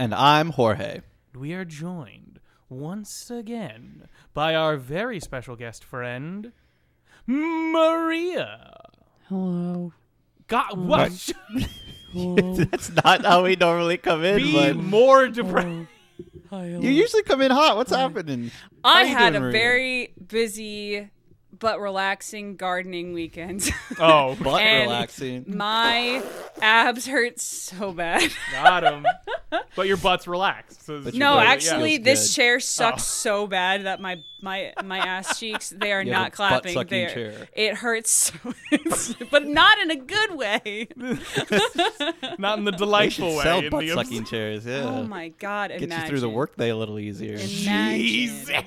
I'm Brian. And I'm Jorge. We are joined once again by our very special guest friend, Maria. Hello. God, what? That's not how we normally come in, Be but more depressed. Hello. Hi, hello. you usually come in hot. What's happening? I How you had doing, a Maria? very busy but relaxing gardening weekend. Oh, but And- relaxing. My abs hurt so bad. got him. But your butt's relaxed. So But no, butt actually, feels this chair oh. sucks Oh. so bad that my my my ass cheeks they are You have not a clapping. butt-sucking They're- chair. It hurts, but not in a good way. not in the delightful way. sell butt sucking chairs. Yeah. Oh my god! Get imagine. you through the workday a little easier. Imagine. Jeez.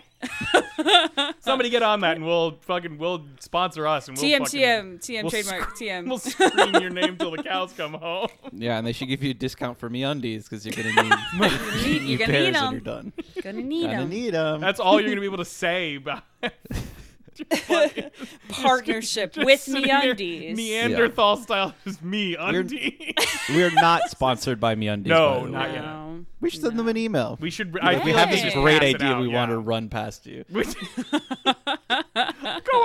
Somebody get on that and we'll fucking we'll sponsor us and we'll TM fucking, TM TM we'll trademark sc- TM. We'll scream your name till the cows come home. Yeah, and they should give you a discount for MeUndies because you're gonna need You're gonna pairs need when 'em. you're done. Gonna need them. Gonna need them. That's all you're gonna be able to say about Partnership Just with sitting there, MeUndies. Neanderthal style, just me undie. We're not sponsored by MeUndies. No, by not way. yet. No. We should send them an email. we should. Like, I we have this great idea out, we want to run past you. We- Going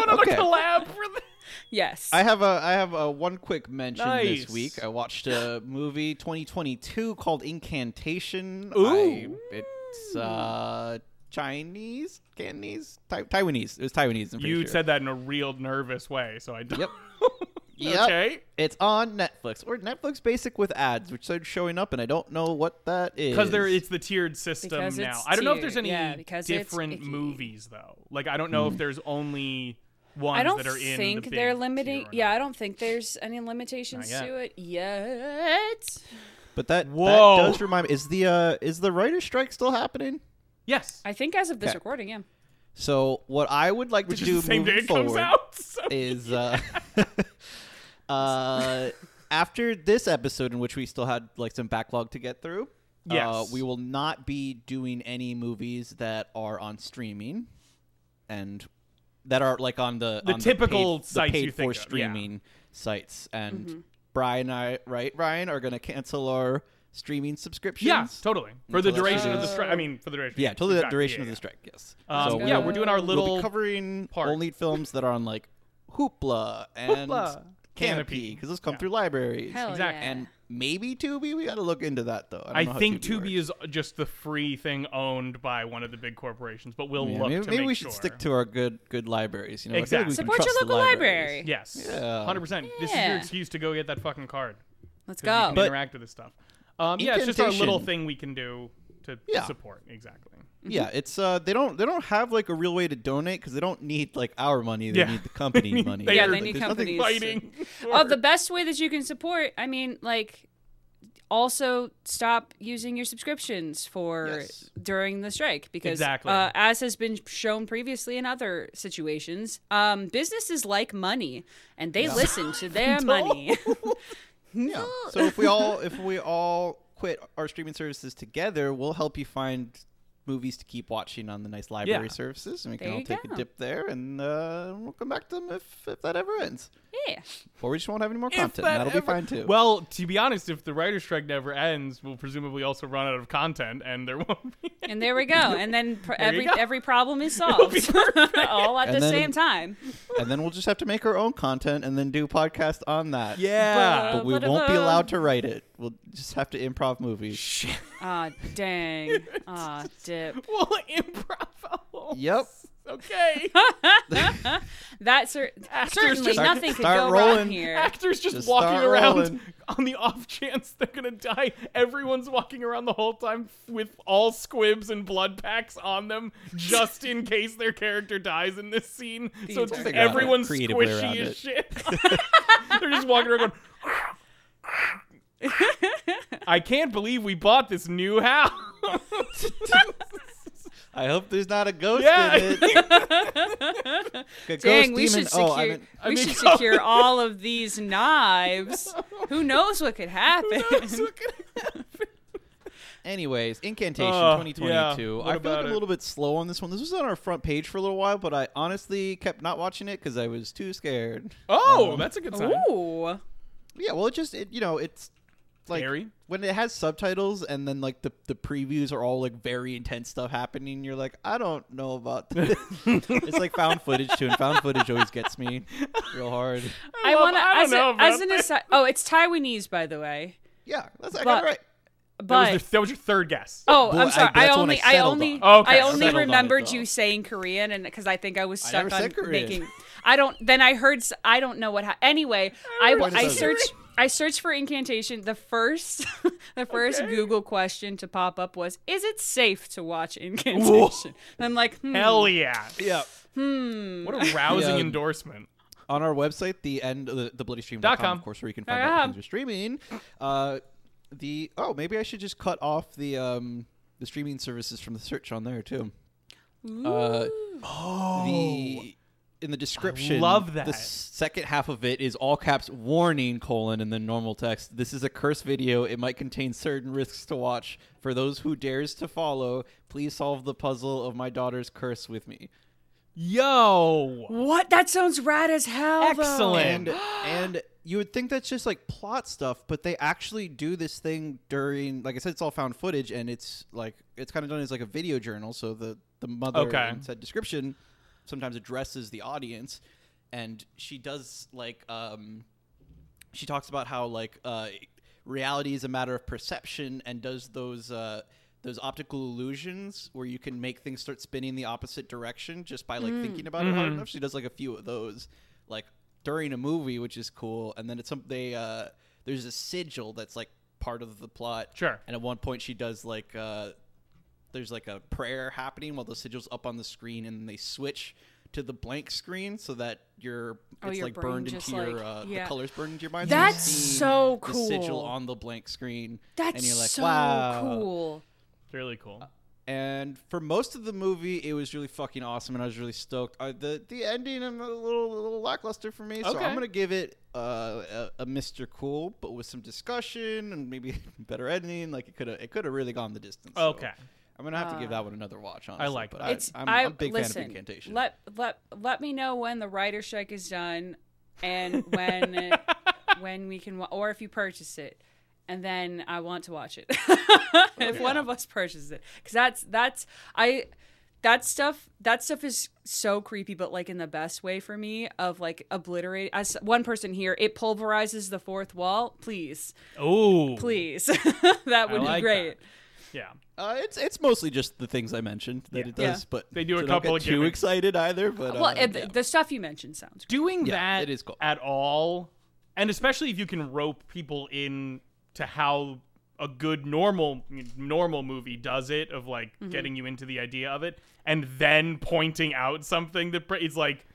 on Okay. a collab for the. Yes. I have a I have a one quick mention Nice. this week. I watched a movie 2022 called Incantation. Ooh. I- it's uh Chinese, Cantonese, Tai- Taiwanese. It was Taiwanese. I'm pretty You sure. said that in a real nervous way, so I don't. Yep. Yep. Okay. It's on Netflix or Netflix Basic with ads, which started showing up, and I don't know what that is. Because there, it's the tiered system Because now. it's I don't know if there's tiered, any yeah, because it's different icky. movies though. Like I don't know if there's only ones I don't that are in. think the they're limiting. tier or Yeah, not. I don't think there's any limitations Not yet. to it yet. But that Whoa. that does remind me. Is the uh is the writer's strike still happening? Yes. I think as of this Okay. recording, yeah. So what I would like Which to is do the same day moving it comes forward out. So. is uh, uh, after this episode in which we still had like some backlog to get through. Uh, Yes. we will not be doing any movies that are on streaming, and that are like on the The on typical paid, sites the paid you think for of, yeah. streaming sites. And Mm-hmm. Brian and I, right, Ryan, are going to cancel our streaming subscriptions. Yeah, totally. For the Until that duration of the strike. I mean, for the duration. Yeah, totally that Exactly, duration yeah, of the strike. Yes. Um, so yeah, we'll- we're doing our We'll little be covering part. only films that are on like Hoopla and Hoopla, Kanopy Kanopy. because those come Yeah. through libraries. Hell Exactly. yeah. And maybe Tubi. We got to look into that though. I, don't I know how think Tubi, Tubi works. is just the free thing owned by one of the big corporations, but we'll Yeah, look maybe to maybe make we sure. should stick to our good good libraries. You know, I feel like Exactly. we can Support your trust the local libraries. library. Yes. Yeah. Hundred percent. This is your Yeah. excuse to go get that fucking card. Let's 'cause You go. can But- interact with this stuff. Um, yeah, it's just a little thing we can do to Yeah. support. Exactly. Yeah, it's uh they don't they don't have like a real way to donate because they don't need like our money. They Yeah. need the company money. They Yeah, are they need There's nothing- companies. Fighting. Oh, the best way that you can support, I mean, like, also stop using your subscriptions for Yes. during the strike because, Exactly. uh, as has been shown previously in other situations, um, businesses like money and they listen to their money. Yeah. So if we all if we all quit our streaming services together, we'll help you find movies to keep watching on the nice library Yeah. services, and we can all take go. a dip there, and uh, we'll come back to them if if that ever ends, yeah. or we just won't have any more content. That that'll be fine too. Well, to be honest, if the writer's strike never ends, we'll presumably also run out of content, and there won't be. And there we go. And then pr- every every problem is solved, all at And the then- same time. and then we'll just have to make our own content and then do a podcast on that. Yeah. But we Ba-ba-da-ba. won't be allowed to write it. We'll just have to improv movies. Shit. Ah, dang. Ah, dip. We'll improv. albums. Yep. Okay. That's cer- certainly just- nothing could Start go rolling. wrong here. Actors just, Just walking start around rolling. on the off chance they're gonna die. Everyone's walking around the whole time with all squibs and blood packs on them, just in case their character dies in this scene. so it's just Figure out a everyone's creative way squishy as it. shit. they're just walking around going. I can't believe we bought this new house. I hope there's not a ghost Yeah. in it. A Dang, ghost we demon- should secure. Oh, I meant- I we mean, should secure all of these knives. Who knows what could happen? Anyways, Incantation Uh, 2022. yeah, I what feel like about I'm a it? little bit slow on this one. This was on our front page for a little while, but I honestly kept not watching it because I was too scared. oh, Um, that's a good sign. Ooh. Yeah, well, it just it, you know it's like Scary. when it has subtitles and then like the the previews are all like very intense stuff happening. You're like, I don't know about this. it's like found footage too, and found footage always gets me real hard. I love- want to as, know a, about as an this. aside. Oh, it's Taiwanese, by the way. Yeah, that's I But- got it right. That But was, the, that was your third guess. oh, Boy, I'm sorry. I, I only I, settled only on. Okay, I I only settled on it, remembered you saying Korean, and because I think I was stuck never on Korean. making. I don't. Then I heard. I don't know what. Ha- anyway, I Point I us searched. I searched for incantation. The first, the first Okay. Google question to pop up was, "Is it safe to watch incantation?" And I'm like, hmm. Hell yeah. Yeah. What a rousing Yeah. endorsement. On our website, the end the, the bloodystream.com, of course, where you can find Dot out com. when things are streaming. Uh, the oh, maybe I should just cut off the um the streaming services from the search on there too. Uh, Oh. the in the description I love that. the second half of it is all caps warning colon and then normal text this is a curse video it might contain certain risks to watch for those who dares to follow please solve the puzzle of my daughter's curse with me Yo. What? That sounds rad as hell. Excellent. and and you would think that's just like plot stuff but they actually do this thing during like i said it's all found footage and it's like it's kind of done as like a video journal so the the mother Okay. in said description sometimes addresses the audience and she does like um she talks about how like uh reality is a matter of perception and does those uh those optical illusions where you can make things start spinning the opposite direction just by like thinking about it hard enough. She does like a few of those, like during a movie, which is cool. And then it's some they uh there's a sigil that's like part of the plot. Sure. And at one point she does like uh there's like a prayer happening while the sigil's up on the screen and they switch to the blank screen so that your Oh, it's your like burned into your like- uh, yeah. the colors burned into your mind. That's so, cool. The sigil on the blank screen. That's and you're like, so wow. cool. It's really cool. And for most of the movie, it was really fucking awesome, and I was really stoked. Uh, the the ending, I'm a little, little lackluster for me, so Okay. I'm gonna give it uh, a, a Mr. Cool, but with some discussion and maybe better editing. Like it could have, it could have really gone the distance. so Okay. I'm gonna have to give uh, that one another watch. Honestly, like but that. I, It's I'm, I I'm a big listen. fan of Incantation. Let let let me know when the writer strike is done, and when when we can, wa- or if you purchase it, and then I want to watch it. if one of us purchases it, because that's that's I. That stuff, that stuff is so creepy, but like in the best way for me. Of like obliterate. As one person here, it pulverizes the fourth wall. Please, Oh. please, that would I like be great. that. Yeah. Uh, it's it's mostly just the things I mentioned that Yeah. it does, Yeah. but They do a so couple don't of get too gimmicks. excited either. But Well, uh, yeah. the stuff you mentioned sounds. Doing Yeah, that it is cool. at all, and especially if you can rope people in to how a good normal normal movie does it of like Mm-hmm. getting you into the idea of it and then pointing out something that is like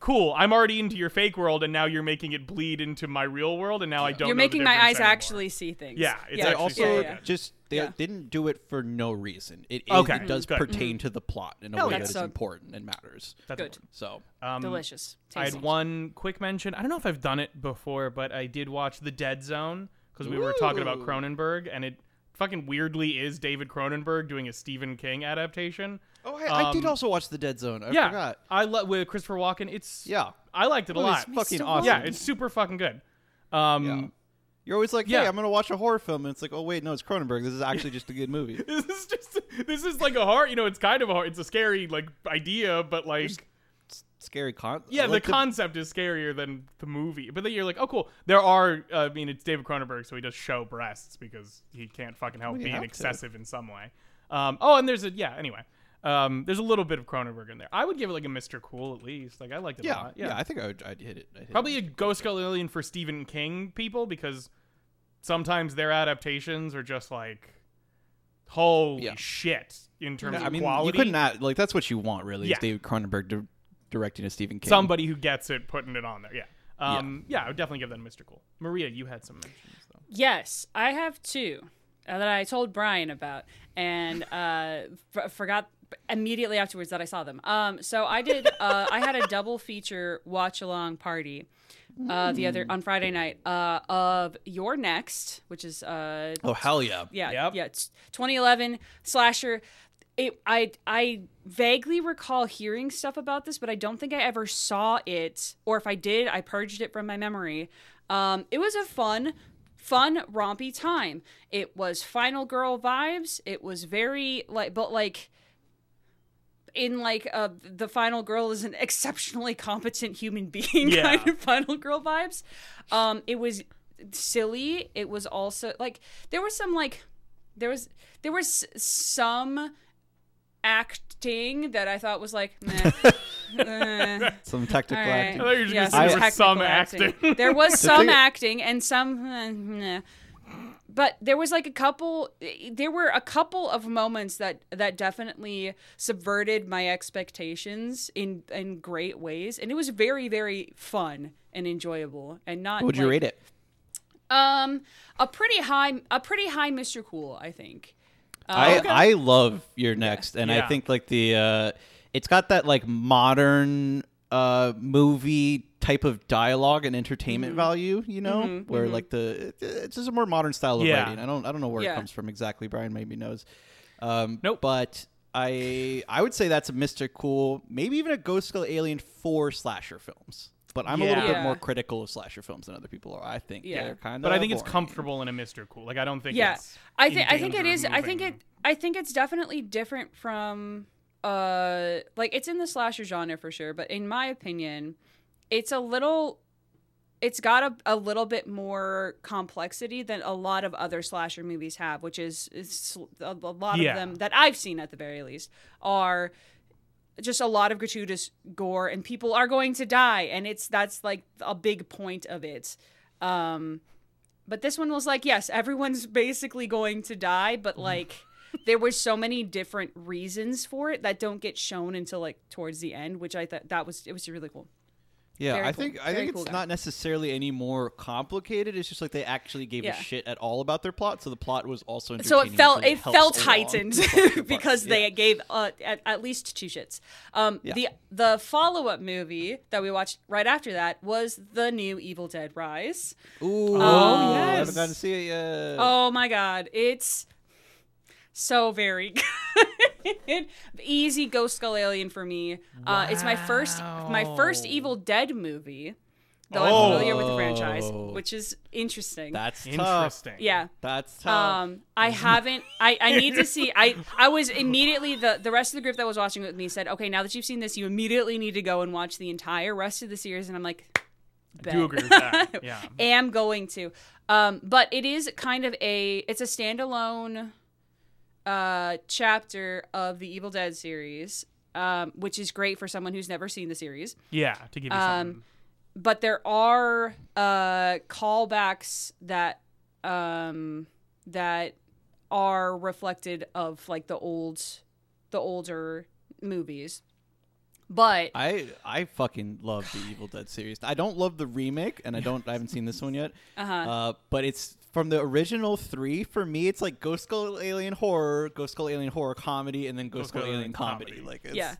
cool i'm already into your fake world and now you're making it bleed into my real world and now i don't You're know making my eyes anymore. actually see things. Yeah, it's They actually also yeah, yeah. just they Yeah. didn't do it for no reason. It, it, Okay, it does good. pertain to the plot in a Hell way that is so- important and matters. That's Good. important. So Um, delicious. I had one quick mention. I don't know if I've done it before, but I did watch The Dead Zone because we were talking about Ooh. Cronenberg, and it fucking weirdly is David Cronenberg doing a Stephen King adaptation. oh, I, I did Um, also watch the Dead Zone. I yeah, forgot. I love with Christopher Walken. It's Yeah, I liked it a It was lot. fucking awesome. Yeah, it's super fucking good. Um, Yeah. You're always like, hey, Yeah. I'm gonna watch a horror film, and it's like, oh wait, no, it's Cronenberg. This is actually just a good movie. this is just this is like a horror. You know, it's kind of a hor- it's a scary like idea, but like. Scary con. Yeah, the concept is scarier than the movie. But then you're like, oh, cool. There are, uh, I mean, it's David Cronenberg, so he does show breasts because he can't fucking help you being have to. excessive in some way. Um, oh, and there's a, yeah, anyway. Um, there's a little bit of Cronenberg in there. I would give it like a Mr. Cool at least. Like, I liked it a yeah, lot. yeah, I think I would. I'd hit it. I'd hit Probably a Ghost Alien for Stephen King people because sometimes their adaptations are just like, holy Yeah. shit in terms Yeah, of I mean, quality. you couldn't add, like that's what you want, really. Yeah. Is David Cronenberg di- directing a Stephen King? Somebody who gets it, putting it on there. Yeah. Um, yeah. I would definitely give that a Mr. Cool. Maria, you had some mentions though. Yes, I have two uh, that I told Brian about and uh, f- forgot immediately afterwards that I saw them. Um, so I did. Uh, I had a double feature watch along party. Uh, the other on Friday night uh, of You're Next, which is uh, Oh hell yeah! yeah, Yep. yeah, it's 2011 slasher. It, I I vaguely recall hearing stuff about this, but I don't think I ever saw it, or if I did, I purged it from my memory. Um, it was a fun fun rompy time. It was Final Girl vibes. It was very like, but like in like uh the final girl is an exceptionally competent human being Yeah. kind of final girl vibes um it was silly it was also like there was some like there was there was some acting that i thought was like meh. Eh. Some technical All right. acting. I thought you were just Yeah, gonna some there was some technical acting. There was some thing- acting and some, nah. But there was like a couple. There were a couple of moments that that definitely subverted my expectations in in great ways, and it was very very fun and enjoyable, and not. Would you rate it? Um, a pretty high, a pretty high, Mr. Cool, I think. I Um, I love You're Next, and Yeah. I think like the uh, it's got that like modern uh movie type of dialogue and entertainment Mm-hmm. value, you know, where like the it's just a more modern style of Yeah. writing. I don't I don't know where Yeah. it comes from exactly. Brian maybe knows. Um, Nope. But I I would say that's a Mr. Cool, maybe even a Ghost Skull Alien for slasher films. But I'm a little bit Yeah. more critical of slasher films than other people are. I think Yeah. they're kind of. But I think it's comfortable in a Mr. Cool. Like I don't think yeah it's i think i think it danger is of i think it i think it's definitely different from uh like it's in the slasher genre for sure but in my opinion it's a little it's got a, a little bit more complexity than a lot of other slasher movies have which is, is a, a lot Yeah. of them that i've seen at the very least are just a lot of gratuitous gore and people are going to die. And it's that's like a big point of it. Um but this one was like yes everyone's basically going to die but like there were so many different reasons for it that don't get shown until like towards the end which i thought that was it was really cool Yeah, Very I cool. think I think cool it's guy. not necessarily any more complicated. It's just like they actually gave Yeah. a shit at all about their plot, so the plot was also so it felt really it felt heightened the plot parts. because Yeah. they gave uh, at, at least two shits um Yeah. the the follow-up movie that we watched right after that was the new evil dead rise Ooh, Oh, I haven't gotten to see it yet. Oh my god, it's so very good. Easy Ghost Skull Alien for me. Uh, it's my first my first Evil Dead movie, though Oh. I'm familiar with the franchise, Oh. which is interesting. That's tough. interesting. yeah. That's tough. Um, I haven't. I, I need to see. I I was immediately the the rest of the group that was watching with me said, okay, now that you've seen this, you immediately need to go and watch the entire rest of the series. And I'm like, I do agree with that. Yeah. am going to. Um, but it is kind of a it's a standalone uh chapter of the Evil Dead series, um, which is great for someone who's never seen the series. Yeah, to give you Um, something. But there are uh callbacks that um that are reflected of like the old the older movies. But I I fucking love the Evil Dead series. I don't love the remake, and I don't. I haven't seen this one yet. uh-huh. Uh, but it's from the original three. For me, it's like Ghost Skull Alien horror, Ghost Skull Alien horror comedy, and then Ghost, Skull, Alien comedy. comedy. Like, it's, yeah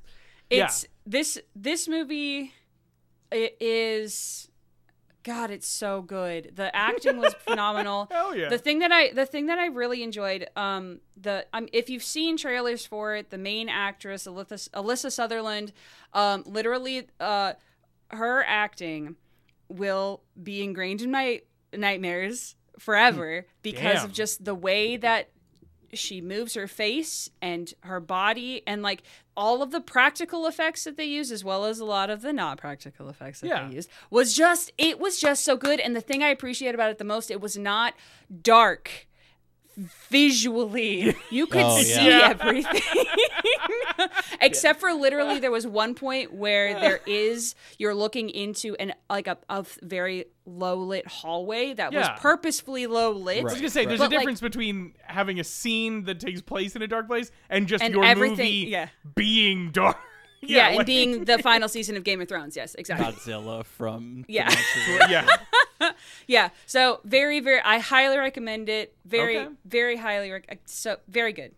Yeah. it's this this movie it is god it's so good the acting was phenomenal Hell yeah. the thing that i the thing that i really enjoyed um the um, if you've seen trailers for it the main actress alyssa, alyssa sutherland um literally uh her acting will be ingrained in my nightmares forever because Damn. of just the way that she moves her face and her body and like all of the practical effects that they use as well as a lot of the not practical effects that Yeah. they used was just it was just so good and the thing i appreciate about it the most it was not dark visually you could Oh, yeah. see Yeah. everything except for literally there was one point where there is you're looking into an like a, a very low lit hallway that Yeah. was purposefully low lit I was gonna say, there's But, a like- difference between having a scene that takes place in a dark place and just And your everything- movie yeah. being dark. yeah, and like- being the final season of Game of Thrones. Yes, exactly. Godzilla from Yeah. Yeah, Yeah. So very, very. I highly recommend it. Very, Okay. very highly. Rec- so very good.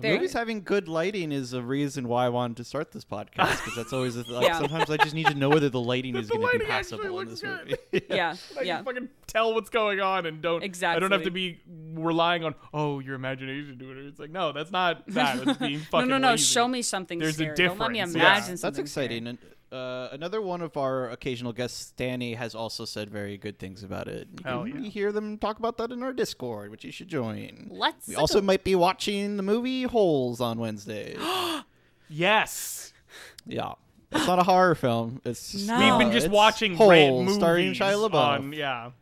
Very Movies having good lighting is a reason why I wanted to start this podcast because that's always a th- like Yeah. sometimes I just need to know whether the lighting is going to be lighting passable in this good. movie. Yeah. I yeah. can fucking tell what's going on and don't. exactly. I don't have to be relying on oh your imagination doing it. It's like no, that's not that. It's being No, fucking. no, no. lazy. Show me something There's a difference. Don't let me imagine Yeah, something. That's exciting. Scary. And uh, another one of our occasional guests, Danny, has also said very good things about it. You Hell can yeah. hear them talk about that in our Discord, which you should join. Let's We also go. might be watching the movie Holes on Wednesday. Yes. yeah, it's not a horror film. It's just, No. We've been Oh, just it's watching Holes, movies starring Shia LaBeouf. on yeah.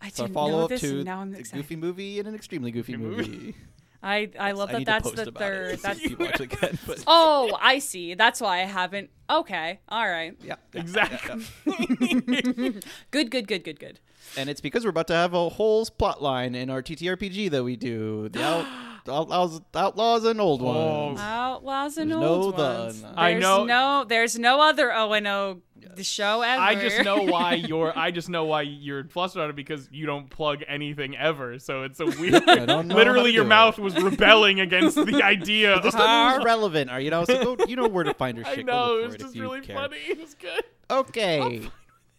I It's our didn't follow know up this, to now I'm a goofy movie and an extremely goofy Good movie. Movie. I I love that. need That's the third. That's people watch it again. But oh, I see. That's why I haven't. Okay, all right. yeah, yeah, Exactly. Good, good, good, good, good. and it's because we're about to have a whole plot line in our TTRPG that we do. The out, outlaws, outlaws, and old Oh. ones. Outlaws and There's old no ones. the- I There's know- No, there's no other O and O the show ever. I just know why you're. I just know why you're flustered on it because you don't plug anything ever. So it's a weird. I don't know Literally, your mouth it. was rebelling against the idea. This of, stuff is relevant, or you know, so go, you know where to find your shit. Go know look it was just really care. funny. It was good. Okay,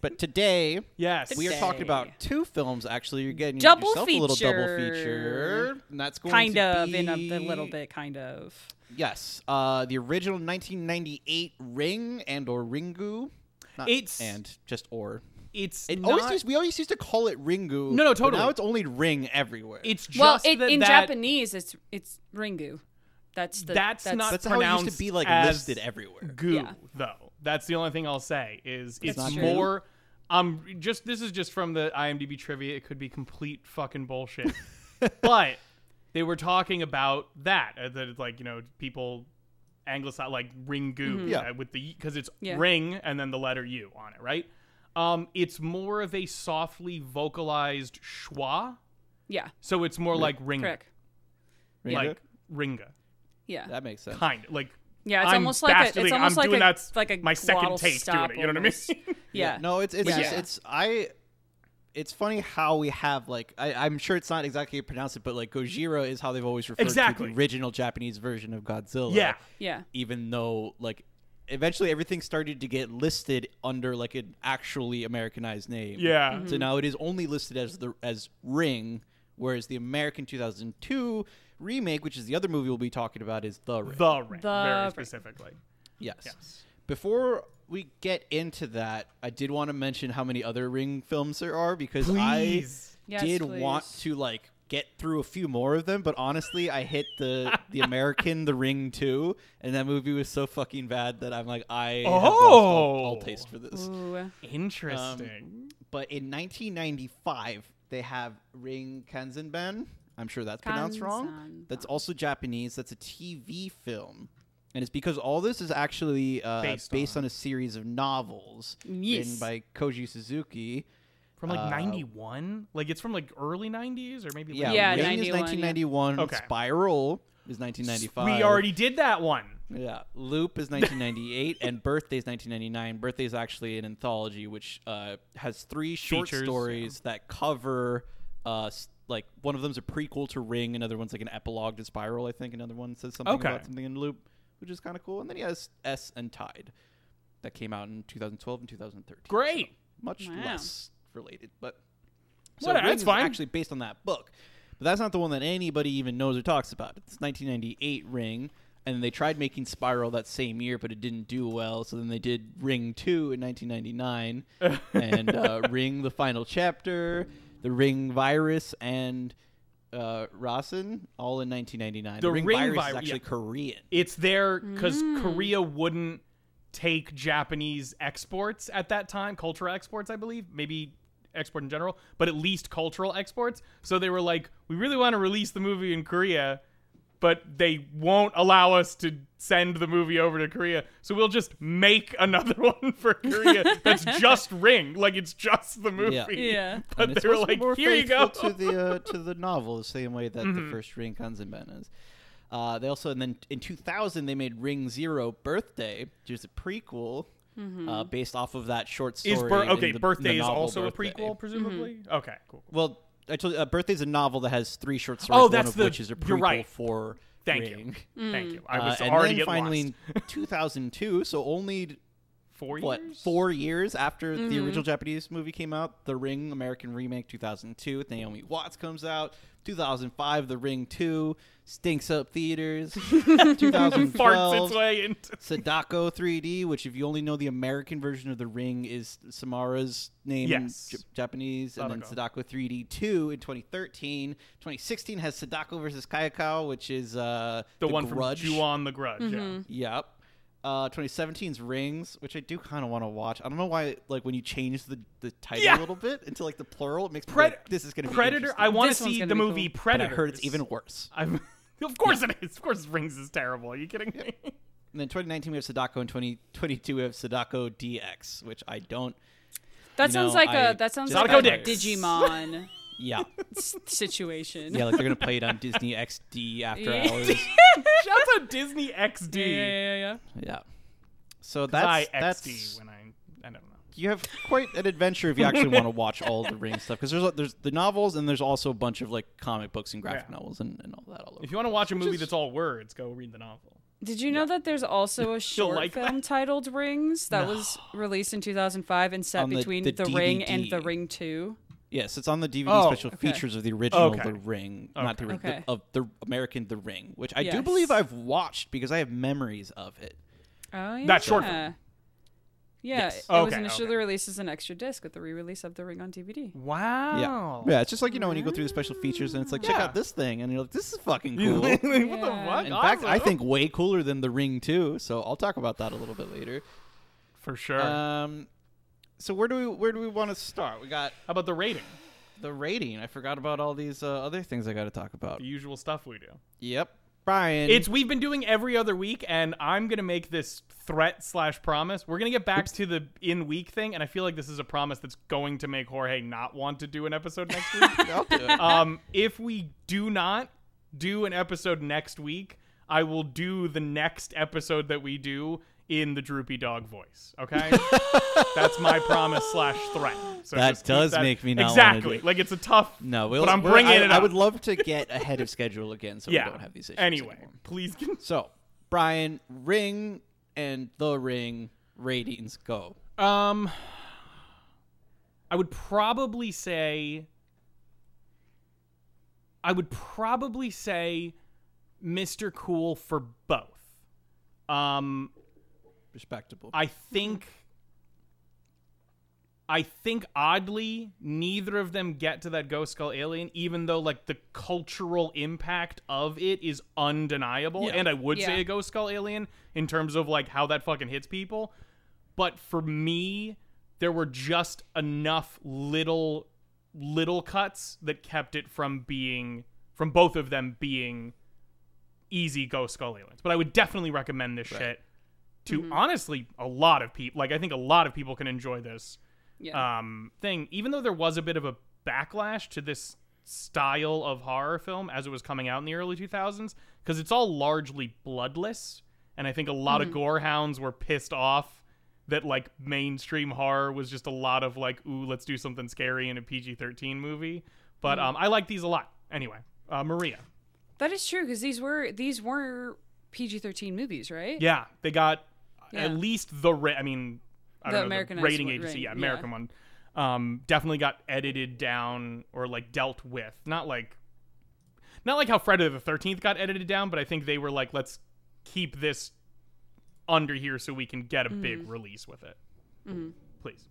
but today Yes. we are Today. talking about two films. Actually, you're getting Double yourself a little double feature. feature, and that's going kind to of be in a, a little bit, kind of. Yes, uh, the original 1998 Ring and or Ringu. Not It's- and just or. It's It not. always used, we always used to call it Ringu. No, no, but totally. now it's only Ring everywhere. it's just Well, it, that, in that- Japanese, it's it's Ringu. That's the. That's not that's how it used to be like listed everywhere. Goo, Yeah. though. That's the only thing I'll say is it's That's true. more. Um, just this is just from the IMDb trivia. It could be complete fucking bullshit, but they were talking about that uh, that it's like you know people anglicize like ring goo Yeah. uh, with the because it's Yeah. ring and then the letter U on it, right? Um, it's more of a softly vocalized schwa, Yeah, so it's more like ring, correct. Ringu? like ringa, Yeah, that makes sense. kind of like yeah. It's I'm almost like a, it's almost I'm like doing a that's like a my second glottal take doing stop it. You know what I mean? Yeah. No, it's it's Yeah. just it's I. It's funny how we have like I, I'm sure it's not exactly how you pronounce it, but like Gojira is how they've always referred Exactly. to the original Japanese version of Godzilla. Yeah. yeah. even though like eventually everything started to get listed under like an actually Americanized name. Yeah. Mm-hmm. So now it is only listed as the as Ring, whereas the American 2002 remake, which is the other movie we'll be talking about, is The Ring. The ring, The very ring. specifically. yes. Yes. Before we get into that, I did want to mention how many other Ring films there are because Please. I Yes, did want to like get through a few more of them, but honestly, I hit the the American The Ring 2, and that movie was so fucking bad that I'm like, I have lost all, all Oh. taste for this. Ooh. Interesting. Um, but in 1995, they have Ring Kanzenban. I'm sure that's pronounced wrong. That's also Japanese. That's a TV film. And it's because all this is actually uh, Based based, on. on. a series of novels Yes. written by Koji Suzuki. from like uh, 91? Like it's from like early 90s or maybe Yeah, late Yeah, Ring 91, is yeah. 1991. Okay. Spiral is 1995. We already did that one. Yeah, Loop is 1998, and Birthday is 1999. Birthday is actually an anthology which uh, has three short Features, stories that cover, uh, like one of them's a prequel to Ring, another one's like an epilogue to Spiral. I think another one says something Okay. about something in Loop, which is kind of cool. And then he has S and Tide, that came out in 2012 and 2013. Great. So much Wow. less related, but What- Ring that's is fine. actually based on that book. But that's not the one that anybody even knows or talks about. It's 1998 Ring, and they tried making Spiral that same year, but it didn't do well. So then they did Ring 2 in 1999, and uh, Ring the Final Chapter, the Ring Virus, and uh, Rasen, all in 1999. The Ring, Ring Virus Vi- is actually yeah. Korean. It's there because Mm. Korea wouldn't take Japanese exports at that time, cultural exports, I believe, maybe export in general, but at least cultural exports. So they were like, we really want to release the movie in Korea, but they won't allow us to send the movie over to Korea. So we'll just make another one for Korea that's just Ring, like it's just the movie. Yeah. Yeah. But And it's they were supposed to be like, more here you go. faithful to the uh, to the novel, the same way that Mm-hmm. the first Ring Kanzenban is. Uh, they also and then in 2000 they made Ring Zero Birthday, which is a prequel uh, based off of that short story. Is bir- in okay, the- birthday the is also Birthday. a prequel, presumably. Okay, cool. Well, actually, uh, Birthday is a novel that has three short stories. Oh, one that's of the- which is a you're prequel right. for Thank you. Ring. Thank you. I Uh, was and already then getting finally lost. in 2002, so only four what years. four years after the original Japanese movie came out. The Ring American remake 2002 with Naomi Watts comes out. 2005, The Ring 2 stinks up theaters. farts 2012, its way into. Sadako 3D, which if you only know the American version of The Ring is Samara's name Yes. in J- Japanese, and then Sadako. Sadako 3D 2 in 2013. 2016 has Sadako versus Kayako, which is uh, The, one Grudge. from Ju-on the Grudge. Yeah. Yep. Uh, 2017's Rings, which I do kind of want to watch. I don't know why, like when you change the, the title Yeah. a little bit into like the plural, it makes me Pred- like, this is going to be Predator. interesting. I want to This one's see gonna the be movie cool. but Predator. I heard it's even worse. I'm, of course it is. Of course, Rings is terrible. Are you kidding me? And then 2019 we have Sadako, and 2022 we have Sadako DX, which I don't. That sounds know, like I a that sounds like a tired. Digimon Yeah, situation. yeah, like they're gonna play it on Disney XD after Yeah. hours. Shout out to Disney XD. yeah, yeah, yeah, yeah. Yeah. So I that's XD that's when I I don't know. You have quite an adventure if you actually want to watch all the ring stuff because there's there's the novels and there's also a bunch of like comic books and graphic Yeah. novels and, and all that all over. If you want to watch a movie is- that's all words, go read the novel. Did you know that there's also a short like film that? titled Rings that was released in 2005 and set On between the the, Ring and The Ring 2? Yes, it's on the DVD Oh, special okay. features of the original Okay. The Ring, not the, Ring, the- of the American The Ring, which I do believe I've watched because I have memories of it. Oh, yeah. That short film. Yeah, Yes. it was Okay, initially okay. released as an extra disc with the re-release of The Ring on DVD. Wow. Yeah, Yeah, it's just like you know when you go through the special features and it's like check Yeah. out this thing and you're like this is fucking cool. what the Yeah. fuck? In fact, I Awesome. think way cooler than The Ring too. So I'll talk about that a little bit later. for sure. Um, so where do we where do we want to start? We got How about the rating? the rating. I forgot about all these uh, other things I got to talk about. The usual stuff we do. Yep, Brian. It's we've been doing every other week, and I'm gonna make this threat slash promise. We're gonna get back to the in week thing, and I feel like this is a promise that's going to make Jorge not want to do an episode next week. I'll do it. um, if we do not do an episode next week, I will do the next episode that we do in the droopy dog voice. Okay, that's my promise slash threat. So That just keep does make me not exactly do it. like it's a tough. No, we'll, but I'm bringing I, it I would love to get ahead of schedule again, so yeah. we don't have these issues. anyway, anymore. please. Get, So, Brian, Ring and The Ring ratings go. Um, I would probably say. I would probably say, Mr. Cool for both. Um, Respectable. I think. I think oddly, neither of them get to that Ghost Skull Alien, even though like the cultural impact of it is undeniable. Yeah. And I would say a Ghost Skull Alien in terms of like how that fucking hits people. But for me, there were just enough little little cuts that kept it from being from both of them being easy Ghost Skull Aliens. But I would definitely recommend this shit to honestly a lot of people. Like I think a lot of people can enjoy this Yeah. um, thing, even though there was a bit of a backlash to this style of horror film as it was coming out in the early 2000s, because it's all largely bloodless, and I think a lot of gore hounds were pissed off that like mainstream horror was just a lot of like, ooh, let's do something scary in a PG-13 movie. But um, I like these a lot. Anyway, uh, Maria, that is true because these were these were PG-13 movies, right? yeah, they got Yeah. at least the ra- I mean, I The don't know, Americanized the rating agency, yeah, yeah. American one, um, definitely got edited down or like dealt with. Not like, not like how Friday the Thirteenth got edited down, but I think they were like, let's keep this under here so we can get a big Mm-hmm. release with it. Please.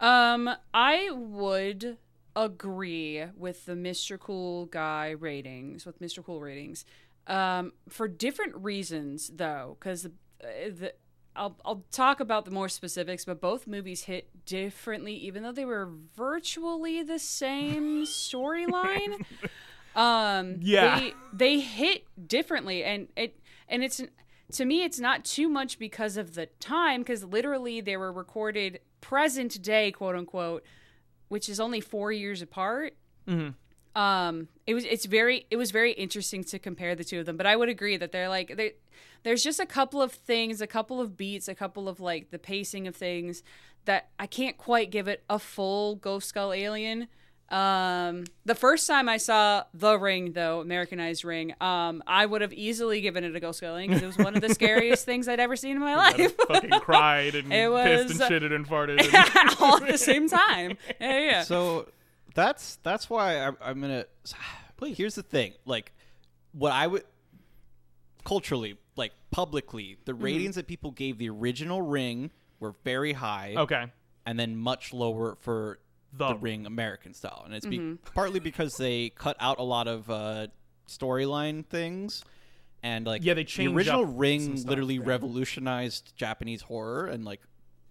Um, I would agree with the Mr. Cool guy ratings, with Mr. Cool ratings, um, for different reasons though, because the, the I'll I'll talk about the more specifics, but both movies hit differently, even though they were virtually the same storyline. um, Yeah. they they hit differently, and it and it's to me it's not too much because of the time, because literally they were recorded present day, quote unquote, which is only four years apart. Um, it was it's very it was very interesting to compare the two of them, but I would agree that they're like they there's just a couple of things, a couple of beats, a couple of like the pacing of things that I can't quite give it a full Ghost Skull Alien Um, the first time I saw The Ring, though Americanized Ring, um, I would have easily given it a go scaling because it was one of the scariest things I'd ever seen in my I'd life. fucking cried and It pissed and shitted and farted. And, All at the same time. Yeah, yeah. So that's that's why I'm, I'm gonna. Please. Here's the thing, like what I would culturally, like publicly, the Mm-hmm. ratings that people gave the original Ring were very high, okay. and then much lower for The- the, Ring American style, and it's be- Mm-hmm. partly because they cut out a lot of uh, storyline things. And like Yeah, they changed the changed original up some Ring stuff, literally yeah. revolutionized Japanese horror, and like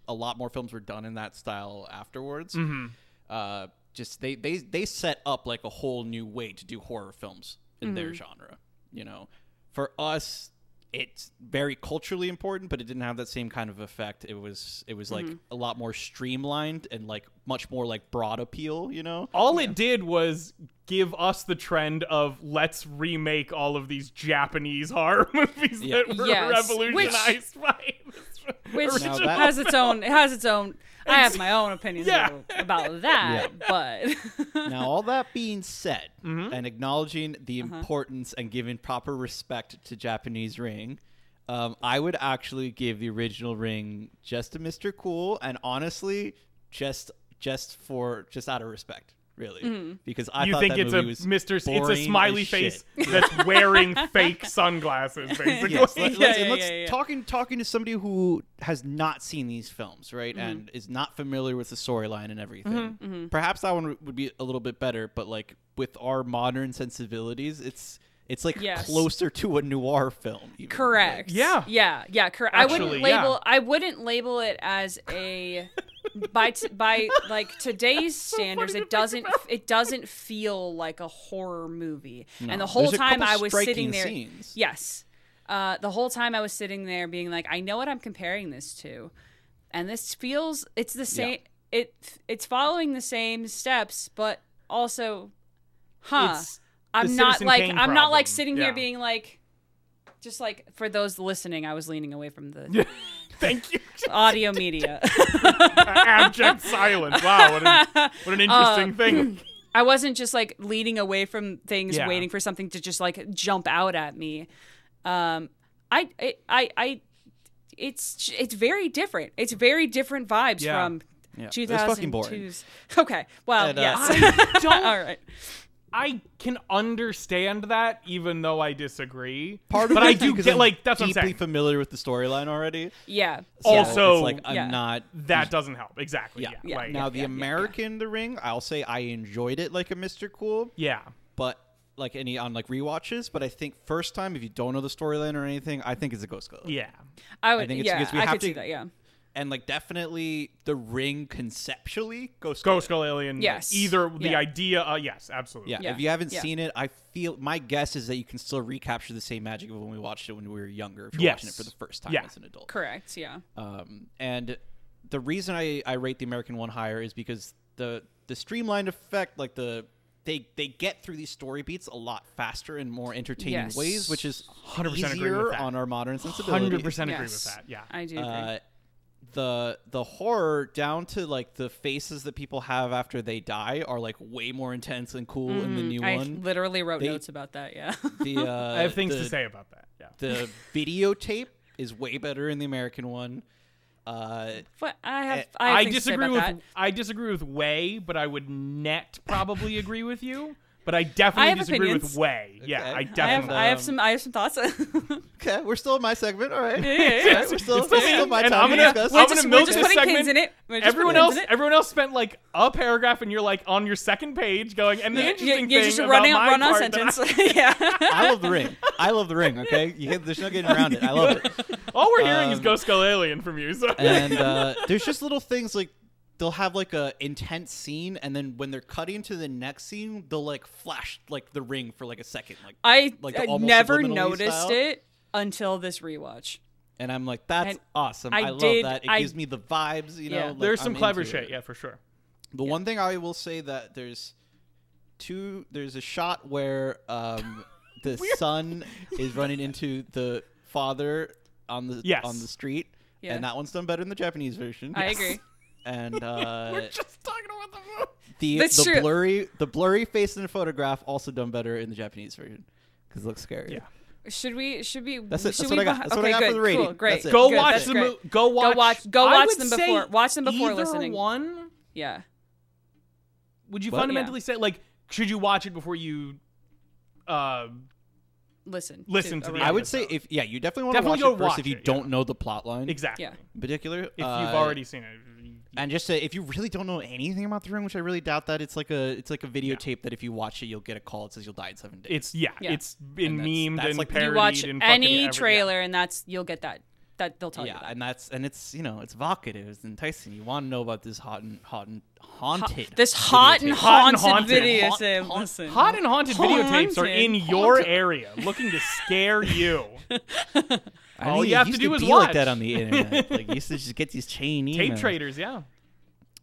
a lot more films were done in that style afterwards. Mm-hmm. Uh, just they they they set up like a whole new way to do horror films in their genre. You know, for us, it's very culturally important, but it didn't have that same kind of effect. It was it was like Mm-hmm. a lot more streamlined and like much more like broad appeal. You know, All it did was give us the trend of let's remake all of these Japanese horror movies Yeah. that were Yes. revolutionized by Which Now that- has its own. It has its own. I have my own opinions Yeah. about, about that, but now all that being said, Mm-hmm. and acknowledging the Uh-huh. importance and giving proper respect to Japanese Ring. Um, I would actually give the original ring just to Mr. Cool, and honestly, just just for just out of respect, really, because I you thought think that it's a movie was Mr. It's a smiley face shit. that's wearing fake sunglasses, basically. Yes, let, Yeah, us yeah, let's yeah, yeah. talking talking to somebody who has not seen these films, right, Mm-hmm. and is not familiar with the storyline and everything. Mm-hmm. Perhaps that one would be a little bit better, but like with our modern sensibilities, it's it's like Yes. closer to a noir film. even. correct. Yeah. yeah, yeah. Correct. I wouldn't Actually, yeah. label. I wouldn't label it as a by t- by like today's standards. funny to It doesn't. It doesn't feel like a horror movie. No. And the whole There's time I was sitting there. scenes. Yes. Uh, the whole time I was sitting there being like, I know what I'm comparing this to, and this feels it's the same. It it's following the same steps, but also, huh? It's the I'm not Citizen like Kane I'm not like sitting Yeah. here being like, just like for those listening, I was leaning away from the Thank you. audio media. Abject silence. Wow, what an, what an interesting Uh, thing. I wasn't just like leaning away from things, Yeah. waiting for something to just like jump out at me. Um, I, I, I, I it's it's very different. It's very different vibes Yeah. from Yeah. It was fucking boring. 2002's. Okay, well, And, uh, yes. I don't. All right. I can understand that, even though I disagree. Part of but it I do get I'm like that's what I'm deeply saying. familiar with the storyline already. Yeah. So Also- it's like I'm Yeah. not that doesn't help exactly. Yeah. Yeah. Yeah. Like, now the yeah, yeah. American The Ring. I'll say I enjoyed it like a Mr. Cool. yeah. but like any on like rewatches. But I think first time, if you don't know the storyline or anything, I think it's a Ghost Color. Yeah. I would. think it's yeah, because we I have could see to- that. Yeah. And like definitely the Ring conceptually, Ghost Ghost Skull Alien. Yes. Either the Yeah. idea. Uh, yes, absolutely. Yeah. Yeah. if you haven't Yeah. seen it, I feel my guess is that you can still recapture the same magic of when we watched it when we were younger. If you're watching it for the first time Yeah. as an adult, Correct. Yeah. um, and the reason I, I rate the American one higher is because the the streamlined effect, like the they they get through these story beats a lot faster and more entertaining Yes. ways, which is 100% agree with easier that. on our modern sensibility. Hundred percent agree Yes. with that. Yeah. I do agree. uh, the the horror down to like the faces that people have after they die are like way more intense and cool in the new Mm-hmm. I one. literally wrote They- notes about that. Yeah. The uh, I have things the, to say about that. Yeah. The videotape is way better in the American one. Uh, but I have. Eh, I, have I things to say disagree with that. I disagree with Way, but I would net probably agree with you. But I definitely have disagree with opinions. Way. Yeah, Okay. I I have. definitely. I have um, some. I have some thoughts. okay, we're still in my segment. All right. yeah, yeah. We're still, It's still still my time I'm to gonna- discuss. I'm We're gonna just, milk we're just this putting segment. pins in it. We're everyone else, in it. everyone else spent like a paragraph, and you're like on your second page going. And the Yeah, interesting you're thing just about running my run part that sentence. yeah. I love the ring. I love the ring. Okay, you can't, there's no getting around it. I love it. All we're hearing is Um, Ghost Skull Alien from you. So and uh, there's just little things like they'll have like a intense scene, and then when they're cutting to the next scene, they'll like flash like the ring for like a second, like I, Like I never noticed style? it until this rewatch. and I'm like, that's And awesome. I I, love that. It I- gives me the vibes. You know, like, there's some I'm clever shit. it. Yeah, for sure. The one thing I will say that there's two. There's a shot where um, the son is running into the father on the Yes. on the street, Yeah. and that one's done better in the Japanese version. I agree. And uh, We're just talking about the movie. the That's the true. blurry the blurry face in the photograph also done better in the Japanese version because it looks scary. Yeah. Should we? Should we? That's it. Should That's we what I got. beh- That's what I okay, got good, for the rating. Cool, great. That's it. Go good, watch that's the great. mo- go watch Go watch- go watch them before- watch them before either listening. One, Yeah. would you What? fundamentally say like should you watch it before you uh Listen. Listen to the I would say if yeah, you definitely want to Definitely watch it first watch if you it, don't yeah. know the plot line exactly. Yeah. in particular. If you've Uh, already seen it. and just to, if you really don't know anything about the ring, which I really doubt that it's like a it's like a Yeah. videotape that if you watch it you'll get a call that says you'll die in seven days. It's yeah, Yeah. it's been And that's- memed that's and like- You parodied you watch and fucking any every- trailer, and that's you'll get that. That they'll tell yeah, you that. and that's and it's you know it's evocative, it's enticing. You want to know about this hot and hot and haunted. this hot and videotape. Hot and haunted, haunted. video. Haunt- Sam, listen. Hot and haunted videotapes are in Haunted. your area, looking to scare you. I all mean, you have to used do is be like watch. that on the internet. like you used to just get these chain emails. Tape traders, yeah.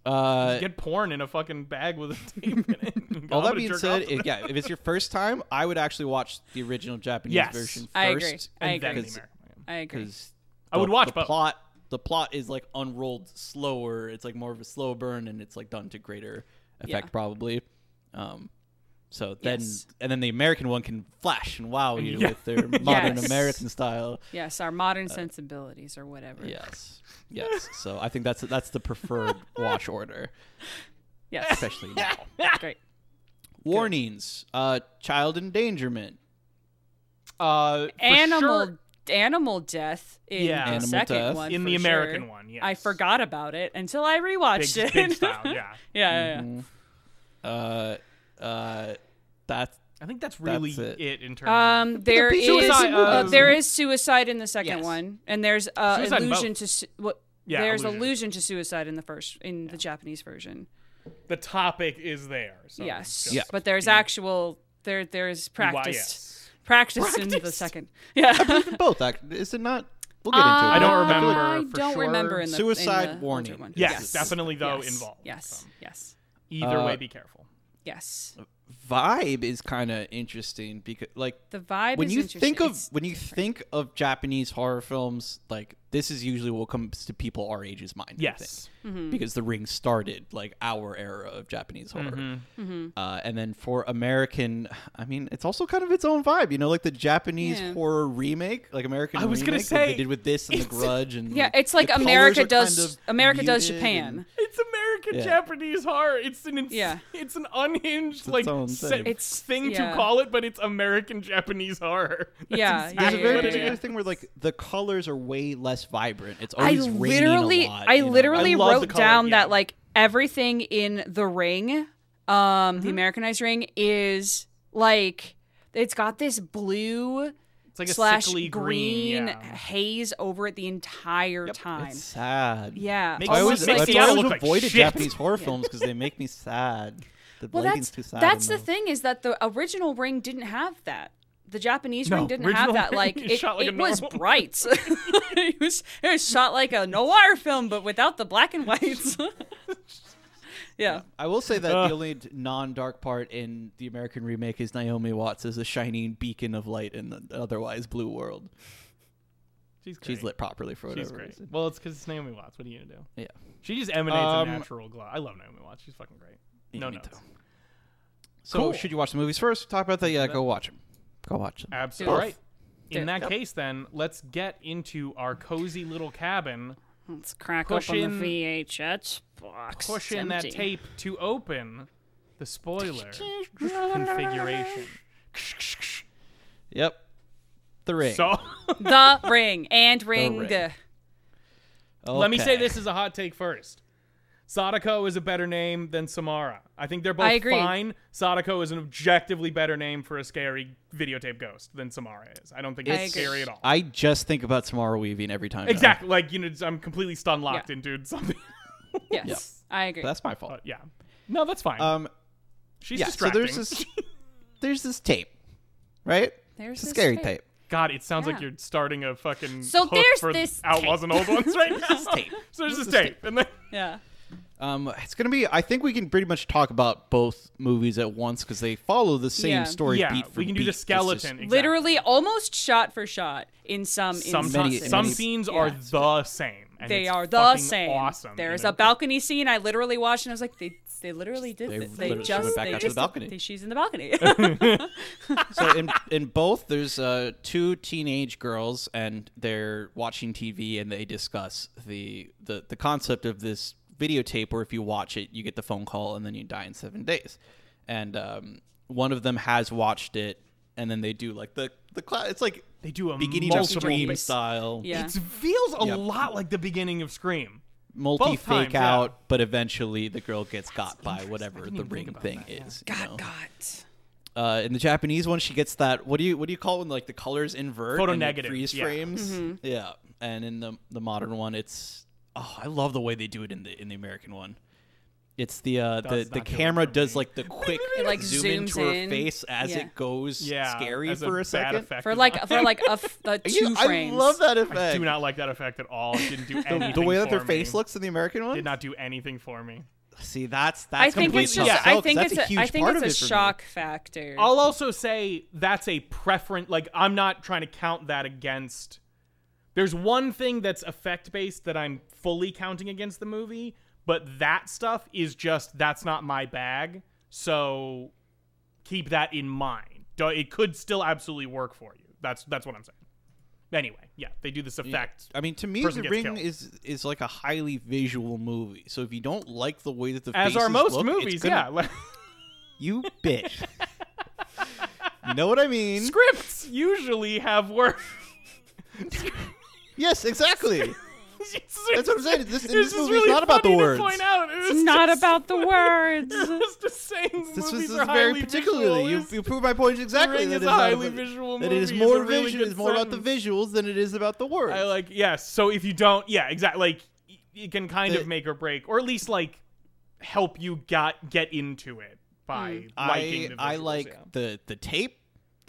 Uh, Get porn in a fucking bag with a tape in it. all that being said, off it, yeah, if it's your first time, I would actually watch the original Japanese Yes. version first. I agree. I and then agree. the American. I agree. Because I would watch the both. plot. The plot is like unrolled slower. It's like more of a slow burn, and it's like done to greater effect, Yeah. probably. Um, so then, Yes. and then the American one can flash and wow you Yeah. with their modern Yes. American style. Yes, our modern sensibilities or whatever. Yes, yes. So I think that's that's the preferred watch order, Yes. especially now. Great. Warnings: uh, child endangerment. Uh, Animal sure, animal death in Yeah. the Animal second death. one. in for the American sure. one, yes. I forgot about it until I rewatched big, it. big style, yeah. yeah, yeah, yeah. Uh, uh, that's I think that's really That's it. it. in terms. of... Um, there is Suicide, uh, there is suicide in the second Yes. one, and there's uh, allusion to su- what. Yeah, there's allusion. allusion to suicide in the first in the Japanese version. the topic is there. So yes, just Yeah. but there's be- actual there there's why, practice yes. Practice in the second. Yeah, both. Act- is it not? We'll get into it. I don't Uh, remember I for don't sure. remember in the Suicide in the warning. one. Yes, definitely though yes, involved. Yes, so. yes, Either Uh, way, be careful. yes. Vibe is kind of interesting because, like, The vibe when is you interesting. think of It's- when you think of Japanese horror films, like this is usually what comes to people our age's mind. I think. Yes. Mm-hmm. because the ring started like our era of Japanese horror. Mm-hmm. Uh, and then for American, I mean, it's also kind of its own vibe, you know, like the Japanese Yeah. horror remake, like American. I was gonna remake, what they did with this and the Grudge, and yeah, it's like America does kind of America does Japan. and- It's American Yeah. Japanese horror. It's an ins- Yeah. it's an unhinged its like own se- thing. It's- thing yeah. to call it, but it's American Japanese horror. That's Yeah, exactly There's a very what it yeah, particular thing where like the colors are way less vibrant. It's I always raining literally, a lot. I you know? literally I love the wrote color, down yeah. that like everything in the ring, um, Mm-hmm. the Americanized ring is like it's got this blue It's like a slash sickly green, green. yeah. haze over it the entire time. It's sad. Yeah, Makes- I always, makes like I Seattle always look like avoided. Japanese horror films because they make me sad. The well, lighting's that's too sad. that's in the thing is that the original ring didn't have that. The Japanese No, ring didn't original have that. Like it, shot like a it was bright. it was it was shot like a noir film, but without the black and whites. yeah. I will say that Ugh. the only non-dark part in the American remake is Naomi Watts as a shining beacon of light in the otherwise blue world. She's great. She's lit properly for whatever She's great. reason. Well, it's because it's Naomi Watts. What are you gonna do? Yeah. She just emanates Um, a natural glow. I love Naomi Watts. She's fucking great. Yeah, no me notes. So, Cool. should you watch the movies first? Talk about the. Yeah, go watch them. Go watch them. Absolutely. Do All it. right. Do In that Yep. case, then let's get into our cozy little cabin, Let's crack Push open in- the VHS box. push It's in that empty. tape to open the spoiler configuration. Yep. The ring. So The ring and ring. ring. let me say Okay. this is a hot take first. Sadako is a better name than Samara. I think they're both I agree. fine. Sadako is an objectively better name for a scary videotape ghost than Samara is. I don't think I it's scary at all. I just think about Samara Weaving every time. now. exactly. Like, you know, I'm completely stun locked Yeah. into something. Yes, Yep. I agree. That's my fault. But yeah. No, that's fine. Um. She's yeah. So there's this. There's this tape, right? There's it's a this scary tape. tape. God, it sounds like you're starting a fucking So hook there's for this Outlaws and Old Ones right now. tape. So there's this This tape, and then yeah. Um, it's gonna be. I think we can pretty much talk about both movies at once because they follow the same Yeah. story. yeah, beat for we can do beat. the It's just- skeleton. exactly. Literally almost shot for shot in some Some instances. Many- some many- scenes Yeah. are the same, and they it's are the fucking same. Awesome. There's a balcony scene I literally watched and I was like, they they literally did They this. They literally just went back they out to the just- balcony. they- she's in the balcony. so in in both there's uh two teenage girls and they're watching TV and they discuss the the the concept of this videotape where if you watch it you get the phone call and then you die in 7 days. And um one of them has watched it and then they do like the the cla- it's like They do a beginning of multiple Scream ba- style yeah. It feels a Yep. lot like the beginning of Scream. multi Both times, fake yeah. out but eventually the girl gets got by whatever didn't the even think ring about thing that, yeah. is. you know? God, God. Uh, in the Japanese one, she gets that. What do you what do you call it when like the colors invert? Photo and it negative, freeze yeah. frames. Yeah, and in the the modern one, it's oh, I love the way they do it in the in the American one. It's the uh, the Does the not do it camera for does me. like the quick It, like, zoom zooms into her in. face as Yeah. it goes Yeah, scary as for a bad second. effect For as like for like a, f- a two You- I love that I effect. do not like that effect at all. It didn't do anything. the way that their for face me. looks in the American one. did not do anything for me. See, that's that's I think complete it's just. tough sell, I 'cause think that's it's a a. huge I think part it's of a it for me. shock factor. I'll also say that's a preference. Like I'm not trying to count that against. There's one thing that's effect based that I'm fully counting against the movie, but that stuff is just that's not my bag. So keep that in mind. It could still absolutely work for you. That's that's what I'm saying. Anyway, yeah, they do this effect. I mean, to me, The Ring killed. is is like a highly visual movie. So if you don't like the way that the As are most look, movies, gonna- yeah. You bitch. you know what I mean? scripts usually have work. Yes, exactly. That's what I'm saying. This, It's this just movie really is not about the words. Point out. It it's not just- about the words. It was just saying This movies was are very particularly. You, you prove my point exactly. Ring that is it's a highly about- visual That it is movie is more a really vision. good It's more about the visuals than it is about the words. I like yes. So if you don't, yeah, exactly. Like it can kind The- of make or break, or at least like help you got get into it by hmm. liking I the I like yeah. the the tape,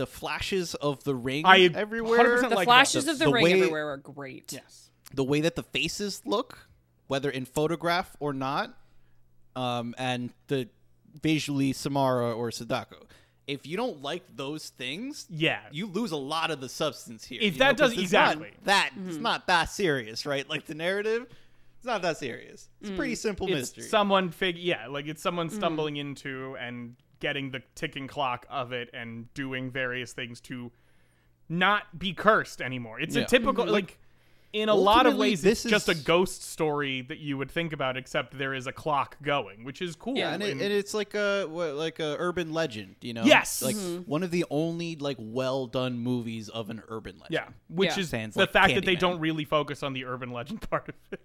the flashes of the ring I everywhere. 100% the like flashes The- of the, the ring way- everywhere are great. yes. the way that the faces look, whether in photograph or not, um, and the visually Samara or Sadako. If you don't like those things, Yeah. you lose a lot of the substance here. If you that know, 'cause does- it's not exactly. that it's mm-hmm. not that serious, right? Like the narrative, it's not that serious. It's a pretty mm. simple it's mystery. someone fig yeah, like it's someone mm. stumbling into and getting the ticking clock of it and doing various things to not be cursed anymore. It's Yeah. a typical mm-hmm. like in a lot of ways this it's just a ghost story that you would think about except there is a clock going, which is cool. yeah, and, it, and- and it's like a what, like a urban legend, you know. Yes. like mm-hmm. one of the only like well done movies of an urban legend. yeah, which Yeah. is Sans, the like, fact that they Candyman. don't really focus on the urban legend part of it.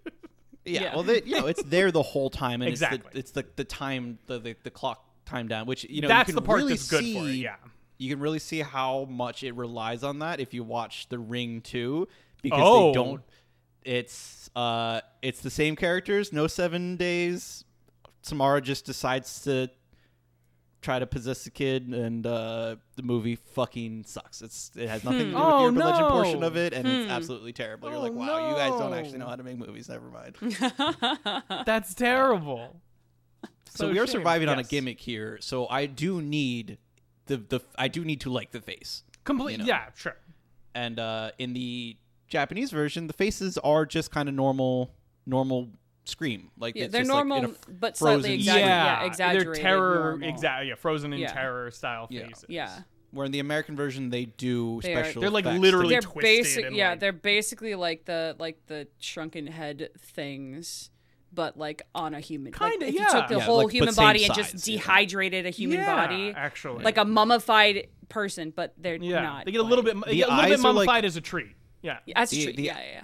Yeah, Yeah. well, they, you know, it's there the whole time, and Exactly. it's the it's the, the time the, the the clock time down, which you know That's you the part really that's good for it, yeah. you can really see how much it relies on that if you watch The Ring too, because Oh. they don't. It's uh, it's the same characters, no seven days. Samara just decides to try to possess the kid, and uh, the movie fucking sucks. It's it has nothing to do with Oh, the urban legend portion of it, and it's absolutely terrible. You're Oh, like, wow, you guys don't actually know how to make movies. Never mind. That's terrible. So we are shame. surviving on a gimmick here. So I do need the the I do need to like the face. Complete. you know. Yeah, sure. And uh, in the Japanese version, the faces are just kind of normal normal scream. Like Yeah, it's they're just like in normal, a but frozen slightly exaggerated. yeah, Yeah, exaggerated. They're terror, exactly. Yeah, frozen in Yeah. terror style Yeah. faces. Yeah. Where in the American version, they do They are- special. They're, like, effects literally They're twisted basic. and, Yeah, like- they're basically like the like the shrunken head things. But like on a human, like, Kinda, if yeah. you took the Yeah, whole like, human same body and size, just yeah. dehydrated a human Yeah, body, actually. like a mummified person, but they're yeah, not. they get a little quite. bit, The a little bit eyes are, like- mummified as a treat. Yeah, That's the- true. the- yeah, yeah, yeah.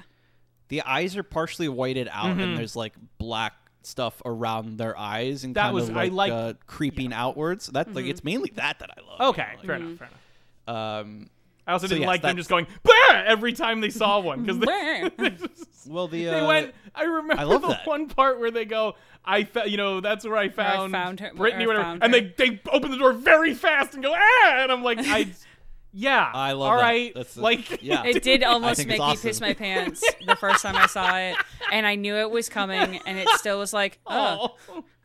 the eyes are partially whited out, Mm-hmm. and there's like black stuff around their eyes, and That kind was- of I like, like- uh, creeping outwards. That Mm-hmm. like it's mainly that that I love. okay, you know, fair Mm-hmm. enough, fair enough. um, I also So didn't yes, like them just going bah! every time they saw one because they, well, the they uh, went. I remember I love the that. one part where they go. I fe- you know that's where I found, found her- Brittany, where I whatever, found and her. they they open the door very fast and go ah, and I'm like I, yeah, I love all that. right, That's the- like yeah. It did almost make it's me piss my pants the first time I saw it, and I knew it was coming, and it still was like, oh,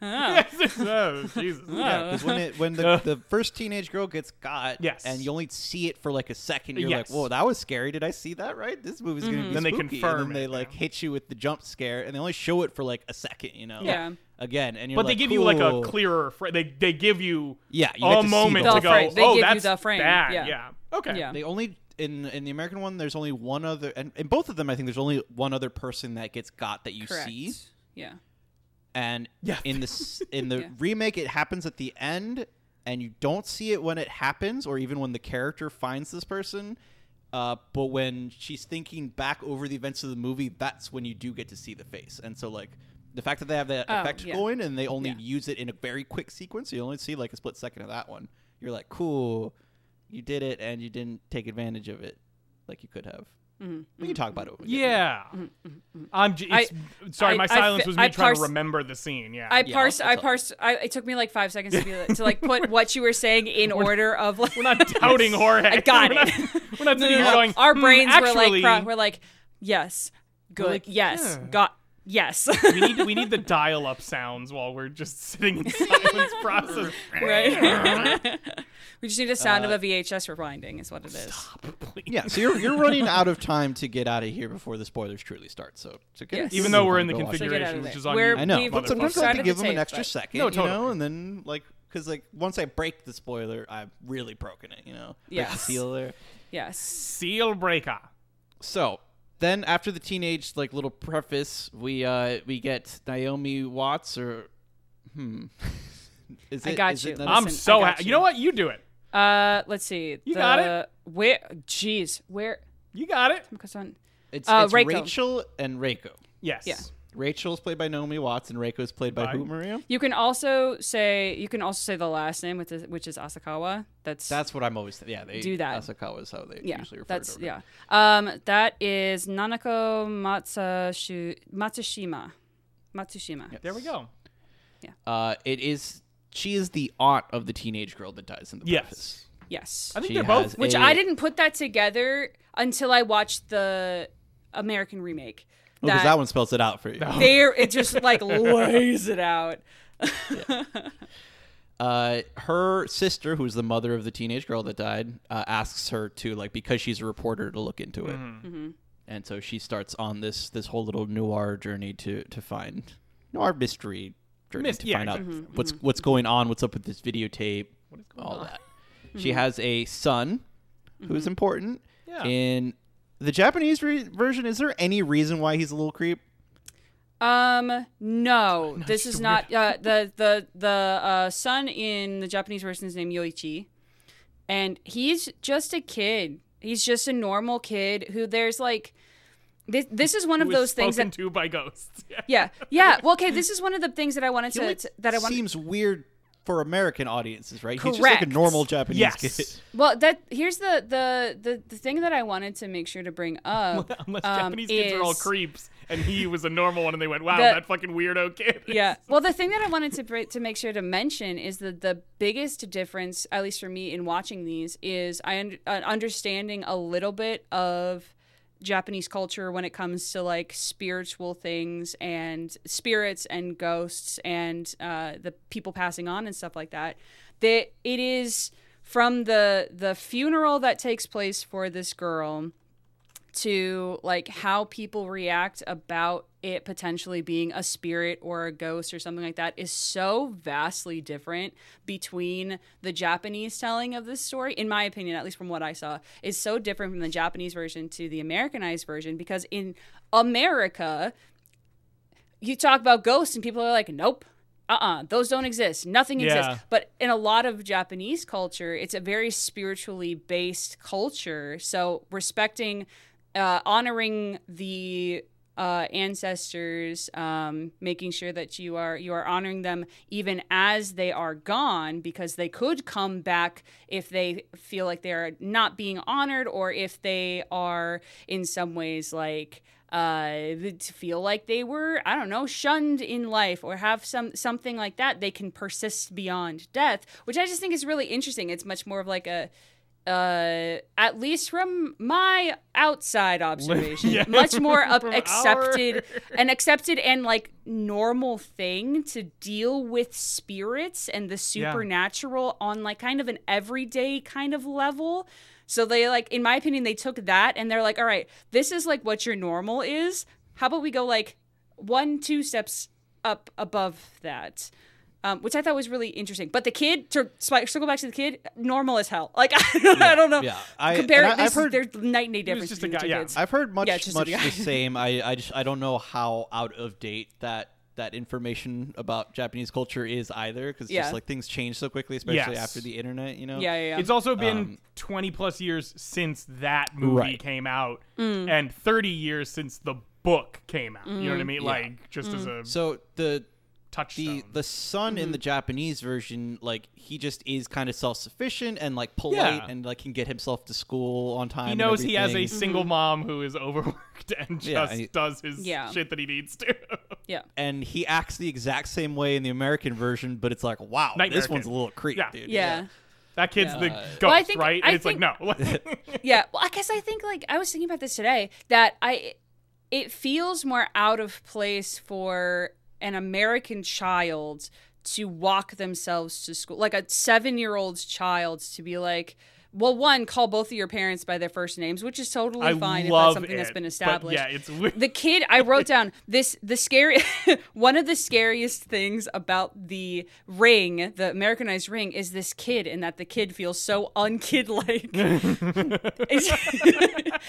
oh, Oh. oh, Jesus. Yeah, because when it when the, the first teenage girl gets got, Yes. and you only see it for like a second, you're Yes. like, "Whoa, that was scary! Did I see that right? This movie's gonna mm-hmm. be Then they confirm and then they it, like yeah. hit you with the jump scare, and they only show it for like a second, you know? Yeah. Again, and you're But they like, give you like a clearer. clear. Fr- they they give you Yeah, you a to moment the to go. frame. They oh, give you that's the frame. bad. Yeah. Yeah. Okay. Yeah. They only in in the American one. There's only one other, and in both of them, I think there's only one other person that gets got that you Correct. see. Yeah. And Yeah. in the in the Yeah. remake, it happens at the end, and you don't see it when it happens, or even when the character finds this person. Uh, but when she's thinking back over the events of the movie, that's when you do get to see the face. And so, like, the fact that they have that Oh, effect yeah. going and they only Yeah. use it in a very quick sequence, you only see like a split second of that one. You're like, cool, you did it, and you didn't take advantage of it like you could have. Mm-hmm. We can talk about it. when we get Yeah. I'm. J- I- it's, sorry, I- my I silence fi- was me I trying parse- to remember the scene. Yeah. I Yeah, parsed. I'll- I I'll tell you. parsed. I, it took me like five seconds to be like, to like put what you were saying in order of like. we're not doubting Jorge. I got we're it. Not, we're not sitting No, here no, no. going. Our "Hmm, brains were like, pro- we're like, yes, good, like, yes, yeah. got, yes, we need we need the dial-up sounds while we're just sitting in silence process. right. We just need a sound Uh, of a VHS rewinding, is what it is. Please. Yeah, so you're you're running out of time to get out of here before the spoilers truly start. So, so get Yes. Even though we're in the Go watch it. So get out configuration, which is on We're- you, I know, but sometimes I like to give the them an extra but- second, No, you know, totally. and then like because like once I break the spoiler, I've really broken it, you know. Break the Yes. seal there. Yes. seal breaker. So then after the teenage like little preface, we uh we get Naomi Watts or hmm. Is I got is you. it I'm so I got happy. you. You know what? You do it. Uh, let's see. You the, got it? Where? Jeez, where? You got it. It's, uh, it's Reiko. Rachel and Reiko. Yes. Yeah. Rachel's played by Naomi Watts and Reiko's played by By- who, Maria? You can also say you can also say the last name, which is, which is Asakawa. That's That's what I'm always. yeah, they Do that. Asakawa is how they yeah. usually refer That's to her. yeah. Um, that is Nanako Matsashu, Matsushima. Matsushima. There we go. Yeah. Uh, it is. She is the aunt of the teenage girl that dies in the Yes. preface. Yes. I think She they're both. Which a- I didn't put that together until I watched the American remake. Because that, one spells it out for you. there it just like lays it out. Uh, her sister, who's the mother of the teenage girl that died, uh, asks her to like because she's a reporter to look into it, Mm-hmm. and so she starts on this this whole little noir journey to to find noir mystery journey Mys- to yeah, find out exactly. what's what's going on, what's up with this videotape, What is going all on? that. She has a son who's important. Yeah. In the Japanese re- version, is there any reason why he's a little creep? Um, no, this is not uh, the the the uh, son in the Japanese version is named Yoichi, and he's just a kid. He's just a normal kid who there's like. This, this is one of those things that spoken that to by ghosts. Yeah. yeah yeah well okay this is one of the things that I wanted to, to- that I wanted seems weird for American audiences, right? He's just like a normal Japanese Yes. kid. well that here's the, the the the thing that I wanted to make sure to bring up Unless um, Japanese kids are all creeps, and he was a normal one, and they went, "Wow, The- that fucking weirdo kid." yeah. Well, the thing that I wanted to br- to make sure to mention is that the biggest difference, at least for me in watching these, is I un- uh, understanding a little bit of Japanese culture when it comes to like spiritual things and spirits and ghosts and uh, the people passing on and stuff like that. That it is from the the funeral that takes place for this girl to like how people react about it potentially being a spirit or a ghost or something like that is so vastly different between the Japanese telling of this story in my opinion at least from what I saw is so different from the Japanese version to the Americanized version because in America you talk about ghosts and people are like nope. Uh-uh. Those don't exist. Nothing Yeah. exists. But in a lot of japanese culture it's a very spiritually based culture. So respecting uh, honoring the uh, ancestors um, making sure that you are you are honoring them even as they are gone because they could come back if they feel like they are not being honored or if they are in some ways like uh feel like they were i don't know shunned in life or have some something like that they can persist beyond death which i just think is really interesting. It's much more of like a uh, at least from my outside observation, Yeah, much more up accepted our- an accepted and like normal thing to deal with spirits and the supernatural on like kind of an everyday kind of level. So they like, in my opinion, they took that and they're like, all right, this is like what your normal is. How about we go like one, two steps up above that? Um, which I thought was really interesting. But the kid, to sp- circle back to the kid, normal as hell. Like I don't know. yeah. I- compare. and I- this I've heard- there's night and day difference just a between guy- the two yeah. kids. I've heard much Yeah, it's just a much the same. I I just I don't know how out of date that that information about Japanese culture is either because Yeah. just like things change so quickly, especially Yes. after the internet. You know. yeah, yeah, yeah. It's also been Um, 20 plus years since that movie Right. came out Mm. and 30 years since the book came out. You know what I mean? Yeah. Like just as Mm. a So the touchstone. the the son Mm-hmm. in the Japanese version, like he just is kind of self sufficient and like polite Yeah. and like can get himself to school on time. he and knows he has a everything. single mom who is overworked and just Yeah, I- does his Yeah. shit that he needs to. yeah. and he acts the exact same way in the American version, but it's like, wow, Nightmare this one's a little creep, Yeah. dude. Yeah. that kid's Yeah. the ghost, Well, I think- right? I And it's think- like no. Yeah. Well, I guess I think like I was thinking about this today that I it feels more out of place for an American child to walk themselves to school, like a seven-year-old child to be like. Well, one, call both of your parents by their first names, which is totally I fine if that's something that's been but established. yeah, it's weird. the kid i wrote down this the scary one of the scariest things about the ring the americanized ring is this kid and that the kid feels so unkid-like it's,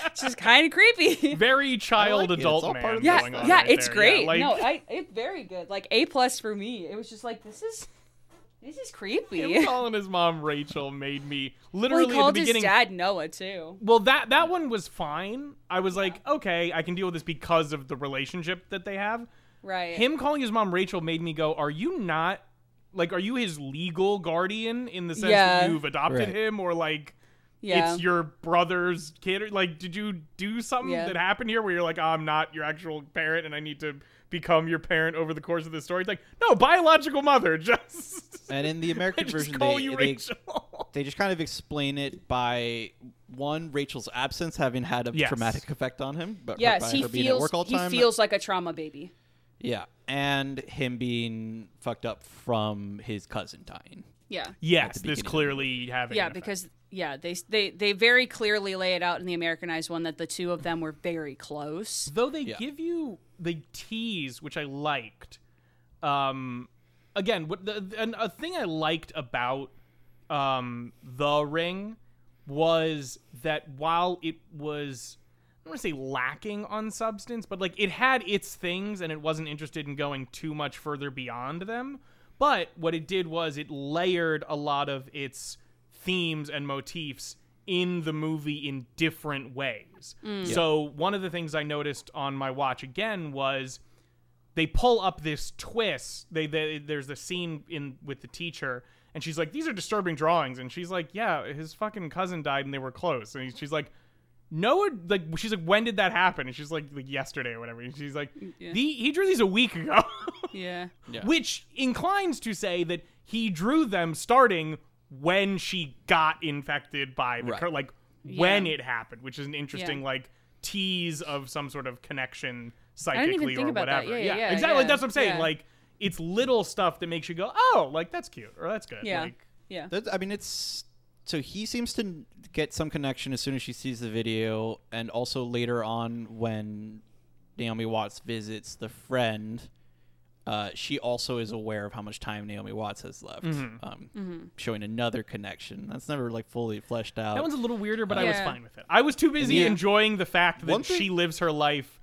it's just kind of creepy Very child like adult all man part of the yeah going on yeah right it's there. great Yeah, like, no I, it's very good like a plus for me it was just like this is this is creepy him calling his mom Rachel made me well, literally he at called the his beginning. dad noah too Well, that that one was fine. I was like, okay, I can deal with this because of the relationship that they have. right Him calling his mom Rachel made me go, "Are you not like are you his legal guardian in the sense Yeah. that you've adopted Right. him or like yeah it's your brother's kid or like did you do something Yeah. that happened here where you're like, oh, "I'm not your actual parent and I need to become your parent over the course of the story?" It's like, "No, biological mother, just And in the I American just version, call they, you they, Rachel." they just kind of explain it by one Rachel's absence having had a Yes. traumatic effect on him, but yes by he her being at feels work all he time. feels like a trauma baby yeah, and him being fucked up from his cousin dying. yeah yes, this beginning. clearly having Yeah, an because yeah, they they they very clearly lay it out in the Americanized one that the two of them were very close. though they Yeah. give you the tease which i liked um again what the and a thing i liked about um the ring was that while it was I don't want to say lacking on substance, but like it had its things and it wasn't interested in going too much further beyond them. But what it did was it layered a lot of its themes and motifs in the movie in different ways. Mm. So one of the things I noticed on my watch again was they pull up this twist. They, they there's the scene in with the teacher, and she's like, "These are disturbing drawings," and she's like, "Yeah, his fucking cousin died, and they were close." And she's like, "No, like she's like, when did that happen?" And she's like, "Like yesterday or whatever." And she's like, Yeah. "The he drew these a week ago," Yeah. Yeah. which inclines to say that he drew them starting when she got infected by the Right. cur- like when it happened, which is an interesting Yeah. like tease of some sort of connection didn't even psychically think or about that. whatever. Yeah, yeah, yeah, exactly. yeah, That's what I'm saying. yeah. Like it's little stuff that makes you go, "Oh, like that's cute," or "That's good." Yeah. Like, Yeah. That's, I mean, it's so he seems to get some connection as soon as she sees the video, and also later on when Naomi Watts visits the friend, uh, she also is aware of how much time Naomi Watts has left, Mhm. um, showing another connection. That's never like fully fleshed out. that one's a little weirder, but I was fine with it. I was too busy Yeah. enjoying the fact that thing- she lives her life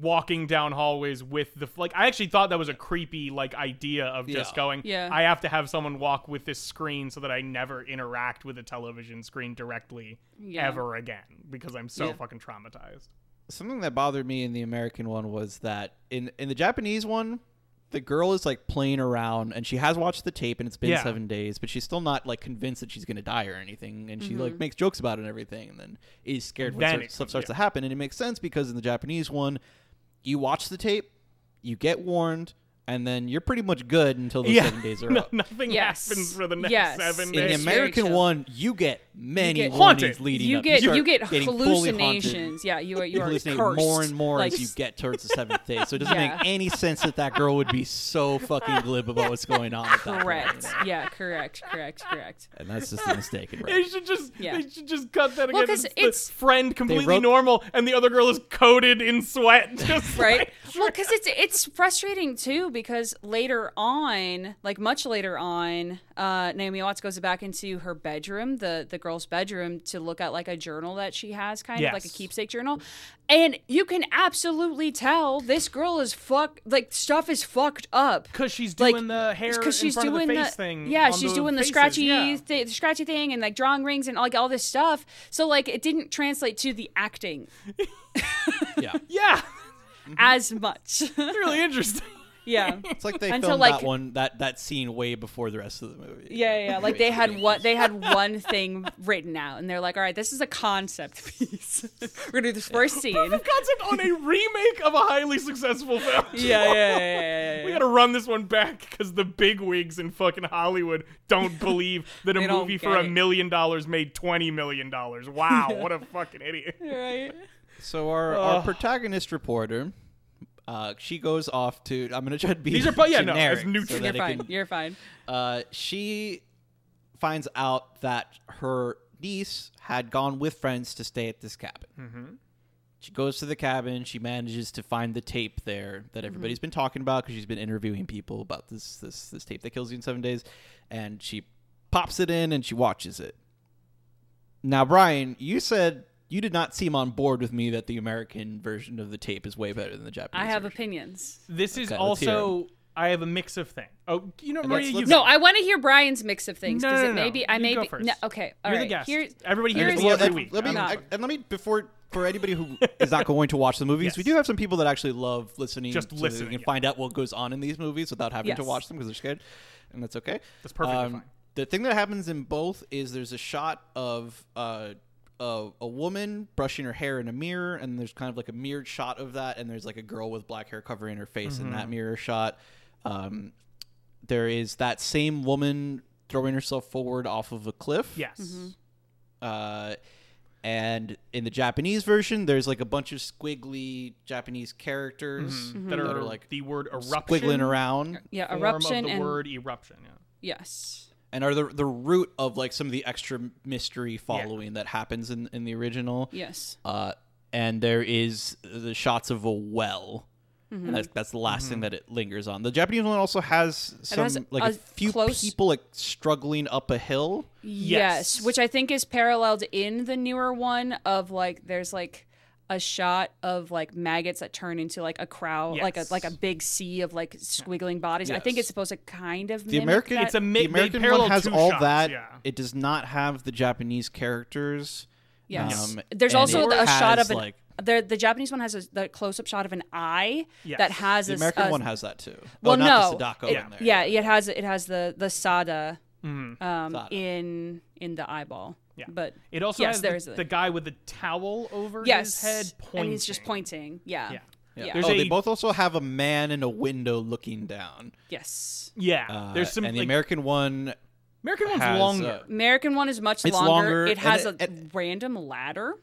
walking down hallways with the like I actually thought that was a creepy like idea of just Yeah. going Yeah. I have to have someone walk with this screen so that I never interact with a television screen directly Yeah. ever again because I'm so Yeah. fucking traumatized. Something that bothered me in the American one was that in in the Japanese one, the girl is like playing around and she has watched the tape and it's been Yeah. seven days, but she's still not like convinced that she's gonna die or anything, and she Mm-hmm. like makes jokes about it and everything, and then is scared when Then start- stuff starts yeah. to happen, and it makes sense because in the Japanese one, you watch the tape, you get warned, and then you're pretty much good until those seven days are No- up. nothing Yes. happens for the next Yes. seven In the American one, you get many get- warnings Haunted. leading you up. get start you get getting fully haunted. hallucinations. Yeah, you are you You are hallucinate cursed. more and more like, as you get towards the seventh day. So it doesn't Yeah. make any sense that that girl would be so fucking glib about what's going on. At that point, Correct. Yeah. Correct. Correct. Correct. And that's just a mistake. in They should just Yeah. they should just cut that again. Well, 'cause it's, it's- friend completely wrote- normal, and the other girl is coated in sweat. Just right like- well because it's it's frustrating too because later on like much later on uh naomi watts goes back into her bedroom the the girl's bedroom to look at like a journal that she has kind of like a keepsake journal and you can absolutely tell this girl is fuck like stuff is fucked up Because she's like doing the hair because she's front doing of the the thing. yeah she's the doing the faces, scratchy yeah. thi- the scratchy thing and like drawing rings and like all this stuff so like it didn't translate to the acting yeah. Yeah, as much it's really interesting. yeah It's like they Until, filmed like- that one that that scene way before the rest of the movie. Yeah, yeah, yeah. Like they had what they had one thing written out, and they're like, "All right, this is a concept piece. We're gonna do this first scene." Perfect concept on a remake of a highly successful film. Yeah, yeah, yeah, yeah, yeah, We gotta run this one back because the big wigs in fucking Hollywood don't believe that a They don't movie get for a it. million dollars made twenty million dollars. Wow, what a fucking idiot! Right. So our, our protagonist reporter, uh, she goes off to. I'm gonna try to be. These are yeah, no, as neutral. so You're fine. can- You're fine. uh, she finds out that her niece had gone with friends to stay at this cabin. Mm-hmm. She goes to the cabin. She manages to find the tape there that everybody's been talking about because she's been interviewing people about this this this tape that kills you in seven days, and she pops it in and she watches it. Now, Brian, you said you did not seem on board with me that the American version of the tape is way better than the Japanese. I have version. opinions. This is Okay, let's hear also I have a mix of things. Oh, you know, And Maria, let's- you let's- go. No, I want to hear Brian's mix of things No, because no, it no, may no. be. I You may go be. first. No, okay. all You're right. the guest. Here, Everybody here's- hears me Well, every and week. Let me, I'm. I- and let me before for anybody who is not going to watch the movies, Yes. we do have some people that actually love listening. Just so they listening, can yeah. find out what goes on in these movies without having to Yes. watch them because they're scared, and that's okay. That's perfectly Um, fine. The thing that happens in both is there's a shot of uh, a, a woman brushing her hair in a mirror, and there's kind of like a mirrored shot of that, and there's like a girl with black hair covering her face in Mm-hmm. that mirror shot. Um, there is that same woman throwing herself forward off of a cliff. yes. Mm-hmm. Uh, and in the Japanese version, there's like a bunch of squiggly Japanese characters That, are, that are like the word eruption. squiggling around, yeah, form eruption of the and word eruption. Yeah. yes. And are the the root of like some of the extra mystery following that happens in in the original. Yes. Uh, and there is the shots of a well. Mm-hmm. And that's, that's the last thing that it lingers on. The Japanese one also has some has like a, a few close- people like struggling up a hill. Yes. Yes. which I think is paralleled in the newer one of like there's like a shot of like maggots that turn into like a crowd, like a like a big sea of like squiggling bodies. I think it's supposed to kind of The mimic American, that. It's a mi- the American one has all shots, that. yeah. It does not have the Japanese characters. Yes. Um, There's also it a shot of an. like the, the Japanese one has a the close up shot of an eye Yes. that has the a, American a- one has that too. Well, oh, not no, the Sadako it- in there. yeah, it has it has the the sada Mhm. um, in in the eyeball. Yeah. but It also Yes, has there's the, a- the guy with the towel over yes, his head pointing. and he's just pointing. Yeah, Yeah. Yeah. Yeah. Oh, a- they both also have a man in a window looking down. yes. Yeah. Uh, There's some and the like, American one American one's has, longer. uh, American one is much longer. longer, It has it- a it- random ladder.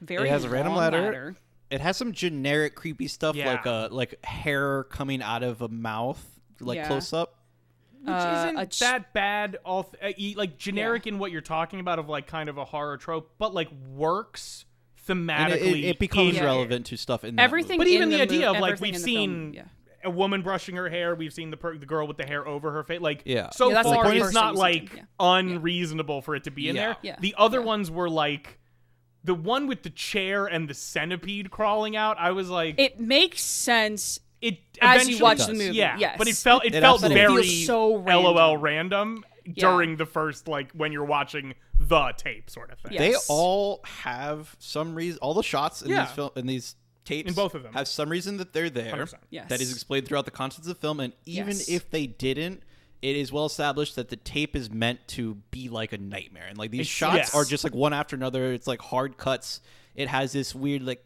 Very It has a random long ladder. it has some generic creepy stuff Yeah. like a like hair coming out of a mouth, like Yeah. close up. Which Uh, isn't a ch- that bad. All uh, like generic in what you're talking about of like kind of a horror trope, but like works thematically. it, it, it becomes in- relevant to stuff in that Everything, But in even the, mo- idea of like we've seen film, yeah. a woman brushing her hair, we've seen the per- the girl with the hair over her face. Like Yeah. so Yeah, that's, like, far, it's not like you've seen, unreasonable for it to be in Yeah. there. Yeah. The other Yeah. ones were like the one with the chair and the centipede crawling out. I was like, It makes sense it as you watch does. the movie, Yeah, yes. but it felt it, It felt very does. It feels so LOL random. random during the first like when you're watching the tape sort of thing. Yeah. They all have some reason. All the shots in Yeah. these film in these tapes In both of them. have some reason that they're there. 100%. Yes. That is explained throughout the contents of the film, and even Yes. if they didn't. It is well established that the tape is meant to be like a nightmare, and like these It's- shots yes. are just like one after another. It's like hard cuts. It has this weird like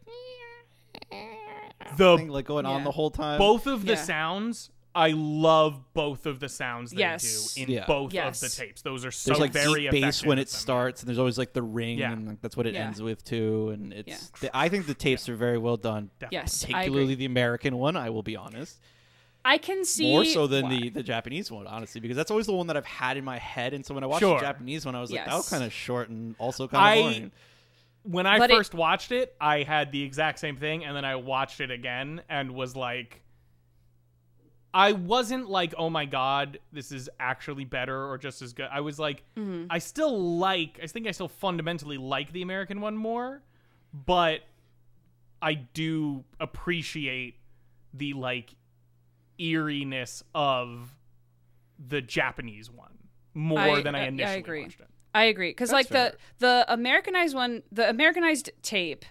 The thing like going on Yeah. the whole time. both of the Yeah. sounds I love both of the sounds they Yes. do in Yeah. both Yes. of the tapes. Those are so There's like very deep bass effective when with it them. starts, and there's always like the ring, Yeah. and like, that's what it Yeah. ends with too. And it's, Yeah. the- I think the tapes are very well done. Definitely. Yes, I Particularly agree. the American one, I will be honest. I can see More so than why. the, the Japanese one, honestly, because that's always the one that I've had in my head. And so when I watched Sure. the Japanese one, I was like, that was Yes. kind of short and also kind I- of boring. When I But it- first watched it, I had the exact same thing, and then I watched it again and was like, I wasn't like, oh my god, this is actually better or just as good. I was like, Mm-hmm. I still like, I think I still fundamentally like the American one more, but I do appreciate the like eeriness of the Japanese one more I- than I I initially agree. watched it. I agree because like the the Americanized one, the Americanized tape,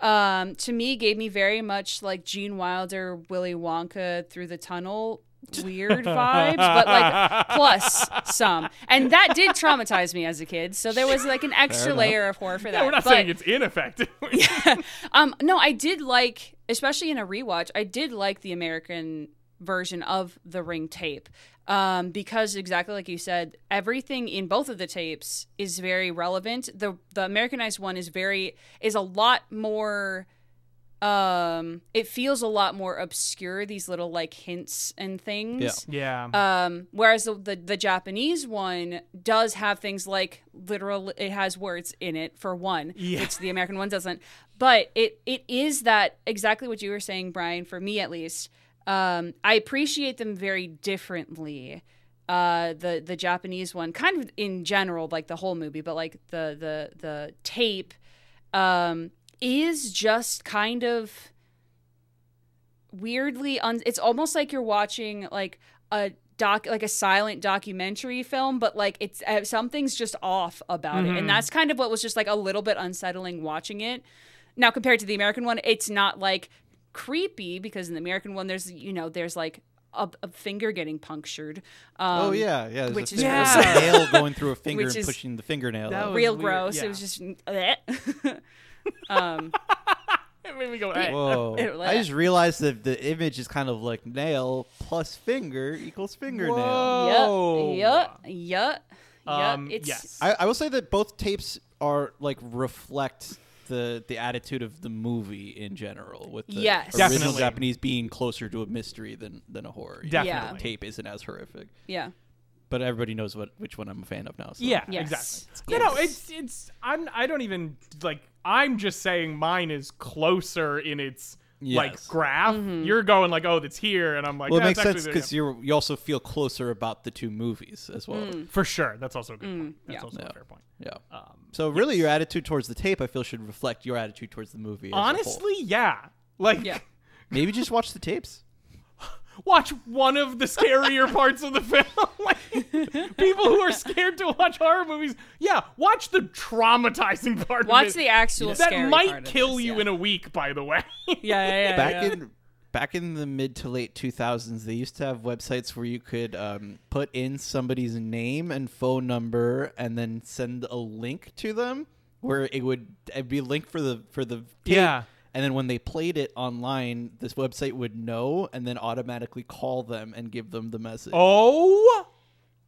um, to me gave me very much like Gene Wilder, Willy Wonka through the tunnel weird vibes, but like plus some, and that did traumatize me as a kid. So there was like an extra layer of horror for that. Yeah, we're not but, saying it's ineffective. um, no, I did like, especially in a rewatch, I did like the American version of the Ring tape. Um, because exactly like you said, everything in both of the tapes is very relevant. The the Americanized one is very is a lot more um it feels a lot more obscure, these little like hints and things. Yeah. yeah. Um, whereas the, the the Japanese one does have things like literal, it has words in it for one, Yeah. which the American one doesn't. But it it is that exactly what you were saying, Brian. For me, at least, um, I appreciate them very differently. Uh, the the Japanese one, kind of in general, like the whole movie, but like the the the tape, um, is just kind of weirdly un- it's almost like you're watching like a doc like a silent documentary film but like it's uh, something's just off about it Mhm. and that's kind of what was just like a little bit unsettling watching it now compared to the american one it's not like creepy because in the american one there's you know there's like a, a finger getting punctured um, oh yeah, yeah. which a is thing- gross. there's a nail going through a finger Which and is- pushing the fingernail. That out. was real weird, gross yeah. it was just um It made me go. "Eh." Whoa! I just realized that the image is kind of like nail plus finger equals fingernail. Whoa. Yup, yup, yup. Um, it's yes. I, I will say that both tapes are like reflect the the attitude of the movie in general, with the Yes. original Definitely. Japanese being closer to a mystery than than a horror. You know, Definitely. the tape isn't as horrific, yeah. but everybody knows what which one I'm a fan of now. So. Yeah, Yes. exactly. No, no, Yes. it's it's. I'm. I don't even like. I'm just saying mine is closer in its like graph. Mm-hmm. You're going like, oh, that's here, and I'm like, Well, it "Nah, makes it's sense actually because you you also feel closer about the two movies as well. Mm. for sure. That's also a good point. That's yeah. also Yeah. a fair point. Yeah. Um, So really, your attitude towards the tape, I feel, should reflect your attitude towards the movie. as a whole. honestly, yeah. Like, Yeah. maybe just watch the tapes. Watch one of the scarier parts of the film. like, people who are scared to watch horror movies, yeah, watch the traumatizing part. of Watch it. the actual that scary might part of kill this, you yeah. in a week. By the way. yeah, yeah, yeah, back yeah. in back in the mid to late 2000s they used to have websites where you could um, put in somebody's name and phone number and then send a link to them where it would it'd be a link for the for the tape, Yeah. And then when they played it online this website would know and then automatically call them and give them the message Oh,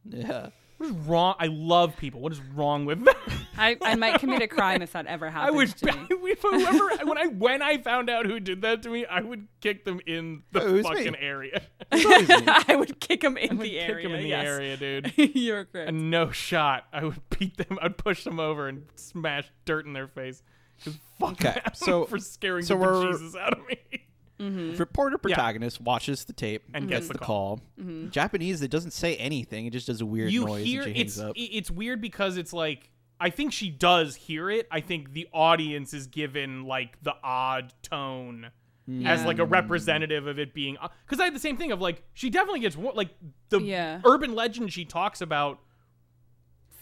yeah what is wrong? I love people. What is wrong with that? I, I might commit a crime if that ever I happened would. to me. if whoever when I when I found out who did that to me, I would kick them in the Oh, it was me. fucking area. I would kick him in I would the kick area. them in the yes. area, dude. You're correct. And no shot. I would beat them. I'd push them over and smash dirt in their face. 'Cause fuck Okay, them so- for scaring so the we're- bejesus out of me. Mm-hmm. reporter protagonist watches the tape And gets gets the the call, Mm-hmm. Japanese it doesn't say anything it just does a weird you noise hear and she hangs it's up it's weird because it's like I think she does hear it. I think the audience is given like the odd tone as like a representative of it being because I had the same thing of like she definitely gets like the Yeah. urban legend she talks about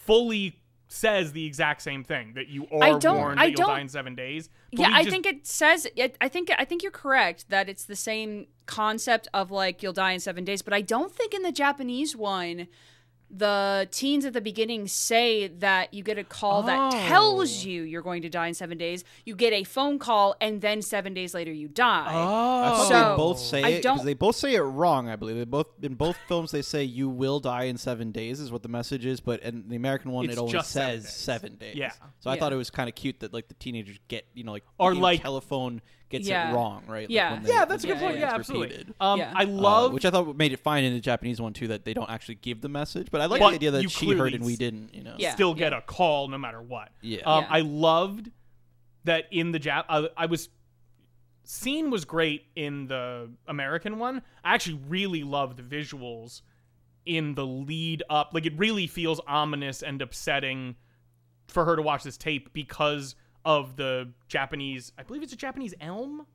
fully says the exact same thing that you are I don't- warned I that you'll die don't- in seven days. Yeah, I just- think it says. I think I think you're correct that it's the same concept of like you'll die in seven days, but I don't think in the Japanese one the teens at the beginning say that you get a call Oh. that tells oh. you you're going to die in seven days. You get a phone call, and then seven days later you die. Oh, thought So, they both say I it because they both say it wrong. I believe they both in both films they say you will die in seven days is what the message is, but in the American one It's it only just seven says days. seven days. Yeah. So I Yeah. thought it was kind of cute that like the teenagers get you know like Or, like- telephone gets Yeah. it wrong, right? Like, Yeah. when they- yeah, that's a when good Yeah, point. it's Yeah, absolutely. repeated. Um, Yeah. I Uh, love which I thought made it fine in the Japanese one too that they don't actually give the message, but I like But the idea that she heard clearly and we s- didn't. You know. Yeah. still get a call no matter what. Yeah. Um, Yeah. I loved that in the Jap. I, I was scene was great in the American one. I actually really loved the visuals in the lead up. Like it really feels ominous and upsetting for her to watch this tape because of the Japanese. I believe it's a Japanese elm,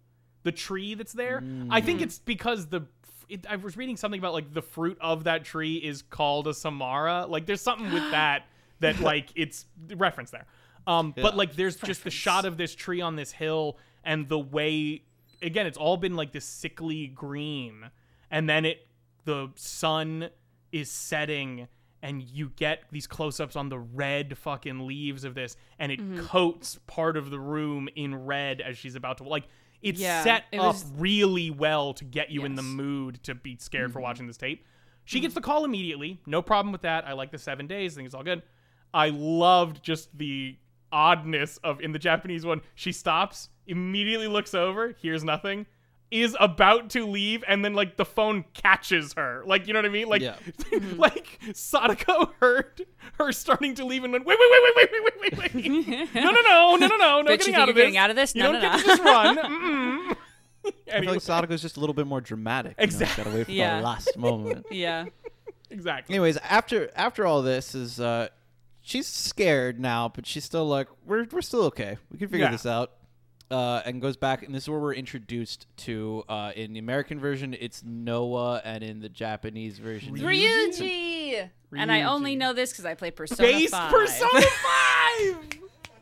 the tree that's there. I think it's because the. It, I was reading something about like the fruit of that tree is called a samara. Like there's something with that that like it's reference there. Um, but like there's just the shot of this tree on this hill and the way again it's all been like this sickly green and then it the sun is setting and you get these close-ups on the red fucking leaves of this and it Mm-hmm. coats part of the room in red as she's about to like it's Yeah, set it up was- really well to get you in the mood to be scared for Mm-hmm. watching this tape. She gets the call immediately. No problem with that. I like the seven days. I think it's all good. I loved just the oddness of in the Japanese one. She stops, immediately looks over, hears nothing, is about to leave, and then like the phone catches her. Like you know what I mean? Like Yeah. like Sadako heard her starting to leave and went wait wait wait wait wait wait wait wait. no no no no no no no getting out of this. getting out of this? You No, don't no, get no. to just run. Mm-mm. I feel like Sadako's just a little bit more dramatic. you know, Exactly. Gotta wait for Yeah. the last moment. yeah. exactly. Anyways, after after all this is uh she's scared now, but she's still like, We're we're still okay. We can figure Yeah. this out. Uh, and goes back and this is where we're introduced to uh, in the American version it's Noah and in the Japanese version it's Ryuji. And I only know this because I play Persona Base 5. Persona 5!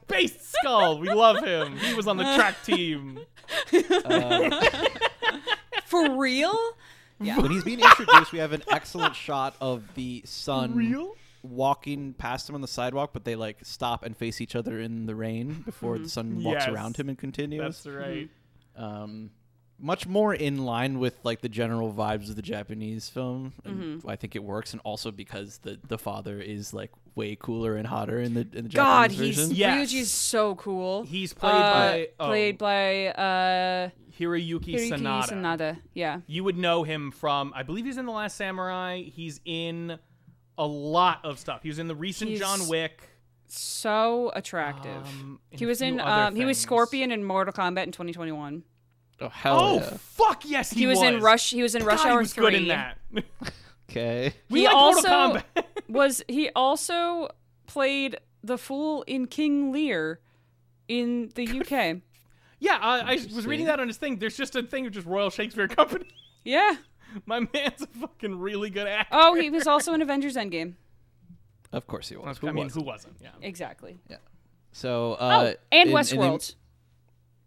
Base Skull. We love him. He was on the track team. uh, For real? Yeah. when he's being introduced we have an excellent shot of the sun Real? Walking past him on the sidewalk but they like stop and face each other in the rain before the sun walks Yes. around him and continues That's right. um, much more in line with like the general vibes of the Japanese film. And Mm-hmm. I think it works, and also because the the father is like way cooler and hotter in the in the God, Japanese he's version. Yes. Ryuji's so cool. He's played Uh, by oh, played by uh Hiroyuki, Hiroyuki Sanada. Sanada. Yeah. You would know him from, I believe he's in The Last Samurai. He's in a lot of stuff. He was in the recent He's John Wick. So attractive. Um, he was in um he was. Scorpion in Mortal Kombat in 2021. Oh hell Oh yeah! fuck yes, he, He, was, in Rush he was in Rush God, Hour he was 3. good in that. Okay, we He like also- Mortal Kombat. was he also played the fool in King Lear in the UK. yeah, I, I was reading that on his thing. There's just a thing of just Royal Shakespeare Company. Yeah. My man's a fucking really good actor. Oh, he was also in Avengers Endgame. of course he was. I mean, wasn't? who wasn't? Yeah. Exactly. Yeah. So Oh, uh, and in- in the- Westworld.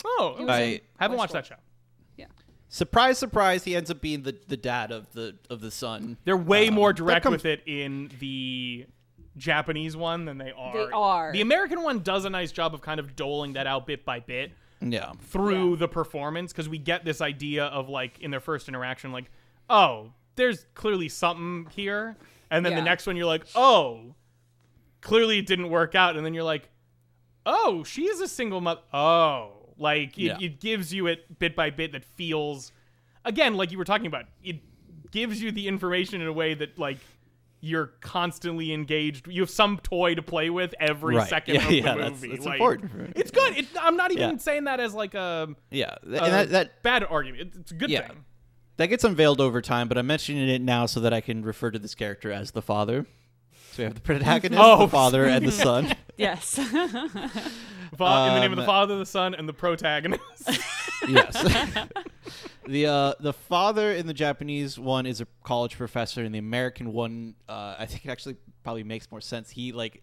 Oh, was okay. in haven't watched that show. Yeah. Surprise, surprise, he ends up being the, the dad of the of the son. They're way Um, more direct comes- with it in the Japanese one than they are. They are. The American one does a nice job of kind of doling that out bit by bit Yeah, through Yeah. the performance because we get this idea of like in their first interaction, like, oh, there's clearly something here, and then the next one you're like, oh, clearly it didn't work out, and then you're like, oh, she is a single mother. Oh, like it, Yeah. it gives you it bit by bit that feels, again, like you were talking about, it gives you the information in a way that like you're constantly engaged. You have some toy to play with every Right. second Yeah, of the yeah, that's- movie. that's Like, important It's good. It, I'm not even Yeah. saying that as like a, yeah, a that that bad argument. It's, it's a good Yeah. thing. That gets unveiled over time. But I'm mentioning it now so that I can refer to this character as the father. So we have the protagonist, Oh. the father, and the son. Yes. Fa- in the name of the Um, Father, the Son, and the protagonist. yes. the uh, the father in the Japanese one is a college professor, and the American one, uh, I think it actually probably makes more sense. He like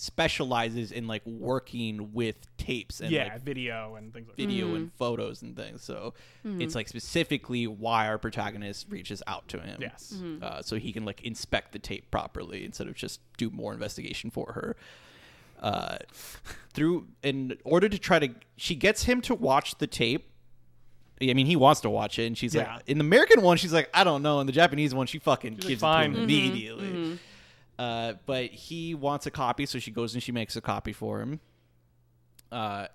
specializes in like working with tapes and yeah, like video and things like that. video and mm-hmm. photos and things. So mm-hmm. it's like specifically why our protagonist reaches out to him. Yes. Mm-hmm. Uh, so he can like inspect the tape properly instead of just do more investigation for her. Uh, through in order to try to, she gets him to watch the tape. I mean, he wants to watch it, and she's Yeah. like, in the American one, she's like, I don't know. In the Japanese one, she fucking like, gives "Fine." it to him immediately. Uh, but he wants a copy, so she goes and she makes a copy for him. Uh,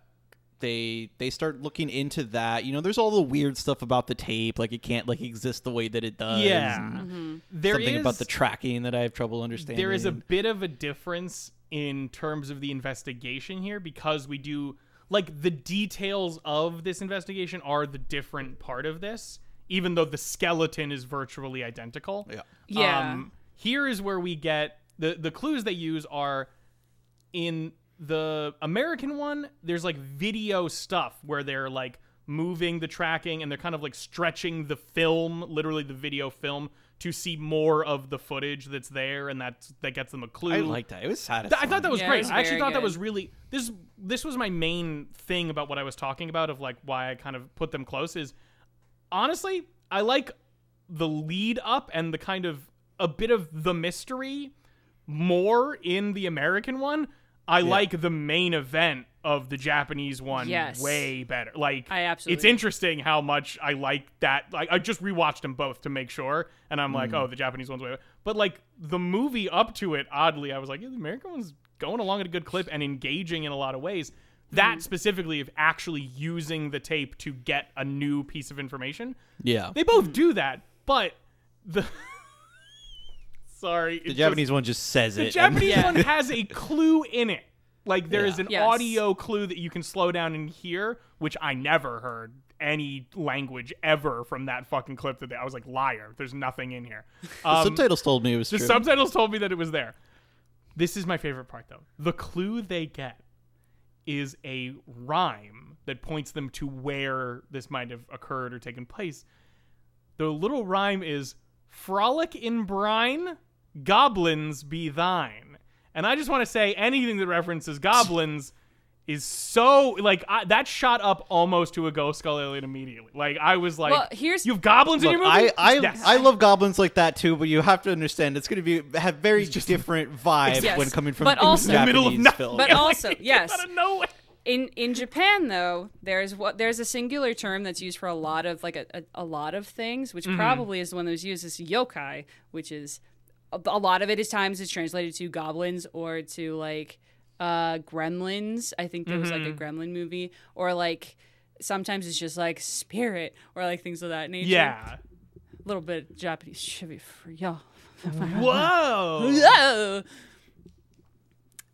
they they start looking into that. You know, there's all the weird stuff about the tape, like it can't like exist the way that it does. Yeah. and There something about the tracking that I have trouble understanding. there is a bit of a difference in terms of the investigation here because we do like the details of this investigation are the different part of this even though the skeleton is virtually identical Yeah. Yeah. um, here is where we get the the clues they use are in the American one, there's like video stuff where they're like moving the tracking and they're kind of like stretching the film, literally the video film, to see more of the footage that's there, and that that gets them a clue. I like that. It was Th- satisfying. I thought that was Yeah, great. was I actually very thought that was really this. This was my main thing about what I was talking about of like why I kind of put them close is honestly I like the lead up and the kind of a bit of the mystery more in the American one. I like the main event of the Japanese one Yes. way better. Like I absolutely it's absolutely- interesting how much I like that. Like I just rewatched them both to make sure, and I'm Mm. like, oh, the Japanese one's way. better. But like the movie up to it, oddly, I was like, yeah, the American one's going along at a good clip and engaging in a lot of ways. Mm. That specifically of actually using the tape to get a new piece of information, yeah. they both do that. But the sorry, the Japanese one just says the it. The Japanese Yeah. one has a clue in it. Like there is Yeah. an Yes. audio clue that you can slow down and hear, which I never heard any language ever from that fucking clip that they, I was like liar. There's nothing in here. the Um, subtitles told me it was the true. subtitles told me that it was there. This is my favorite part though. The clue they get is a rhyme that points them to where this might have occurred or taken place. The little rhyme is frolic in brine, goblins be thine. And I just want to say anything that references goblins is so like I, that shot up almost to a ghost skull alien immediately. Like I was like, Well, here's- you have goblins Look, in your movie. I I, Yes. I love goblins like that too, but you have to understand it's going to be have very different vibe Yes. when coming from But also- Japanese the middle of nothing. film. But also, yes. out of nowhere. in in Japan though there's what there's a singular term that's used for a lot of like a, a, a lot of things which Mm-hmm. probably is the one that was used as yokai which is a, lot of it is times is translated to goblins or to like uh gremlins i think there was like a Mm-hmm. gremlin movie or like sometimes it's just like spirit or like things of that nature Yeah. a little bit japanese trivia for y'all Whoa. Whoa.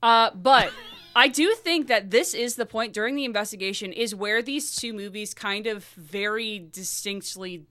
Uh, but I do think that this is the point during the investigation is where these two movies kind of very distinctly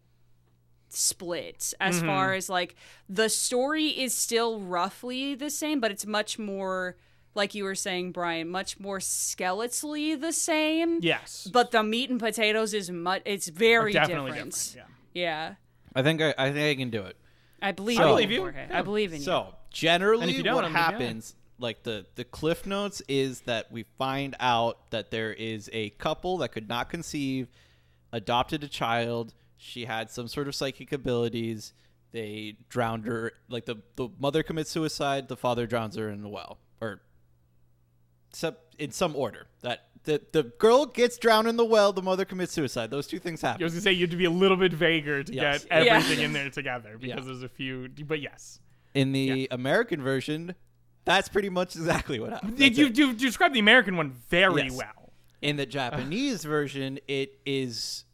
split as mm-hmm. far as like the story is still roughly the same, but it's much more like you were saying, Brian, much more skeletally the same. Yes. But the meat and potatoes is much. It's very definitely different. different. Yeah, I think I, I think I can do it. I believe. So- in I believe you. Jorge. Yeah. I believe in you. So generally, And if you don't, what I'm happens, like the the cliff notes, is that we find out that there is a couple that could not conceive, adopted a child. She had some sort of psychic abilities. They drowned her. Like the the mother commits suicide. The father drowns her in the well, or some in some order. That the the girl gets drowned in the well. The mother commits suicide. Those two things happen. I was gonna say you have to be a little bit vaguer to Yes. get Yeah. everything in there together because Yeah. there's a few. But yes, In the American version, that's pretty much exactly what happened. you, That's you, it. you described the American one very Yes. well. In the Japanese version, it is.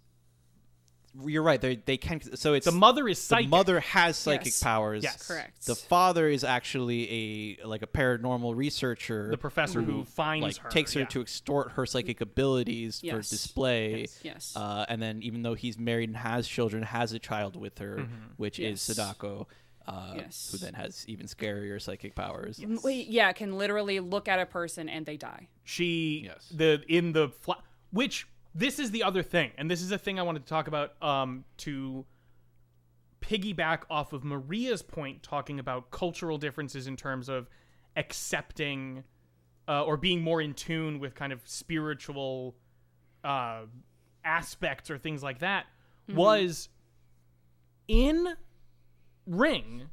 You're right. They they can. So it's The mother is the mother has psychic Yes. powers. Yes. Correct. The father is actually a like a paranormal researcher. the professor who finds like her takes her yeah. to extort her psychic abilities for display. Yes. Yes. Uh, and then even though he's married and has children, has a child with her, Mm-hmm. which Yes. is Sadako. Uh, Yes. Who then has even scarier psychic powers. M- Wait, yeah, can literally look at a person and they die. she Yes. the in the fla- which this is the other thing and this is a thing i wanted to talk about um to piggyback off of maria's point talking about cultural differences in terms of accepting uh, or being more in tune with kind of spiritual uh, aspects or things like that was in Ring.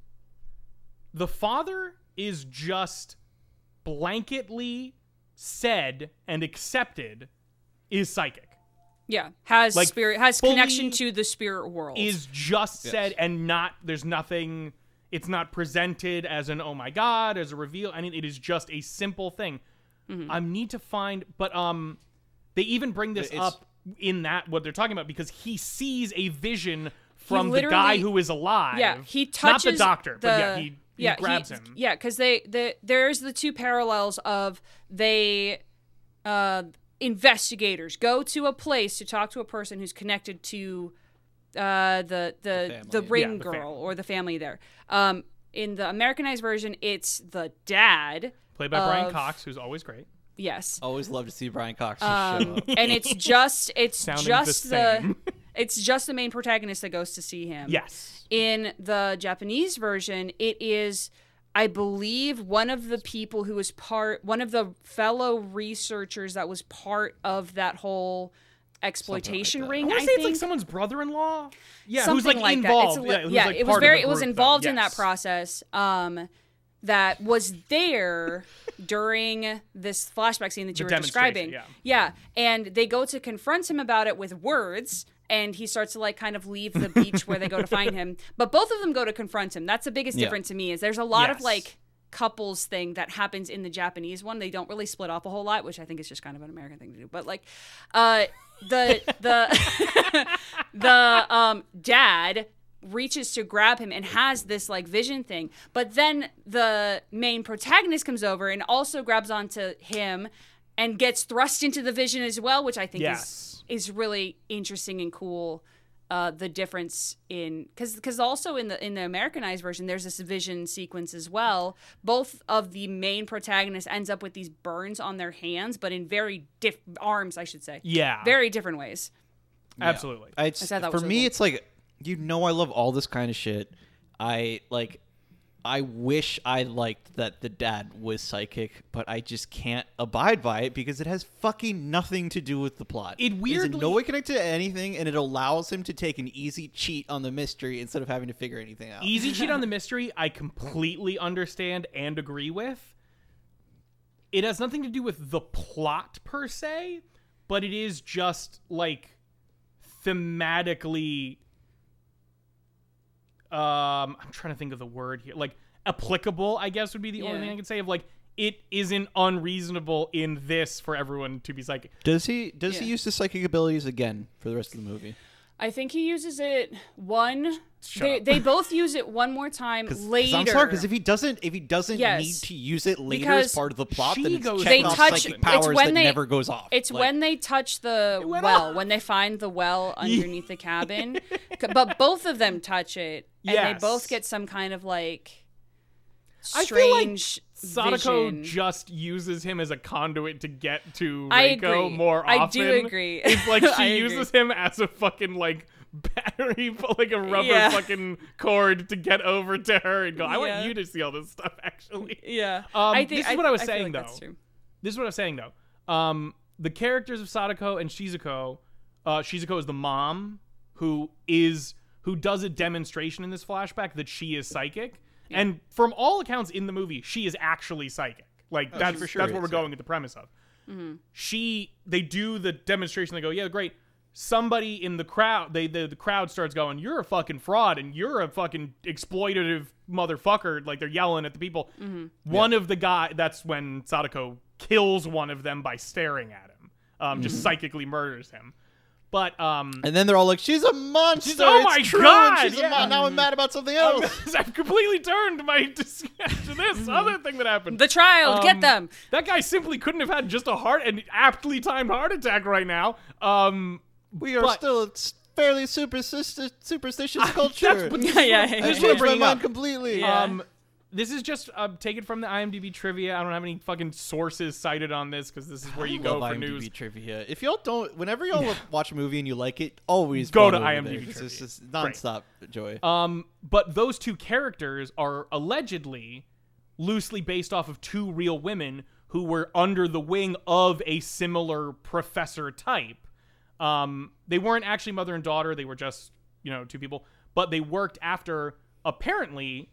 The father is just blanketly said and accepted is psychic. Yeah, has Like, spirit has connection to the spirit world. is just said and not there's nothing it's not presented as an oh my god as a reveal I mean it is just a simple thing. Mm-hmm. I need to find but um they even bring this It's- up in that what they're talking about because he sees a vision from the guy who is alive. Yeah, he not touches the doctor but yeah he, he yeah, grabs him. Yeah, because they the there's the two parallels of they uh, investigators go to a place to talk to a person who's connected to uh, the the the, family. ring Yeah, the girl family. or the family there. Um, in the Americanized version, it's the dad. played by Brian Cox who's always great Yes. Always love to see Brian Cox show Um, up. and it's just it's Sounding just the, same. it's just the main protagonist that goes to see him. yes In the Japanese version, it is, I believe, one of the people who was part, one of the fellow researchers that was part of that whole exploitation that. ring. I want to say think it's like someone's brother-in-law yeah something who's like, that. It's involved li- yeah, who's, yeah, like, it was part of the very, it was though. involved in that process. Um, that was there during this flashback scene that you The were describing. Yeah. Yeah, and they go to confront him about it with words, and he starts to like kind of leave the beach where they go to find him. But both of them go to confront him. That's the biggest Yeah. difference to me is there's a lot of like couples thing that happens in the Japanese one. They don't really split off a whole lot, which I think is just kind of an American thing to do. But like, uh, the the the um dad reaches to grab him and has this like vision thing but then the main protagonist comes over and also grabs onto him and gets thrust into the vision as well which i think Yes. is is really interesting and cool uh, the difference in because because also in the in the Americanized version there's this vision sequence as well. Both of the main protagonists ends up with these burns on their hands, but in very diff arms, I should say. Yeah. very different ways. absolutely I, it's, I that for really me, cool. it's like you know I love all this kind of shit. I like. I wish I liked that the dad was psychic, but I just can't abide by it because it has fucking nothing to do with the plot. It is weirdly- no way connected to anything, and it allows him to take an easy cheat on the mystery instead of having to figure anything out. Easy cheat on the mystery, I completely understand and agree with. It has nothing to do with the plot per se, but it is just like thematically um I'm trying to think of the word here. Like applicable, I guess would be the only thing I could say of like it isn't unreasonable in this for everyone to be psychic. Does he? Does he use his psychic abilities again for the rest of the movie? I think he uses it one. They, they both use it one more time later. I'm sorry, because if he doesn't, if he doesn't Yes. need to use it later Because as part of the plot, then it's goes- They touch- psychic it's when that they- never goes off. It's Like, when they touch the well, off. when they find the well underneath the cabin. But both of them touch it, and they both get some kind of like I feel like strange Sadako vision. just uses him as a conduit to get to I Reiko agree. more I often. do agree. It's like I she agree. uses him as a fucking like battery, like a rubber Yeah. fucking cord to get over to her and go. I Yeah. want you to see all this stuff. Actually, yeah. Um, I think this is what I was feel saying, like though. this is what I was saying though. Um, the characters of Sadako and Shizuko. Uh, Shizuko is the mom who is who does a demonstration in this flashback that she is psychic, and from all accounts in the movie, she is actually psychic. Like that's for sure that's what is, we're yeah. going with the premise of. Mm-hmm. She they do the demonstration. They go, yeah, great. Somebody in the crowd, they the, the crowd starts going, "You're a fucking fraud, and you're a fucking exploitative motherfucker!" Like they're yelling at the people. Mm-hmm. One of the guy, that's when Sadako kills one of them by staring at him. Um, just mm-hmm. psychically murders him. But um, and then they're all like, "She's a monster." oh it's my true, God, she's yeah. a mon- now I'm mad about something else. I've completely turned my discussion to this other thing that happened. The child, Um, get them. That guy simply couldn't have had just a heart and aptly timed heart attack right now. Um, we are but- still a s- fairly superstitious, superstitious culture. that's what Yeah, yeah, I yeah. just what I'm changed my mind completely. Yeah. Um, this is just uh, taken from the IMDb trivia. I don't have any fucking sources cited on this because this is where you go for IMDb news. trivia. If y'all don't, whenever y'all watch a movie and you like it, always Go to over IMDb. It's just, it's nonstop joy. Um, but those two characters are allegedly loosely based off of two real women who were under the wing of a similar professor type. Um, they weren't actually mother and daughter; they were just you know two people, but they worked after apparently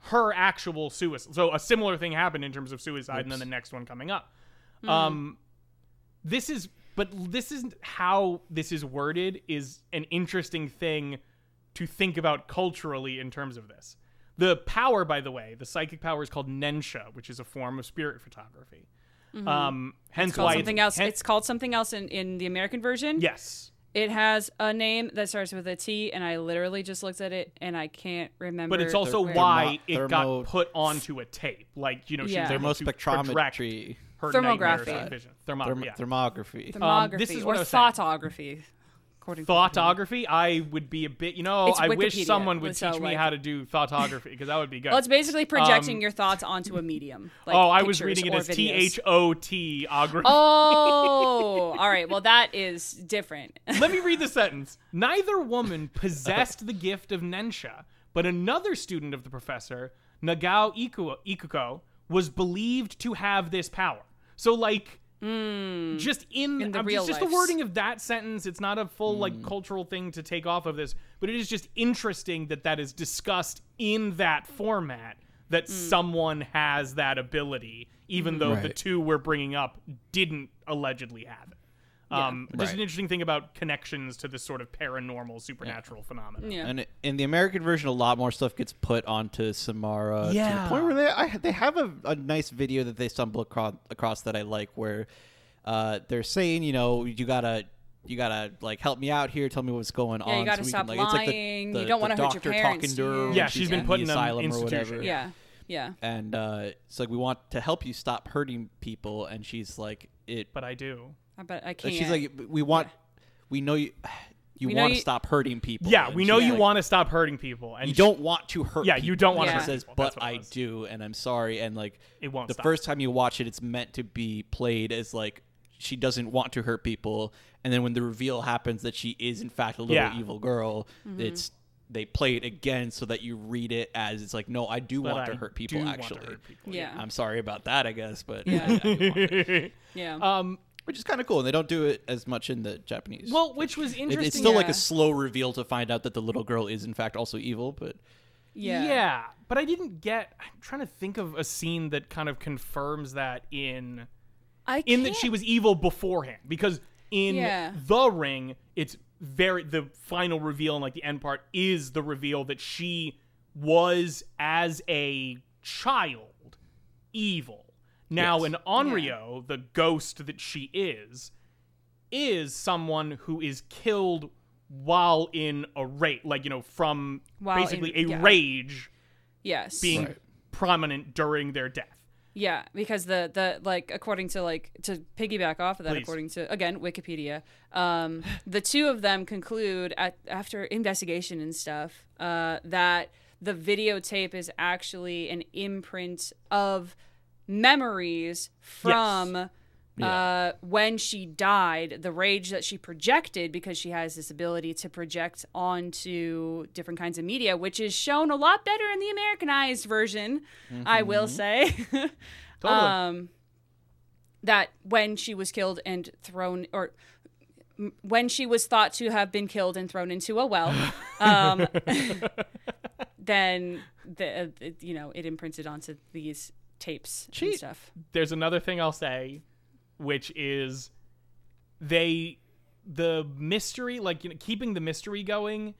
her actual suicide. So a similar thing happened in terms of suicide, and then the next one coming up. Um, this is, but this isn't how this is worded. Is an interesting thing to think about culturally in terms of this. The power, by the way, the psychic power is called Nensha, which is a form of spirit photography. Um, hence It's called why something it's, else. hen- it's called something else in, in the American version. yes. It has a name that starts with a T, and I literally just looked at it, and I can't remember. But it's also where- why Thermo- it got put onto a tape. Like, you know, she Yeah. was able Thermospectrometry. her Thermography. vision. Thermo- Therm- yeah. Thermography. thermography um, this is or what I was saying. Thoughtography, according to I would be a bit, you know, It's I wish Wikipedia, someone would so, teach me like- how to do thoughtography because that would be good. Well, it's basically projecting Um, your thoughts onto a medium. Like oh, I was pictures reading it or as videos. T H O T ography. Oh, all right. Well, that is different. Let me read the sentence. Neither woman possessed the gift of Nensha, but another student of the professor, Nagao Ikuko, was believed to have this power. So, like, just in, In the um, real just, just the wording of that sentence, it's not a full like cultural thing to take off of this, but it is just interesting that that is discussed in that format. That someone has that ability, even though the two we're bringing up didn't allegedly have it. Um, Just an interesting thing about connections to this sort of paranormal, supernatural phenomenon. yeah. And in the American version, a lot more stuff gets put onto Samara yeah. to Yeah. the point where they I, they have a, a nice video that they stumble across, across that I like, where uh, they're saying, you know, you gotta you gotta like help me out here, tell me what's going Yeah, you on. gotta we stop can, like, it's like the- lying, the, you don't wanna hurt your parents, talking to her. you- when Yeah, she's been put in an asylum or institution. whatever. yeah. Yeah. And uh, it's like we want to help you stop hurting people, and she's like, it. But I do. I bet I can't. she's like, we want, we know you, you We know want to you- stop hurting people. Yeah, And we know she's you like, want to stop hurting people, and You sh- don't want to hurt. Yeah, people. you don't want to She hurt says, people. but what it I was. do, and I'm sorry. And like, It won't The stop. first time you watch it, it's meant to be played as like she doesn't want to hurt people, and then when the reveal happens that she is in fact a little Yeah. evil girl, Mm-hmm. it's they play it again so that you read it as it's like, no, I do but want I to hurt people. do want to actually, hurt people. yeah. I'm sorry about that, I guess, but Yeah. I- I do want it. yeah. Um. Which is kind of cool. And they don't do it as much in the Japanese. Well, which was It- interesting. it's still like a slow reveal to find out that the little girl is in fact also evil, but yeah. Yeah, but I didn't get. I'm trying to think of a scene that kind of confirms that in I in that can't- she was evil beforehand because in Yeah. the ring it's very the final reveal and like the end part is the reveal that she was as a child evil now Yes. in onryo the ghost that she is is someone who is killed while in a rage like you know from While in- basically a yeah. rage Yes. being Right. prominent during their death Yeah, because the the like according to like to piggyback off of that, Please. according to again Wikipedia, um, the two of them conclude at after investigation and stuff uh, that the videotape is actually an imprint of memories from. Uh, when she died, the rage that she projected because she has this ability to project onto different kinds of media, which is shown a lot better in the Americanized version, I will say. Totally. um, that when she was killed and thrown, or m- when she was thought to have been killed and thrown into a well, um, then the uh, it, you know it imprinted onto these tapes and stuff. there's another thing I'll say, which is they the mystery, like you know, keeping the mystery going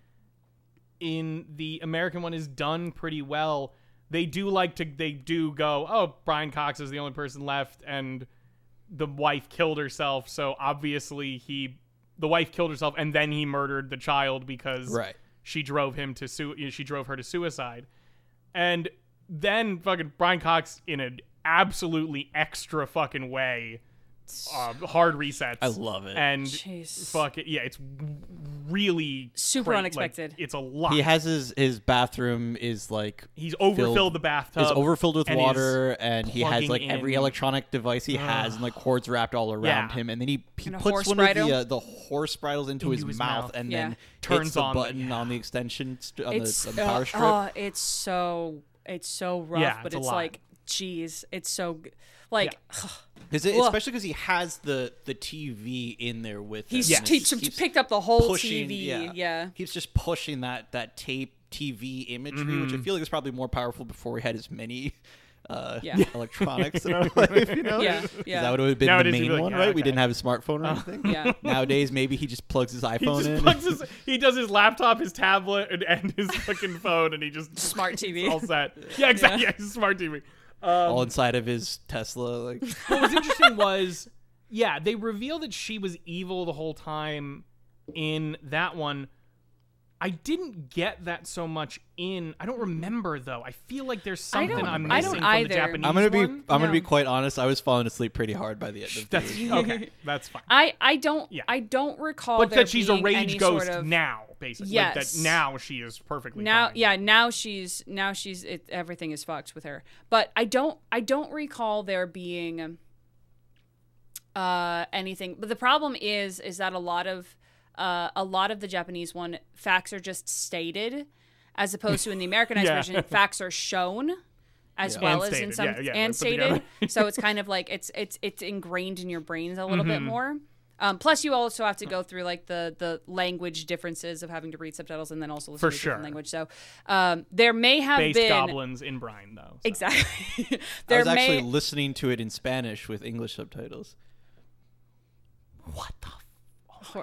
in the American one is done pretty well. They do like to they do go, oh, Brian Cox is the only person left and the wife killed herself, so obviously he the wife killed herself and then he murdered the child because Right. she drove him to su- she drove her to suicide. And then fucking Brian Cox in an absolutely extra fucking way uh, hard resets. I love it. And Jeez. fuck it, yeah, it's really Super great. unexpected. Like, it's a lot. he has his his bathroom is like He's overfilled filled- the bathtub. is overfilled with and water, and he has plugging like every electronic device he has, and like cords wrapped all around Yeah. him, and then he, he And puts one bridle? of the uh, the horse bridles into, Into his, his mouth, mouth. and Yeah. then Turns hits the on the- button on the extension st- on the, on the power uh, strip. oh, it's so it's so rough, Yeah, but it's a it's lot. like jeez, it's so good. Like Cause it, Ugh. especially because he has the the TV in there with him. he's Yes. he keeps picked up the whole pushing, TV. Yeah. Yeah. He's just pushing that that tape TV imagery, which I mm-hmm. feel like is probably more powerful before we had as many uh, Yeah. electronics in our life. You know, Yeah, 'Cause yeah. that would have been Nowadays the main like, one, yeah, right? We didn't have a smartphone or anything. Yeah. Nowadays, maybe he just plugs his He iPhone just in. plugs his, he does his laptop, his tablet, and, and his fucking phone, and he just Smart TV. all set. Yeah, exactly. Yeah, he's a smart TV. Um, all inside of his Tesla. Like, what was interesting was, yeah, they reveal that she was evil the whole time in that one. I didn't get that so much in. I don't remember though. I feel like there's I something don't- I'm I missing don't from either. the Japanese I'm gonna be, one. I'm gonna be No. quite honest. I was falling asleep pretty hard by the end of the That's movie. okay. That's fine. I I don't Yeah. I don't recall But there that she's a being rage ghost sort of, now, basically. Like Yes. that now she is perfectly now fine. yeah now she's now she's it, everything is fucked with her but i don't i don't recall there being uh anything but the problem is is that a lot of uh a lot of the japanese one facts are just stated as opposed to in the americanized Yeah. version facts are shown as Yeah. well And as in some yeah, yeah, and stated so it's kind of like it's it's it's ingrained in your brains a little bit Mm-hmm. more um, plus, you also have to go through like the the language differences of having to read subtitles and then also listen For to a different sure. language. So um, there may have Based been goblins in Brine though. so. exactly. I there was actually listening to it in Spanish with English subtitles. What the?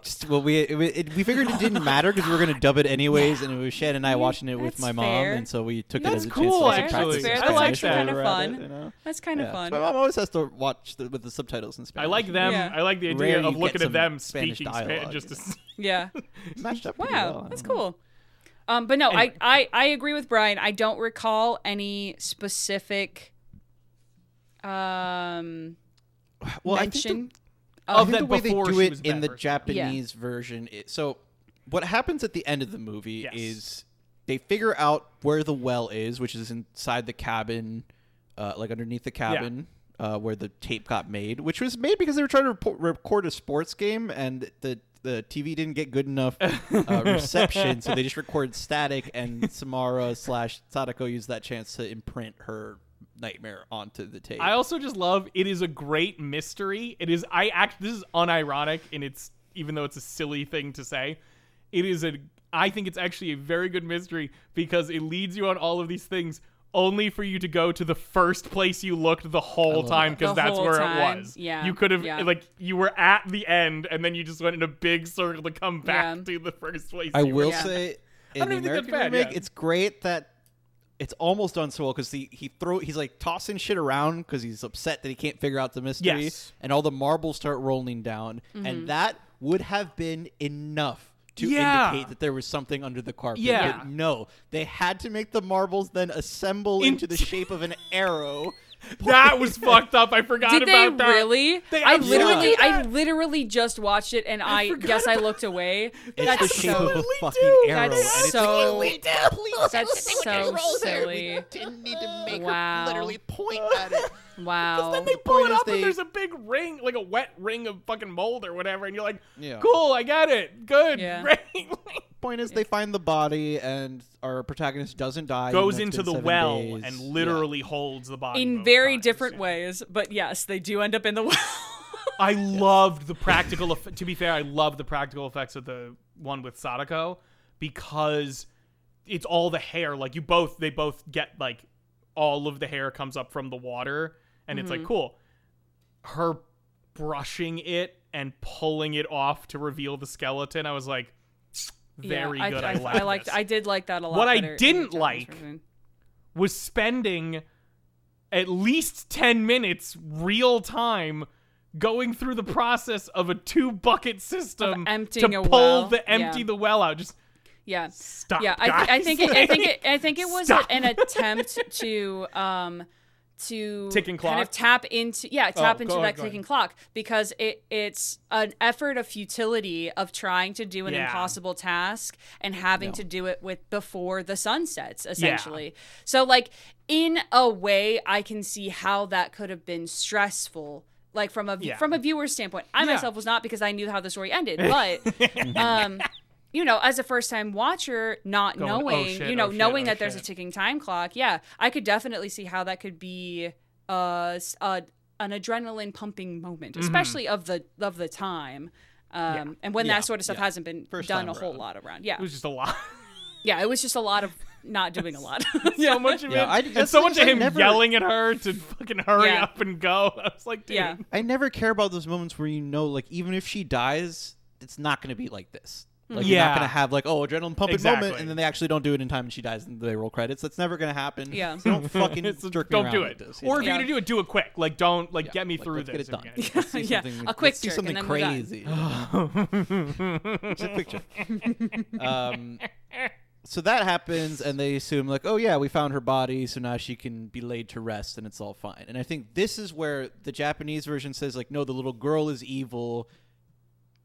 Just, well, we it, it, we figured it didn't matter because we were gonna dub it anyways, and it was Shed and I watching it with That's my mom, fair. and so we took That's it as a cool, chance to actually. practice That's some fair. That's Spanish actually kinda we were at fun. it, you know? that's kind of Yeah. fun. My mom always has to watch the, with the subtitles in Spanish. I like them. Yeah. I like the idea you of looking at them Spanish speaking Spanish. Just to you s- Yeah. matched up. Wow, well, that's cool. Um, but no, Anyway. I, I I agree with Brian. I don't recall any specific um Well, I think the- mention. I Of think that the way they do it in the better. Japanese version. Is, so, what happens at the end of the movie Yes. is they figure out where the well is, which is inside the cabin, uh, like underneath the cabin. Uh, where the tape got made, which was made because they were trying to report, record a sports game, and the the TV didn't get good enough uh, reception, so they just recorded static. And Samara slash Sadako used that chance to imprint her nightmare onto the tape. I also just love it is a great mystery. It is I act this is unironic and it's even though it's a silly thing to say, it is a I think it's actually a very good mystery because it leads you on all of these things only for you to go to the first place you looked the whole oh. time because that's where time, it was. yeah, You could have yeah. like you were at the end and then you just went in a big circle to come back Yeah. to the first place. I you will were. Yeah. say in don't the even think that's American bad, remake, yeah. it's great that it's almost done so well because he he throw he's like tossing shit around because he's upset that he can't figure out the mystery, Yes. and all the marbles start rolling down, Mm-hmm. and that would have been enough. To Yeah. indicate that there was something under the carpet. Yeah. But no, they had to make the marbles then assemble into the shape of an arrow. That was fucked up. I forgot Did they about that. really? They I literally, did I literally just watched it, and I, forgot guess I looked away. It's That's the shape so. of a fucking do. arrow. That's and it's so- like, That's so silly. didn't need to make Wow. literally point at it. Wow. Because then they The pull it up they- and there's a big ring, like a wet ring of fucking mold or whatever, and you're like, Yeah. cool, I get it. Good. Yeah. Great. point is they find the body and our protagonist doesn't die Goes even though it's into the well days. and Yeah. literally holds the body. in very times. different Yeah. ways, but yes, they do end up in the well. I loved the practical. eff- to be fair, I love the practical effects of the one with Sadako because it's all the hair. Like you both, they both get like all of the hair comes up from the water, and it's Mm-hmm. like cool. Her brushing it and pulling it off to reveal the skeleton. I was like, very yeah, good. I, I, like I liked. this. I did like that a lot. What I better in the didn't like version. was spending at least 10 minutes real time going through the process of a two bucket system to pull well. the empty Yeah. the well out just Yeah. stop yeah, I, th- I think it, I think it, I think it was Stop. an attempt to um to Ticking kind of tap into yeah tap Oh, into that ahead, ticking ahead. clock because it it's an effort of futility of trying to do an Yeah. impossible task and having to do it with before the sun sets essentially so like in a way I can see how that could have been stressful like from a Yeah. from a viewer's standpoint I Yeah. myself was not because I knew how the story ended but um you know, as a first time watcher, not Going, "Oh, knowing, shit, you know, oh, shit, knowing oh, that there's a ticking time clock, yeah, I could definitely see how that could be uh, s- uh an adrenaline pumping moment, Mm-hmm. especially of the of the time. Um, and when Yeah, that sort of stuff yeah. hasn't been First done time a whole around. lot around. Yeah. It was just a lot. yeah, it was just a lot of not doing a lot. so much of Yeah, it, I- and that's so the much thing, of him never- yelling at her to fucking hurry Yeah. up and go. I was like, dude. Yeah. I never care about those moments where you know, like, even if she dies, it's not going to be like this. Like, you're not going to have, like, oh, adrenaline pumping Exactly. moment, and then they actually don't do it in time and she dies and they roll credits. That's never going to happen. Yeah. So don't fucking It's- jerk me don't around do with it. this, or know? if you're Yeah. gonna do it, do it quick. Like, don't like Yeah, get me like, through let's this. Get it done. again. Let's see Yeah, something, a quick let's see jerk, and something then we're done. crazy. Just a quick jerk. Um, so that happens, and they assume like, oh yeah, we found her body, so now she can be laid to rest, and it's all fine. And I think this is where the Japanese version says like, no, the little girl is evil,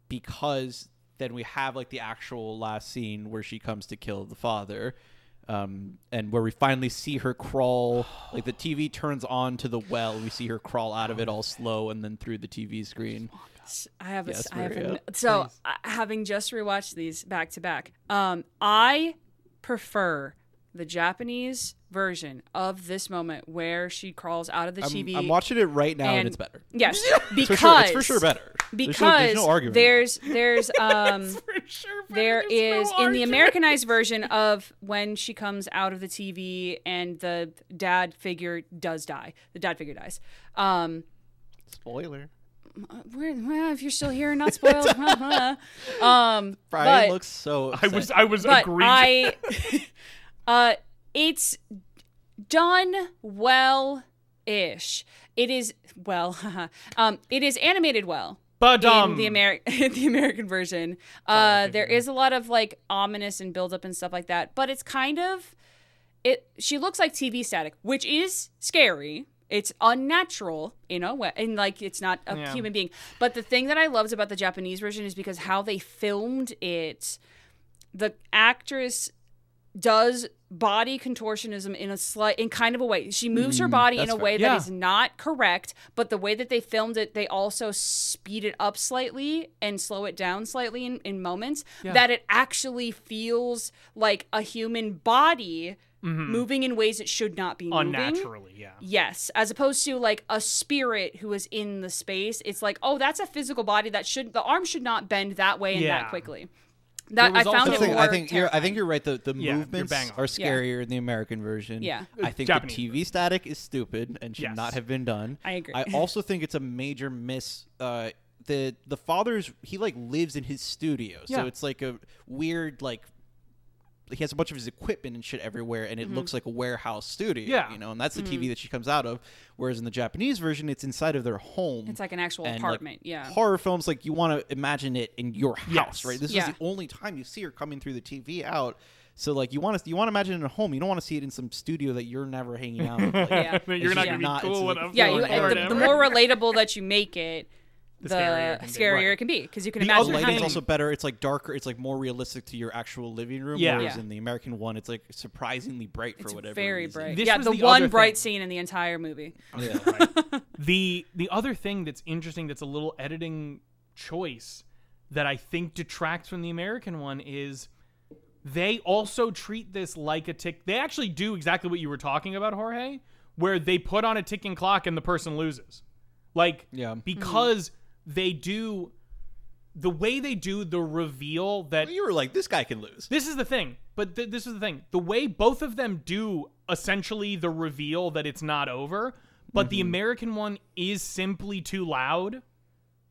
because then we have like the actual last scene where she comes to kill the father. Um, and where we finally see her crawl, like the TV turns on to the well, we see her crawl out of it all slow, and then through the TV screen. I have a, Yes, I have a, so Please. uh, having just rewatched these back to back, um, I prefer the Japanese version of this moment where she crawls out of the I'm, TV. I'm watching it right now, and, and- it's better. Yes, For because sure, it's for sure better. because there's no, there's no argument. there's there's um sure, there's no in the. Americanized version of when she comes out of the TV and the dad figure does die. The dad figure dies. Um, spoiler. where, well, if you're still here not spoiled, um, Brian but, looks so. I was I was but agreeing. I, uh, it's done well ish. It is well, um, it is animated well. but um, in the Ameri- the American version. Uh, there is a lot of like ominous and build up and stuff like that, but it's kind of it. She looks like TV static, which is scary. It's unnatural in a way, and like it's not a Yeah. human being. But the thing that I loved about the Japanese version is because how they filmed it. The actress does body contortionism in a slight in kind of a way. She moves her mm, body in a fair. way Yeah. that is not correct, but the way that they filmed it, they also speed it up slightly and slow it down slightly in, in moments that it actually feels like a human body mm-hmm. moving in ways it should not be moving. unnaturally, yeah. Yes, as opposed to like a spirit who is in the space. It's like, oh, that's a physical body that should the arm should not bend that way and Yeah. that quickly. That There I found it the more thing, I think you're. I think you're right. The the Yeah, you're movements bang on. are Yeah. scarier in the American version. Yeah. I think Japanese the TV static is stupid and should Yes. not have been done. I agree. I also think it's a major miss. Uh, the the father's he like lives in his studio, so Yeah. it's like a weird like. He has a bunch of his equipment and shit everywhere, and it Mm-hmm. looks like a warehouse studio. Yeah. you know, and that's the TV that she comes out of. Whereas in the Japanese version, it's inside of their home. It's like an actual and, like, apartment. yeah. horror films like you want to imagine it in your house Yes. right this Yeah. is the only time you see her coming through the tv out so like you want to you want to imagine it at home you don't want to see it in some studio that you're never hanging out with like, Yeah. You're not just gonna be not- it's cool like- enough. yeah, you, the, the more relatable that you make it, the, The scarier it can be. scarier Right. it can be because you can The the imagine other lighting's also better it's like darker it's like more realistic to your actual living room Yeah. whereas Yeah. in the american one it's like surprisingly bright for it's whatever very reason. bright. This yeah, was the, the one bright thing. scene in the entire movie. Oh, yeah. the the other thing that's interesting that's a little editing choice that I think detracts from the American one is they also treat this like a tick. They actually do exactly what you were talking about, Jorge, where they put on a ticking clock and the person loses. Like, Yeah. Mm-hmm. because they do the way they do the reveal that you were like this guy can lose this is the thing, but th- this is the thing. The way both of them do essentially the reveal that it's not over, but the mm-hmm. American one is simply too loud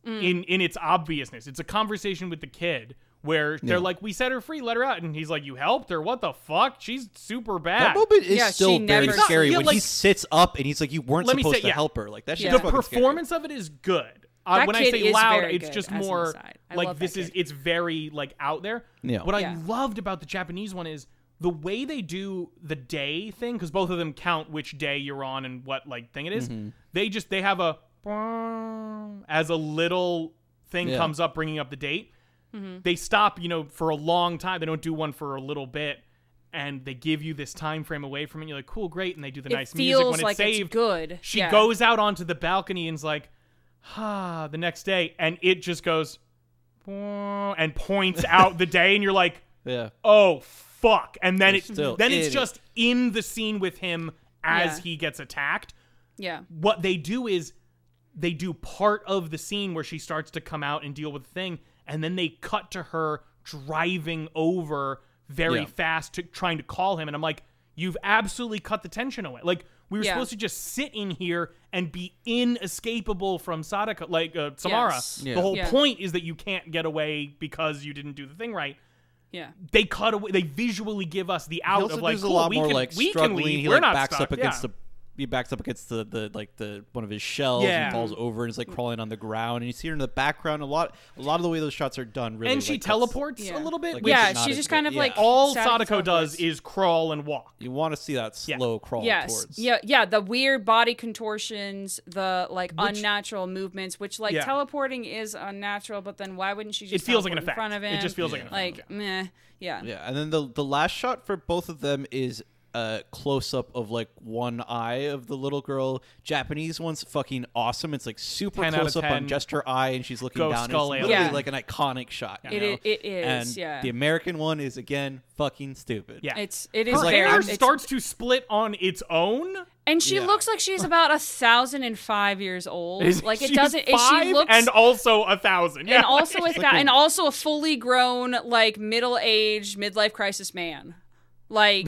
mm. in in its obviousness. It's a conversation with the kid where they're Yeah. like, "We set her free, let her out," and he's like, "You helped her? What the fuck? She's super bad." that moment is Yeah, still she very never- scary Yeah, when he sits up and he's like you weren't supposed say- to yeah. help her like that shit Yeah. the fucking scary. performance of it is good. Uh, when I say loud, it's just more like this is it's very like out there. Yeah. What I Yeah. loved about the Japanese one is the way they do the day thing because both of them count which day you're on and what like thing it is. Mm-hmm. They just they have a as a little thing Yeah. comes up bringing up the date. Mm-hmm. They stop, you know, for a long time. They don't do one for a little bit. And they give you this time frame away from it. You're like, cool, great. And they do the It nice feels music when like it's saved. it's good. She Yeah. goes out onto the balcony and's like, ah, the next day, and it just goes. And points out the day, and you're like, Yeah. oh fuck, and then They're it still then it's just in the scene with him as Yeah. he gets attacked. Yeah. What they do is they do part of the scene where she starts to come out and deal with the thing, and then they cut to her driving over very Yeah. fast to trying to call him, and I'm like, you've absolutely cut the tension away. Like we were Yeah. supposed to just sit in here and be inescapable from Sadako, like uh, Samara. Yes. Yeah. The whole Yeah. point is that you can't get away because you didn't do the thing right. Yeah. They cut away. They visually give us the out of like, does cool, a lot we more can, like we can struggling. leave. He We're like not backs stuck. up against yeah. the he backs up against the, the like the one of his shells Yeah. and falls over and is like crawling on the ground and you see her in the background a lot a lot of the way those shots are done really and she like, teleports Yeah. a little bit. Like, yeah, she's she as just good. kind of Yeah. like all Sadako Sadako does is crawl and walk. you want to see that Yeah. slow crawl yes towards yeah yeah the weird body contortions the like Which- unnatural movements which like Yeah. teleporting is unnatural but then why wouldn't she just It feels like an effect. in front of him It him just feels like an effect. like yeah. meh yeah Yeah, and then the the last shot for both of them is a close up of like one eye of the little girl. Japanese one's fucking awesome. It's like super 10 out of close up 10. on just her eye, and she's looking Ghost down. skull it's literally Yeah. like an iconic shot. you It know? i- it is, And yeah. the American one is again fucking stupid. Yeah. it's it is Her like, very hair it's- starts to split on its own. and she Yeah. looks like she's about a thousand and five years old like it doesn't five she looks and also a thousand. Yeah, and also like- with that and also a fully grown like middle-aged midlife crisis man like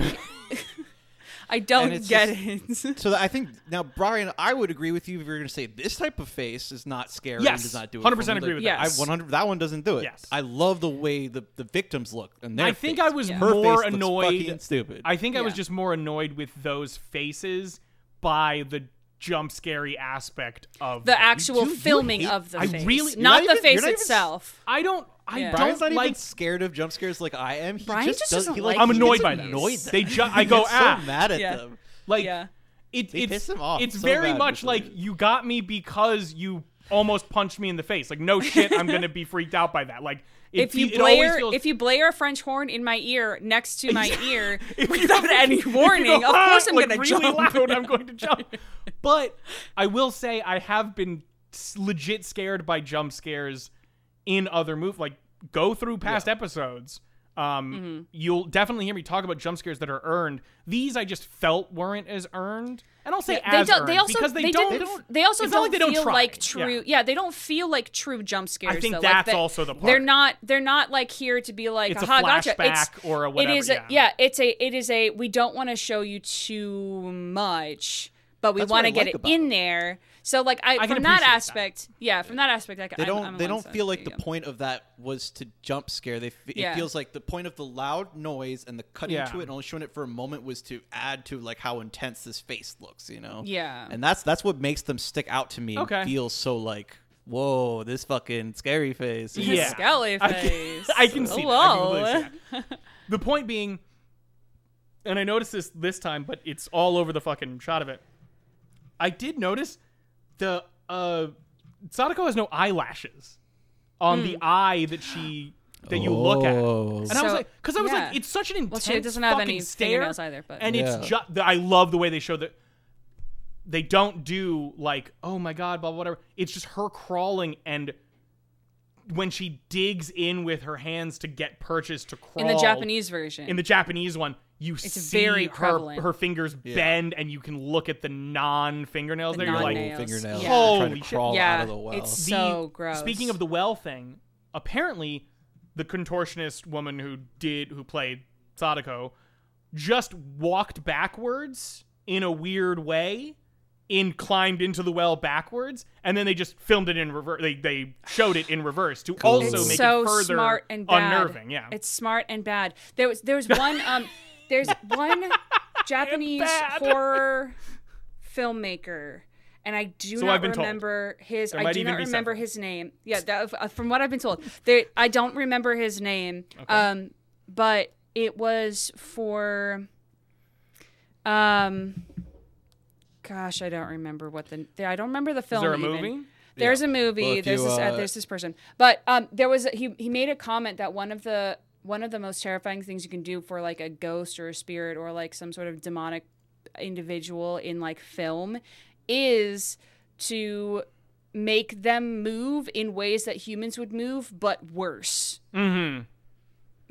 i don't get just- it So I think now, Brian, I would agree with you if you're going to say this type of face is not scary. Yes, and does not do it. 100% agree with that. I Yes. 100. That one doesn't do it. Yes. I love the way the, the victims look. And I think face. I was Yeah. More annoyed. stupid. I think I was just more annoyed with those faces by the jump scary aspect of the actual you filming hate- of the I face really- you're not, not the face you're not even- itself I don't. I Yeah. don't Brian's not like. even scared of jump scares like I am. He Brian just, just does, doesn't he, like like, I'm he annoyed gets by them. annoyed They them. ju- I He go gets ah so mad at Yeah. them. like yeah it, They it's piss him off it's so very bad much with like it. you got me because you almost punched me in the face. Like no shit, I'm gonna be freaked out by that. Like it if you fe- it always blare feels- if you blare a French horn in my ear next to my ear If you without any if you warning, go, of course "Ah," I'm like gonna really jump. loud. I'm going to jump. But I will say I have been s- legit scared by jump scares in other movies. Like go through past episodes. Um, Mm-hmm. you'll definitely hear me talk about jump scares that are earned. These I just felt weren't as earned. And I don't say they as don't. earned They also because they, they don't. didn't- They also it's don't like they don't feel try. like true. Yeah. they don't feel like true jump scares. I think though. that's like also the part. They're not. They're not like here to be like, It's a "Aha, gotcha." It's, flashback or a whatever, It is. yeah. A, yeah. It's a. It is a. We don't want to show you too much, but we want to get like it in it. there. So like, I, I from that appreciate that. aspect, yeah, from that aspect, I, They don't. I'm they don't feel like the point of that was to jump scare. They. F- It feels like the point of the loud noise and the cutting Yeah. to it and only showing it for a moment was to add to like how intense this face looks. You know. Yeah. And that's that's what makes them stick out to me. Okay. And feel so like. Whoa! This fucking scary face. Yeah. Skelly I face. can, I can see that. I can see that. The point being, and I noticed this this time, but it's all over the fucking shot of it. I did notice the uh, Sadako has no eyelashes on the eye that she that you look at, Oh. and I was like, because I was yeah. like, it's such an intense Well, she doesn't have any stare, either, but- and Yeah. it's just I love the way they show that. They don't do like, oh my god, blah, blah, whatever. It's just her crawling and when she digs in with her hands to get purchase to crawl in the Japanese version. in the Japanese one, you It's see very her her fingers bend, and you can look at the non fingernails. The There, you're like, non-nails. fingernails. Yeah. Holy to shit. Yeah, out of the well. it's- the- So gross. Speaking of the well thing, apparently, the contortionist woman who did who played Sadako just walked backwards in a weird way. In climbed into the well backwards, and then they just filmed it in reverse. They they showed it in reverse to also it's make so it further smart and bad. unnerving. Yeah, it's smart and bad. There was there was one um there's one Japanese horror filmmaker. And I do So not I've been told. remember his. There I might do even not remember several. his name. Yeah, that, uh, from what I've been told, there. I don't remember his name. Um, but it was for. Um. Gosh, I don't remember what the. I don't remember the is film. there a even. movie? There's a movie. Well, there's you, this. Uh, uh, there's this person. But um, there was a, he. He made a comment that one of the one of the most terrifying things you can do for like a ghost or a spirit or like some sort of demonic individual in like film is to make them move in ways that humans would move, but worse. Mm-hmm.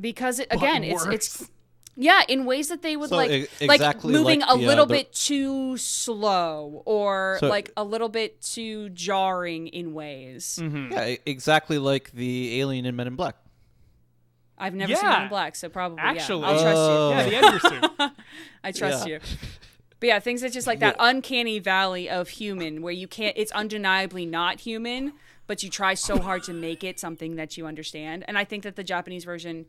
Because it, again, But it's it's yeah, in ways that they would So like e- like moving like a the, uh, little the- bit too slow or So- like a little bit too jarring in ways. Mm-hmm. Yeah, exactly like the alien in Men in Black. I've never seen Yeah. Men in Black, so probably Actually, yeah. I'll trust you. Yeah, the Edgar. I trust Yeah. you. But yeah, things that just like that uncanny valley of human where you can't it's undeniably not human, but you try so hard to make it something that you understand. And I think that the Japanese version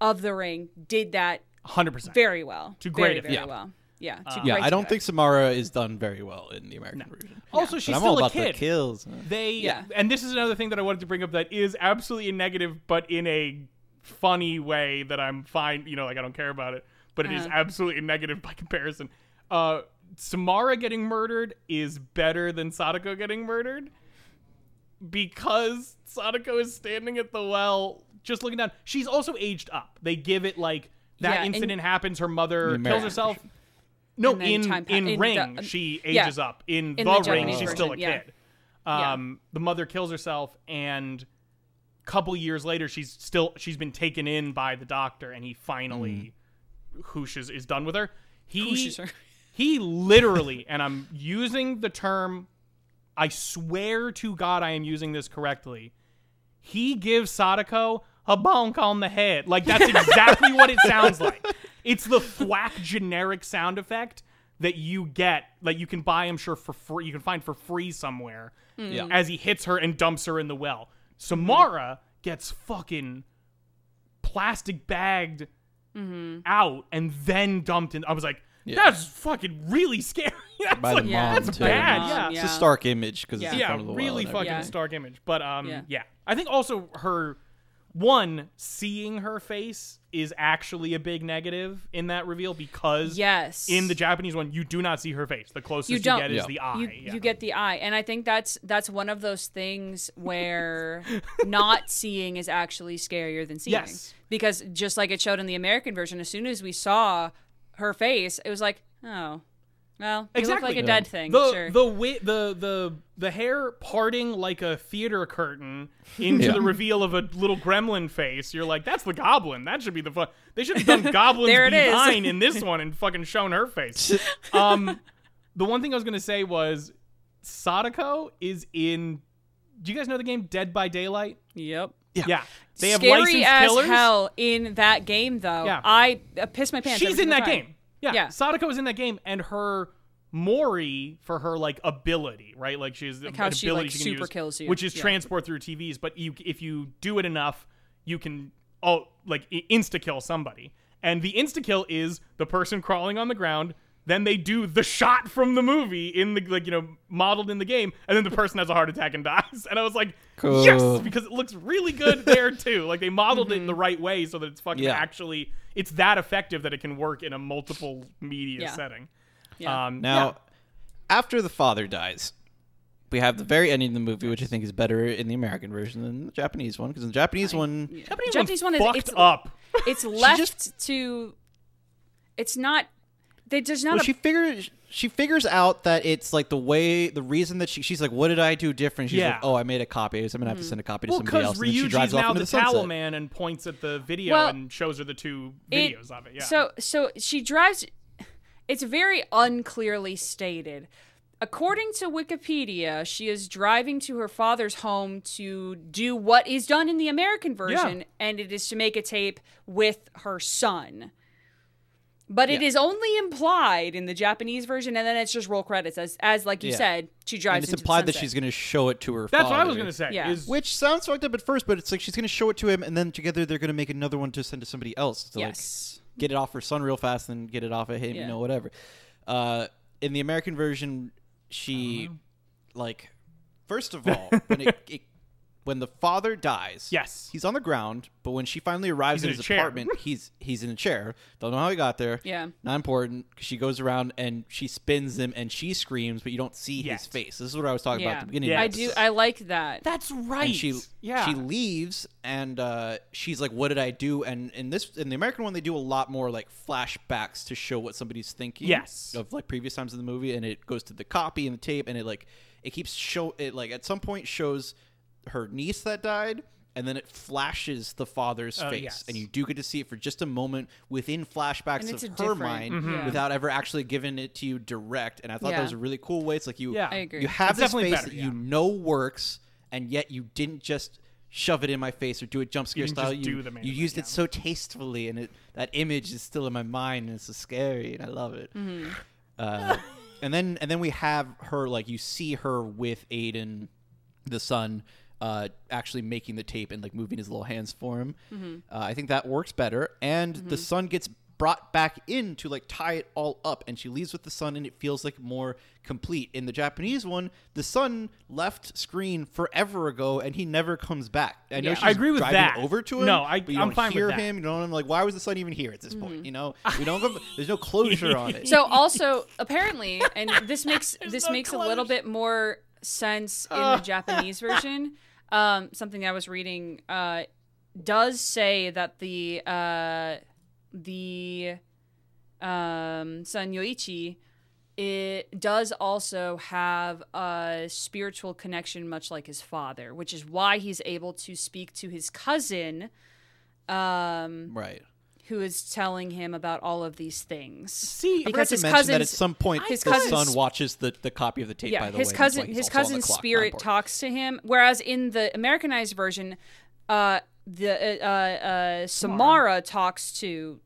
of The Ring did that Hundred percent. very well. To great very, very effect. well. Yeah. to Yeah, I don't think Samara is done very well in the American version. Also, But she's I'm still all a about kid. the kills. They Yeah. and this is another thing that I wanted to bring up that is absolutely negative, but in a funny way that I'm fine. You know, like I don't care about it, but it is Uh-huh. absolutely negative by comparison. Uh, Samara getting murdered is better than Sadako getting murdered because Sadako is standing at the well, just looking down. She's also aged up. They give it like that Yeah, incident happens. Her mother kills American herself. No, in pa- in in Ring, the- she yeah. ages up. In, In the, the Ring, she's still a yeah. kid. Yeah. Um, the mother kills herself, and a couple years later, she's still she's been taken in by the doctor, and he finally whooshes is done with her. He her. he literally, and I'm using the term. I swear to God, I am using this correctly. He gives Sadako a bonk on the head. Like that's exactly what it sounds like. It's the thwack generic sound effect that you get, that you can buy, I'm sure, for free. You can find for free somewhere. Yeah. As he hits her and dumps her in the well. Samara gets fucking plastic bagged out and then dumped in. I was like, that's fucking really scary. That's, By the like, mom, Yeah, that's too. bad. Mom, yeah. It's yeah. a stark image because Yeah. it's in Yeah, front of the really well. and fucking Yeah. stark image. But um, Yeah. yeah. I think also her one seeing her face is actually a big negative in that reveal because Yes. in the Japanese one you do not see her face. The closest You you, don't. get is the eye. you, yeah. you get the eye and i think that's that's one of those things where not seeing is actually scarier than seeing Yes. because just like it showed in the american version as soon as we saw her face it was like oh well you look Exactly. like a Yeah. dead thing the sure the wi- the the the hair parting like a theater curtain into Yeah. the reveal of a little gremlin face. You're like, that's the goblin. That should be the fun. They should have done goblins There it is. behind in this one and fucking shown her face. um, the one thing I was gonna say was Sadako is in. Do you guys know the game Dead by Daylight? yep Yeah, yeah. they have scary licensed as killers. hell in that game though Yeah. i uh, pissed my pants She's in that time. game. Yeah. Yeah. Sadako is in that game, and her Mori for her like ability, right? Like she's Like how ability she, like, can super use, kills you. which is Yeah. transport through TVs. But you, if you do it enough, you can oh like insta kill somebody, and the insta kill is the person crawling on the ground. Then they do the shot from the movie in the like you know modeled in the game, and then the person has a heart attack and dies. And I was like, Cool. yes, because it looks really good there too. Like they modeled it in Mm-hmm. the right way so that it's fucking Yeah. actually it's that effective that it can work in a multiple media Yeah. setting. Yeah. Um, Now, yeah. after the father dies, we have the very ending of the movie, which I think is better in the American version than the Japanese one. Because in the Japanese one, Japanese, Japanese one's one is- fucked it's- up. it's left just- to it's not they there's not well, a she figures she figures out that it's like the way the reason that she she's like, what did I do different? She's Yeah. like, oh, I made a copy. So I'm gonna have to mm-hmm. send a copy to Well, somebody because else. And then she Ryuji's drives off now into the, the sunset. towel man and points at the video Well, and shows her the two it- videos of it. Yeah. So so she drives it's very unclearly stated. According to Wikipedia, she is driving to her father's home to do what is done in the American version, Yeah. and it is to make a tape with her son. But it Yeah. is only implied in the Japanese version, and then it's just roll credits as, as like you Yeah. said, she drives. and it's into the implied that she's gonna show it to her. that's what I was gonna say. Yeah. Is Which sounds fucked up at first, but it's like she's gonna show it to him, and then together they're gonna make another one to send to somebody else to yes. like get it off her son real fast, and get it off of him, you know, whatever. Uh, in the American version, she like first of all when it, it when the father dies, Yes. he's on the ground, but when she finally arrives He's in in his a chair. apartment, he's he's in a chair. Don't know how he got there. Yeah. not important. She goes around and she spins him, and she screams, but you don't see Yes. his face. This is what I was talking about Yeah. at the beginning. Yeah. of I this. do. I like that. that's right. and she yeah. she leaves and uh, she's like what did i do and in this in the american one they do a lot more like flashbacks to show what somebody's thinking Yes. of like previous times in the movie and it goes to the copy and the tape and it like it keeps show it like at some point shows her niece that died. And then it flashes the father's Oh, face, yes. and you do get to see it for just a moment within flashbacks of her different- mind, Mm-hmm. yeah. without ever actually giving it to you direct. And I thought Yeah. that was a really cool way. It's like you, Yeah. I agree. you have It's this definitely face better, that yeah. you know works, and yet you didn't just shove it in my face or do it jump scare didn't style. you do the main you event, used yeah. it so tastefully, and it that image is still in my mind, and it's so scary, and I love it. Mm-hmm. Uh, and then and then we have her like you see her with Aidan, the son. Uh, actually making the tape and like moving his little hands for him. Mm-hmm. Uh, I think that works better. And the son gets brought back in to like tie it all up, and she leaves with the son, and it feels like more complete. In the Japanese one, the son left screen forever ago, and he never comes back. I know Yeah. she's I agree with driving that. over to him. No, I- but you I'm don't fine with hear that. him. You know, I'm like, why was the son even here at this Mm-hmm. point? You know, we don't. Go, there's no closure on it. So also apparently, and this makes this no makes a little bit more sense in the Japanese version. Um, something I was reading uh, does say that the uh, the um, son Yoichi it does also have a spiritual connection, much like his father, which is why he's able to speak to his cousin. Um, right. Who is telling him about all of these things. See, because Because his mention that at some point his the cousin's- son watches the, the copy of the tape. yeah, by the his way, cousin like his also cousin's clock spirit talks to him, whereas in the Americanized version, uh, the uh, uh, Samara talks to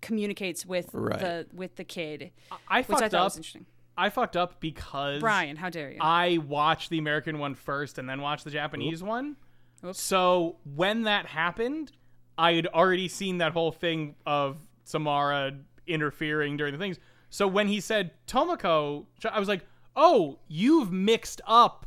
communicates with Right. the with the kid, I which I fucked thought up. was interesting. I fucked up because Brian, how dare you? I watched the American one first and then watched the Japanese one. Oops. So when that happened, I had already seen that whole thing of Samara interfering during the things. So when he said Tomoko, I was like, "Oh, you've mixed up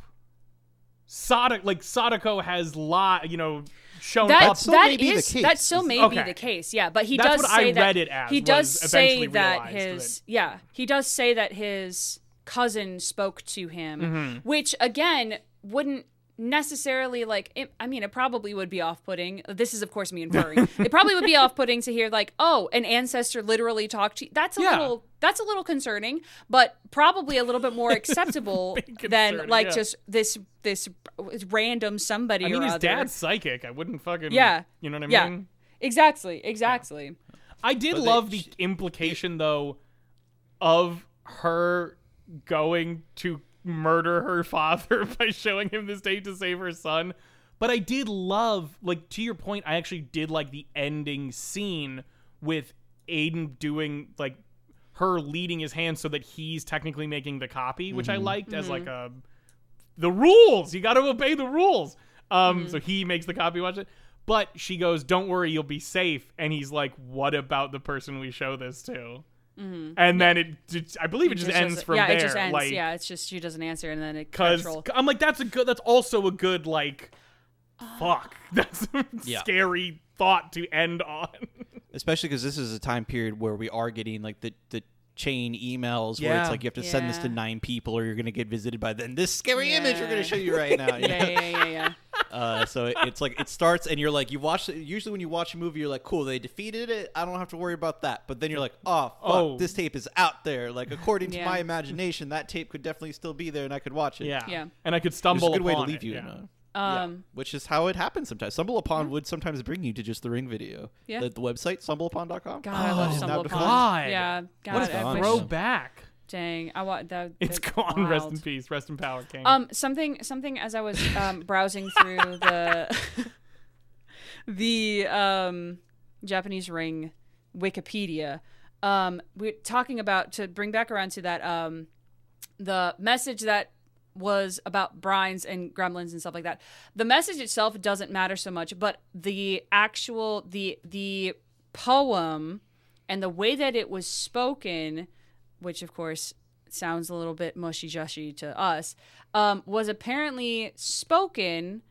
Sadako. Like Sadako has lot, you know, shown that up. still that may be the case. that still may Okay. be the case. Yeah, but he That's does what say I that read it as, he does say that realized his yeah he does say that his cousin spoke to him, Mm-hmm. which again wouldn't necessarily like it, i mean it probably would be off-putting this is of course me inferring it probably would be off-putting to hear like oh an ancestor literally talked to you that's a Yeah. little that's a little concerning but probably a little bit more acceptable than like yeah. just this this random somebody I mean, or his other dad's psychic. I wouldn't fucking. Yeah. You know what I yeah mean? exactly exactly I did But they- love the implication though of her going to murder her father by showing him this tape to save her son. But I did love, like to your point, I actually did like the ending scene with Aidan doing like her leading his hand so that he's technically making the copy, which I mm-hmm. liked as like a the rules. You got to obey the rules. Um, mm-hmm. so he makes the copy watch it. But she goes, "Don't worry, you'll be safe." And he's like, "What about the person we show this to?" And then it, it- I believe it, just, ends doesn't- from yeah, there. it just ends. Like, yeah, it's just she doesn't answer, and then it because. I'm like, that's a good. That's also a good like, Ah. fuck. That's a Yeah. scary thought to end on. especially because this is a time period where we are getting like the the chain emails where it's like you have to send this to nine people or you're gonna get visited by them. This scary image we're gonna show you right now. you know? yeah, yeah, yeah, yeah. Uh, so it, it's like it starts and you're like you watch it. Usually when you watch a movie, you're like, cool, they defeated it. I don't have to worry about that. But then you're like, oh, fuck, Oh. this tape is out there. Like according to Yeah. my imagination, that tape could definitely still be there and I could watch it. Yeah. Yeah. And I could Which is stumble a good way to leave it, you yeah. in a. Um, Which is how it happens sometimes. Stumble Upon would sometimes bring you to just the Ring video. Yeah. The, the website, stumbleupon.com. God, I love Oh, Stumble now Upon. God. Yeah, God, What a I wish- throwback. Dang, I want that. It's gone. Rest in peace. Rest in power, King. Um, something, something. As I was um, browsing through the the um, Japanese ring Wikipedia, um, we're talking about to bring back around to that um, the message that was about brines and gremlins and stuff like that. The message itself doesn't matter so much, but the actual the the poem and the way that it was spoken, which of course sounds a little bit mushy jushy to us, um, was apparently spoken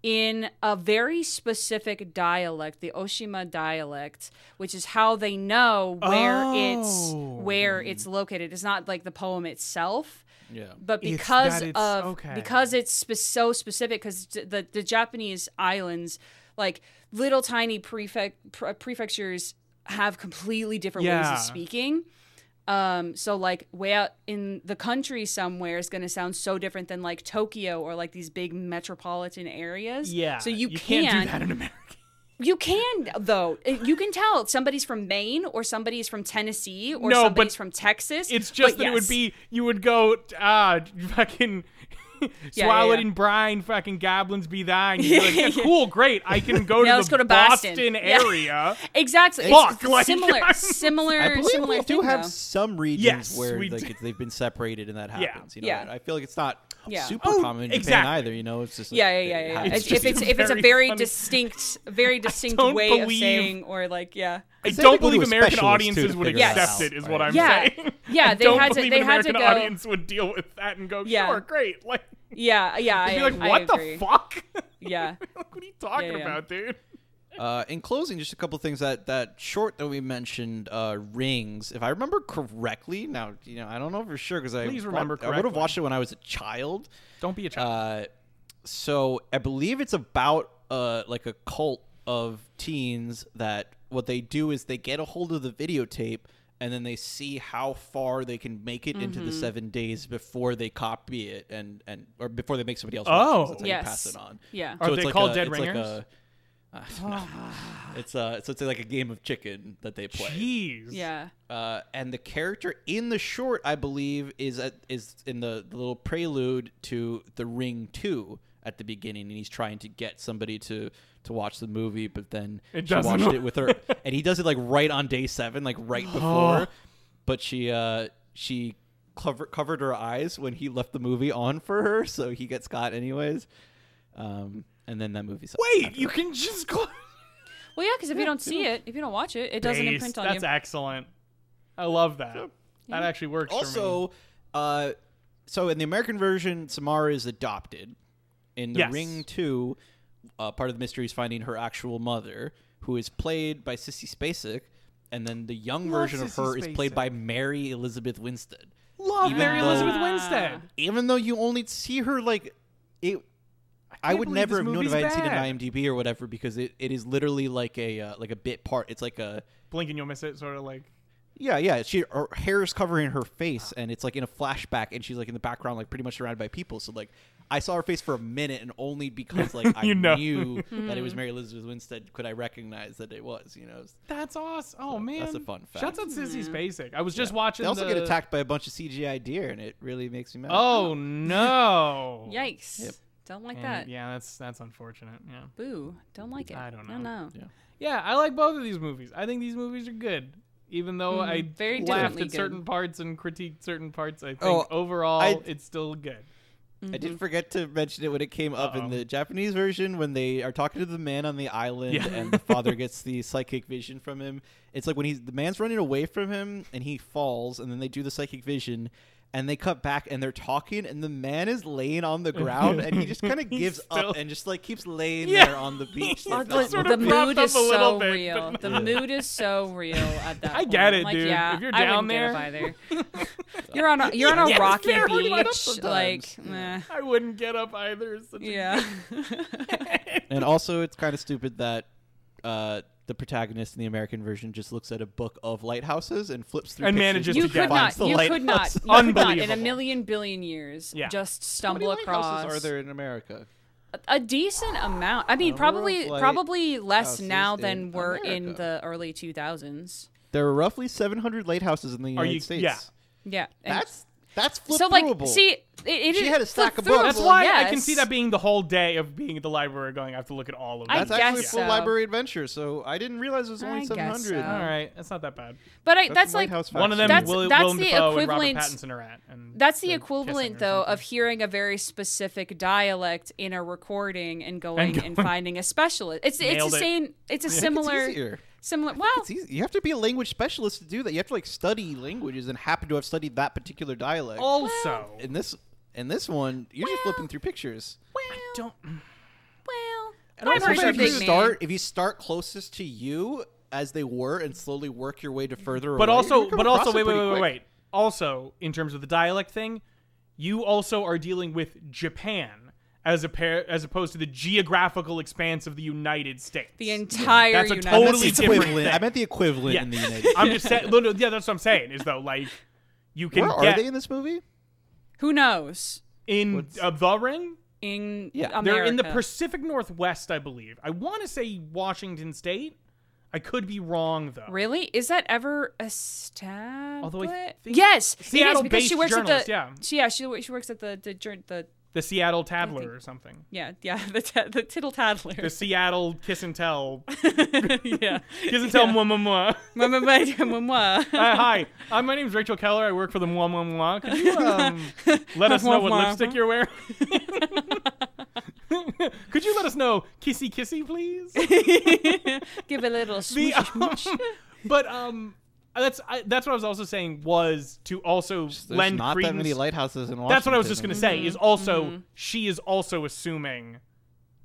in a very specific dialect, the Oshima dialect, which is how they know where it's Oh. where it's located. It's not like the poem itself Yeah. but because that it's- of okay. because it's spe- so specific because the the Japanese islands like little tiny prefect pre- prefectures have completely different ways of speaking Um, so like way out in the country somewhere is going to sound so different than like Tokyo or like these big metropolitan areas. Yeah. So you, can't do that in America. You can though. You can tell somebody's from Maine or somebody's from Tennessee or No, somebody's from Texas. It's just that it would be you would go ah fucking yeah, swallowed yeah. in brine, fucking goblins be thine. You'd be like, yeah, cool, great. I can go Now to let's the go to Boston. Yeah. area. exactly. Fuck, it's like, similar, I'm- similar, I believe similar we do thing, have though. some regions Yes, where like do. they've been separated and that Yeah. happens. You know, Yeah. I feel like it's not Yeah. super Oh, common in Japan exactly. either. You know, it's just Yeah, like, yeah, yeah, it yeah. It's, It's if it's if it's a very very funny. distinct, very distinct don't way of saying, or like, yeah, I don't have to go to believe American audiences would accept out, it. Is what? I'm Yeah. saying. Yeah, I they don't had to- believe they an had to American go- audience would deal with that and go, Yeah. sure, great. Like, yeah, yeah. they'd be like, what the fuck? Yeah. what are you talking Yeah, yeah. about, dude? Uh, in closing, just a couple things that that short that we mentioned, uh, rings. If I remember correctly, now you know I don't know for sure because I Please wa- I would have watched it when I was a child. Don't be a child. Uh, so I believe it's about uh like a cult of teens that what they do is they get a hold of the videotape and then they see how far they can make it into Mm-hmm. the seven days before they copy it and and or before they make somebody else. watch it, 'cause Oh. that's how Yes. you pass it on. Yeah. Are it's they like called a- Dead it's like Ringers? a- no. It's uh so it's like a game of chicken that they play. Jeez. Yeah. Uh, and the character in the short, I believe, is at, is in the, the little prelude to The Ring Two at the beginning, and he's trying to get somebody to to watch the movie, but then It she watched work. it with her, and he does it like right on day seven, like right before. but she uh she cover, covered her eyes when he left the movie on for her, so he gets caught anyways. Um, and then that movie's Wait, you can just close. Well, yeah, because if you don't see it, if you don't watch it, it doesn't Based. imprint on you. That's you. excellent. I love that. That actually works. for me. Also, uh, so in the American version, Samara is adopted. In the Yes. Ring Two, uh, part of the mystery is finding her actual mother, who is played by Sissy Spacek, and then the young Love version of Sissy her is played Spacek. by Mary Elizabeth Winstead. love even Mary though- Elizabeth. Winstead. Even though you only see her like it. I, would never have known if I hadn't seen it on IMDb or whatever because it, it is literally like a uh, like a bit part. It's like a Blink and you'll miss it. Sort of like. Yeah, yeah. She her hair is covering her face, and it's like in a flashback, and she's like in the background, like pretty much surrounded by people. So like, I saw her face for a minute, and only because like I You know. knew that it was Mary Elizabeth Winstead could I recognize that it was. You know, That's awesome. Oh So, man, that's a fun fact. Shouts out Sissy Spacek. I was just watching. they also the... get attacked by a bunch of CGI deer, and it really makes me mad. Oh no! Yikes. Yep. Don't like And, that. Yeah, that's that's unfortunate. Yeah. Boo. Don't like it. I don't No, know. no. Yeah. Yeah, I like both of these movies. I think these movies are good. Even though I Mhm. Very laughed differently at certain parts and critiqued certain parts, I think Oh, overall I- it's still good. I did forget to mention it when it came up in Uh-oh. the Japanese version when they are talking to the man on the island Yeah. and the father gets the psychic vision from him. It's like when he's the man's running away from him and he falls and then they do the psychic vision and they cut back and they're talking and the man is laying on the ground and he just kind of gives still- up and just like keeps laying Yeah. there on the beach. Like the, sort the of propped mood is so bit, real. but- The mood is so real at that I point. get it, like, dude. Yeah, If you're down wouldn't get there- up either. you're on a you're on a Yes, rocky fair. Bring it up beach, like sometimes. meh. I wouldn't get up either. It's such a- yeah. And also, it's kind of stupid that uh, the protagonist in the American version just looks at a book of lighthouses and flips through And pictures manages you to and get could finds not. the You could not. lighthouse. You could not in a million billion years Yeah. just How many stumble lighthouses across are there in America? a- a decent amount. I mean, probably probably less houses now in than were in the early 2000s. There are roughly 700 lighthouses in the United you- States. yeah. Yeah. That's that's flip so like throughable. see it, it She had a stack of books. That's throughable, why I can see that being the whole day of being at the library going, I have to look at all of them. I that's actually a full so. library adventure. So I didn't realize it was only 700. so. all right, that's not that bad. But I, That's, that's like One of them. That's- Will, that's Willem the Dafoe and equivalent- Pattinson are at. And that's the equivalent kissing or though of hearing a very specific dialect in a recording and going and, going- finding a specialist. It's it's the same. It's a think similar It's easier. Similar. Well, It's easy. You have to be a language specialist to do that. You have to like study languages and happen to have studied that particular dialect. also, In this in this one, you're just flipping through pictures. well, I don't. well. And I'm also, pretty sure if you Big Man- start if you start closest to you as they were and slowly work your way to further But away, also, but also, wait, wait, wait, wait, wait. Also, in terms of the dialect thing, you also are dealing with Japan as a pair as opposed to the geographical expanse of the United States. The entire That's a United I meant totally the States. different equivalent. thing. I meant the equivalent Yeah. in the United States. I'm just saying. no, no, yeah, that's what I'm saying. Is though like you can Where are get they in this movie? Who knows? in uh, the ring. In Yeah. America. They're in the Pacific Northwest, I believe. I want to say Washington State. I could be wrong though. Really? Is that ever established? Although I think yes, Seattle-based because she works journalist, at the yeah. She, yeah, she she works at the the the The Seattle Tattler or something. yeah yeah the t- the tittle tattler. The Seattle Kiss and Tell. yeah. Kiss and Tell. Mwah, mwah, mwah. Mwah, mwah, mwah, mwah. Uh, hi, uh, my name's Rachel Keller. I work for the Mwah Mwah Mwah. Could you um, let us know what lipstick you're wearing? Could you let us know kissy kissy, please? Give a little The, um, but um, that's I, that's what I was also saying was to also There's lend not credence. that many lighthouses in Washington. that's what I was just gonna say. Is also Mm-hmm. she is also assuming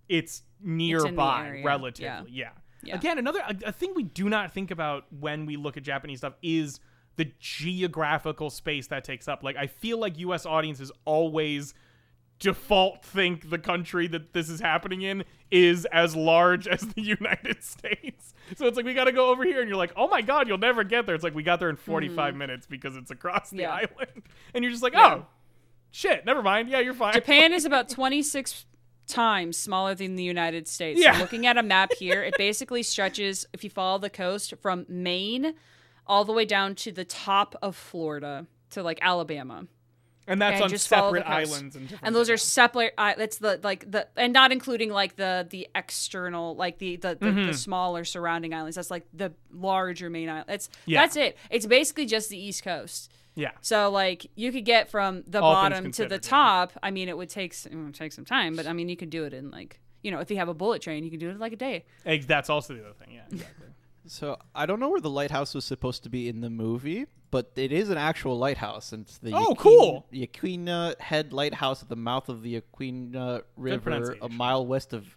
it's nearby, area, relatively. Yeah. Yeah. Again, another a, a thing we do not think about when we look at Japanese stuff is the geographical space that takes up. Like I feel like U.S. audiences always default think the country that this is happening in is as large as the United States. So it's like we got to go over here and you're like, "Oh my god, you'll never get there." It's like we got there in 45 mm-hmm. minutes because it's across the. Yeah. island. And you're just like, Yeah. "Oh, shit, never mind. Yeah, you're fine." Japan is about 26 times smaller than the United States. Yeah. So looking at a map here, it basically stretches, if you follow the coast, from Maine all the way down to the top of Florida to like Alabama. And that's and on just separate islands and And those are separate. Uh, that's the like the and not including like the the external like the the, the, Mm-hmm. the smaller surrounding islands. That's like the larger main island. That's Yeah. that's it. It's basically just the east coast. yeah. So like you could get from the All bottom to the considered, yeah. top. I mean, it would take it would take some time, but I mean, you could do it in like you know, if you have a bullet train, you can do it in like a day. That's also the other thing. Yeah, exactly. So I don't know where the lighthouse was supposed to be in the movie, but it is an actual lighthouse, and it's the Oh, Yaquin- cool. Yaquina Head Lighthouse at the mouth of the Yaquina River, a mile west of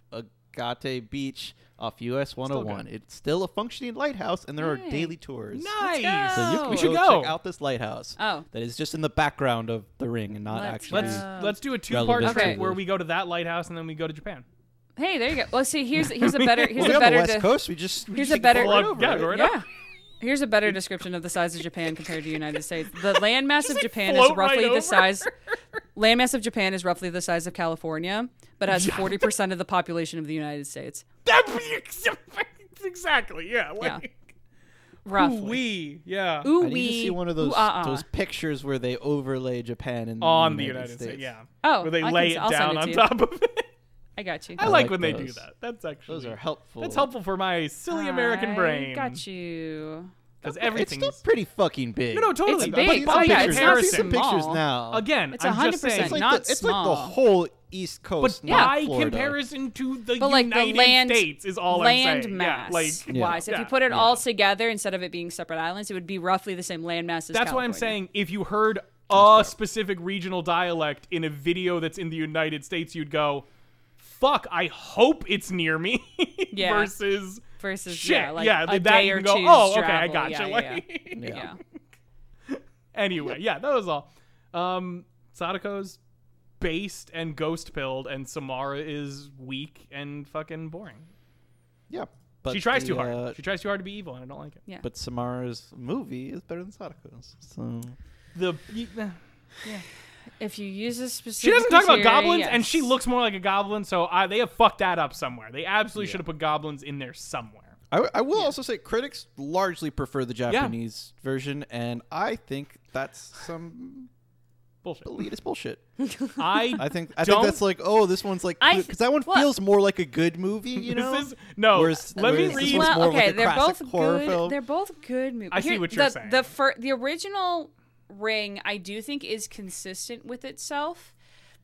Agate Beach off US 101. good. Oh it's still a functioning lighthouse, and there are daily tours. nice. So you Oh. can We should go, go. check out this lighthouse. Oh. that is just in the background of the ring and not Let's actually. Let's let's do a two-part trip to where we go to that lighthouse and then we go to Japan. Hey, there you go. Well, see, here's here's a better here's Well, we a on the better West de- Coast. We just we here's just a better- go right over yeah, right yeah. Here's a better description of the size of Japan compared to the United States. The landmass of like, Japan is float right roughly the size. Landmass of Japan is roughly the size of California, but has forty percent of the population of the United States. That be exactly. Yeah. Like, Roughly. Ooh We. Yeah. Ooh I need to see one of those ooh, uh-uh. those pictures where they overlay Japan in On the United States. Yeah. Oh, Where they I lay can- it I'll down it on you. top of it. I got you. I, I like like when they do that. That's actually Those are helpful. That's helpful for my silly American I brain. Got you. Because It's still pretty fucking big. no, no, totally. It's But big. by Oh, yeah, it's not I've seen some small. pictures now. Again, It's I'm 100% like not the, it's like the whole East But Coast. Yeah. not by Florida. comparison to the But like the United land States is all land I'm saying. mass Yeah, like Yeah. wise. If you put it Yeah. all together instead of it being separate islands, it would be roughly the same land mass as That's why I'm saying if you heard a specific regional dialect in a video that's in the United States, you'd go, "Fuck! I hope it's near me." Yeah. Versus versus shit. yeah, like yeah, a that day you or can go, two's "Oh, okay, I travel." gotcha." Yeah, Like- yeah, yeah. yeah. anyway, yeah, that was all. Um, Sadako's based and ghost pilled, and Samara is weak and fucking boring. Yeah, but she tries the, too hard. uh, she tries too hard to be evil, and I don't like it. Yeah. but Samara's movie is better than Sadako's. So The If you use a specific, she doesn't talk about criteria, goblins, and she looks more like a goblin. So I, they have fucked that up somewhere. They absolutely should have put goblins in there somewhere. I, I will also say critics largely prefer the Japanese version, and I think that's some Bullshit. elitist bullshit. I I think I Don't- think that's like oh this one's like I th- because that one well- feels more like a good movie, you know. This is no. Whereas- let me whereas this read. one's well, more of okay, like a they're classic both horror good. film. They're both good movies. I see what you're the, saying. The fir- the original Ring, I do think, is consistent with itself.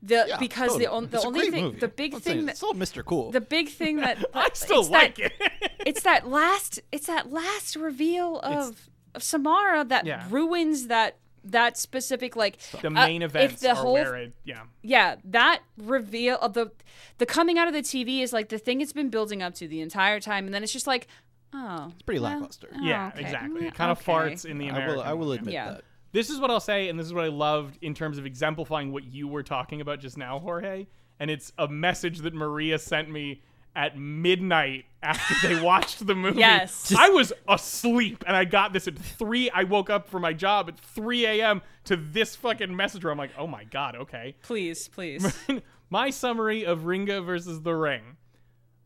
The Yeah, because totally. the, on, the only thing, movie. the big I'm saying thing that it's still Mr. Cool. the big thing that I still it's like that, it. it's that last it's that last reveal of, of Samara that Yeah. ruins that that specific like the uh, main if the are whole where it. Yeah. yeah that reveal of the the coming out of the TV is like the thing it's been building up to the entire time and then it's just like oh it's pretty lackluster. Yeah, exactly. It kind of farts in the I will I will admit Yeah. that. This is what I'll say, and this is what I loved in terms of exemplifying what you were talking about just now, Jorge. And it's a message that Maria sent me at midnight after they watched the movie. Yes. I was asleep, and I got this at three. I woke up for my job at 3 a.m. to this fucking message where I'm like, oh my god, okay. Please, please. my summary of Ringu versus the Ring.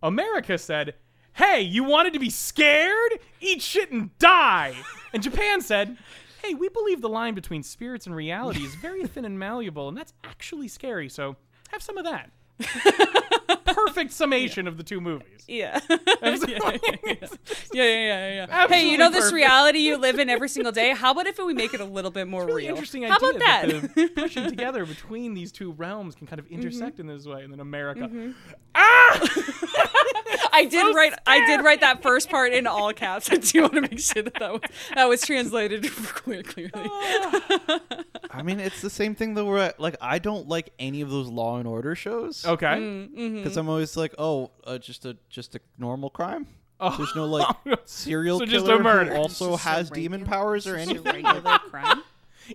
America said, Hey, you wanted to be scared? Eat shit and die. And Japan said, Hey, we believe the line between spirits and reality is very thin and malleable, and that's actually scary, so have some of that. Perfect summation of the two movies. Yeah. yeah, yeah, yeah, yeah, yeah, yeah. Hey, you know this reality you live in every single day? How about if we make it a little bit more Really real? interesting How idea about that? the pushing together between these two realms can kind of intersect in this way, and then America. Mm-hmm. Ah! I did write I did write that first part in all caps. I do want to make sure that that was, that was translated clearly. I mean, it's the same thing though. Where like I don't like any of those Law and Order shows Okay. Mm-hmm. because I'm always like, oh, uh, just a just a normal crime. Oh. There's no like serial So killer just a murder. who also Just has demon powers or Just a anything. regular crime.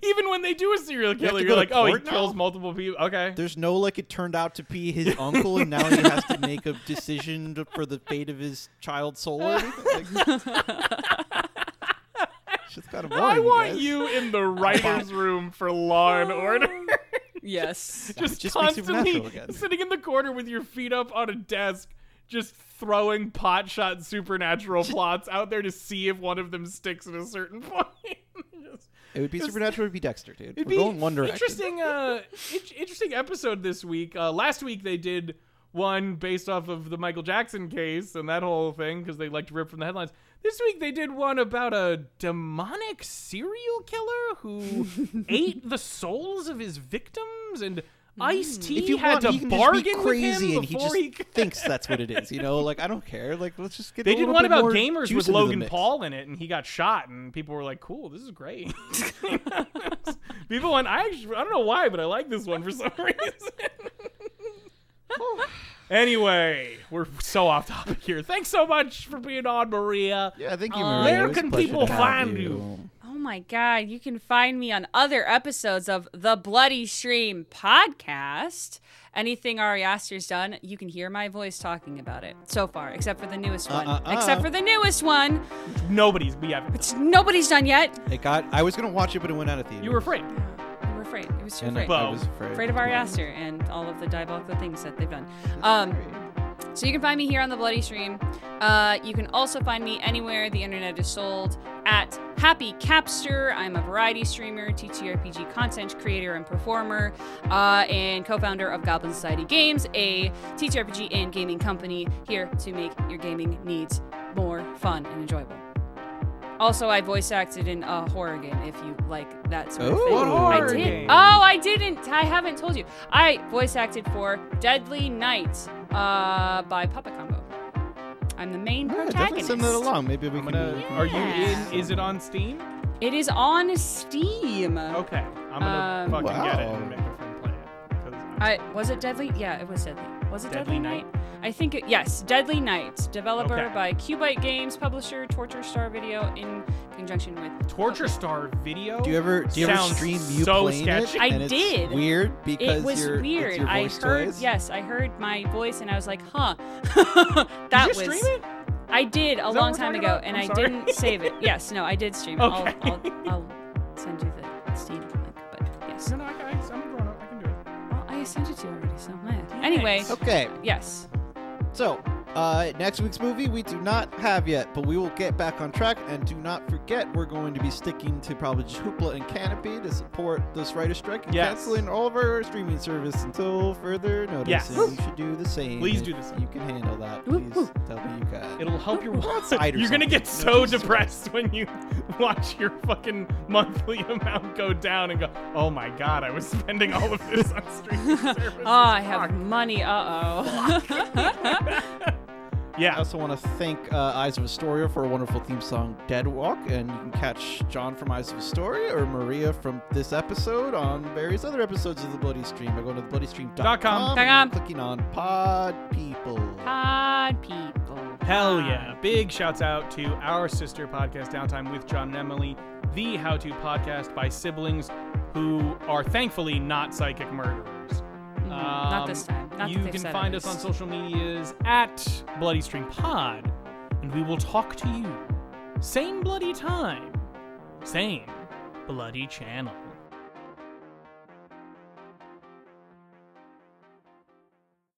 Even when they do a serial killer, to you're like, oh, he now? kills multiple people. Okay. There's no like it turned out to be his uncle, and now he has to make a decision to- for the fate of his child's soul. Or anything. Like, it's just kind of boring. I want guys. you in the writer's room for Law and oh. Order. Yes. just Just be constantly again. sitting in the corner with your feet up on a desk, just throwing pot shot supernatural plots out there to see if one of them sticks at a certain point. It would be supernatural. It would be Dexter, dude. It'd We're be going one direction. interesting. Uh, in- interesting episode this week. Uh, last week they did one based off of the Michael Jackson case and that whole thing because they like to rip from the headlines. This week they did one about a demonic serial killer who ate the souls of his victims and. Ice mm. T If you had want, to he can bargain just be crazy, with him and he just he thinks that's what it is. You know, like I don't care. Like let's just get. It. They did one about gamers with Logan. Paul in it, and he got shot, and people were like, "Cool, this is great." people went, "I actually, I don't know why, but I like this one for some reason." Anyway, we're so off topic here. Thanks so much for being on, Maria. Yeah, thank you, Uh, Maria. Where It was a can people find you? Oh my god, you can find me on other episodes of the Bloody Stream podcast. Anything Ari Aster's done, you can hear my voice talking about it so far, except for the newest one. Uh, uh, uh. Except for the newest one, Nobody's we haven't. which nobody's done yet. It got. I was gonna watch it, but it went out of theater. You were afraid. We were afraid. It was too And I, afraid. I was afraid. afraid of Ari Aster and all of the diabolical things that they've done. Um, so you can find me here on the Bloody Stream. Uh, you can also find me anywhere the internet is sold at Happy Capster. I'm a variety streamer, TTRPG content creator and performer, uh, and co-founder of Goblin Society Games, a TTRPG and gaming company here to make your gaming needs more fun and enjoyable. Also, I voice acted in a horror game if you like that sort of Ooh. thing. What I did. game? Oh, I didn't. I haven't told you. I voice acted for Deadly Night uh, by Puppet Combo. I'm the main Yeah, definitely protagonist. send that along. Maybe we I'm can. gonna. Are you in? Is it on Steam? It is on Steam. Okay, I'm gonna Um, fucking get it and make a friend play it. 'cause I'm I was it Deadly? Yeah, it was Deadly. Was it Deadly Deadly, Night? Night? I think it, yes, Deadly Night, developer Okay. by Cubyte Games, publisher Torture Star Video in conjunction with Torture Star Video. Do you ever do you ever stream you so playing sketchy. it? I and it's did. Weird because it was your, it's weird. your I heard toys. yes, I heard my voice and I was like, huh. that Did you was stream it? I did a long time ago about? and I'm I sorry. didn't save it. Yes, no, I did stream. Okay. I'll, I'll, I'll send you the Steam link, but yes. No, no, I, I, I'm a grown up. I can do it. Well, I sent it to you already, so meh. Anyway, Okay, yes. so uh, next week's movie we do not have yet, but we will get back on track. And do not forget, we're going to be sticking to probably just Hoopla and Kanopy to support this writer strike and Yes. canceling all of our streaming service until further notice. Yes. And you should do the same. Please do the same. You can handle that. Please woo. tell me you can. It'll help your Outside or You're gonna get No, so just- depressed when you watch your fucking monthly amount go down and go, "Oh my god, I was spending all of this on streaming services." Oh, I have money. Uh oh. I Yeah. also want to thank uh, Eyes of Astoria for a wonderful theme song, Dead Walk. And you can catch John from Eyes of Astoria or Maria from this episode on various other episodes of The Bloody Stream by going to Dot com. thebloodystream.com Dot com. and clicking on Pod People. Pod people. Hell yeah. Big shouts out to our sister podcast, Downtime with John and Emily, the how to podcast by siblings who are thankfully not psychic murderers. Not this Um, time. Not you can find us on social medias at Bloody Stream Pod, and we will talk to you. Same bloody time, same bloody channel.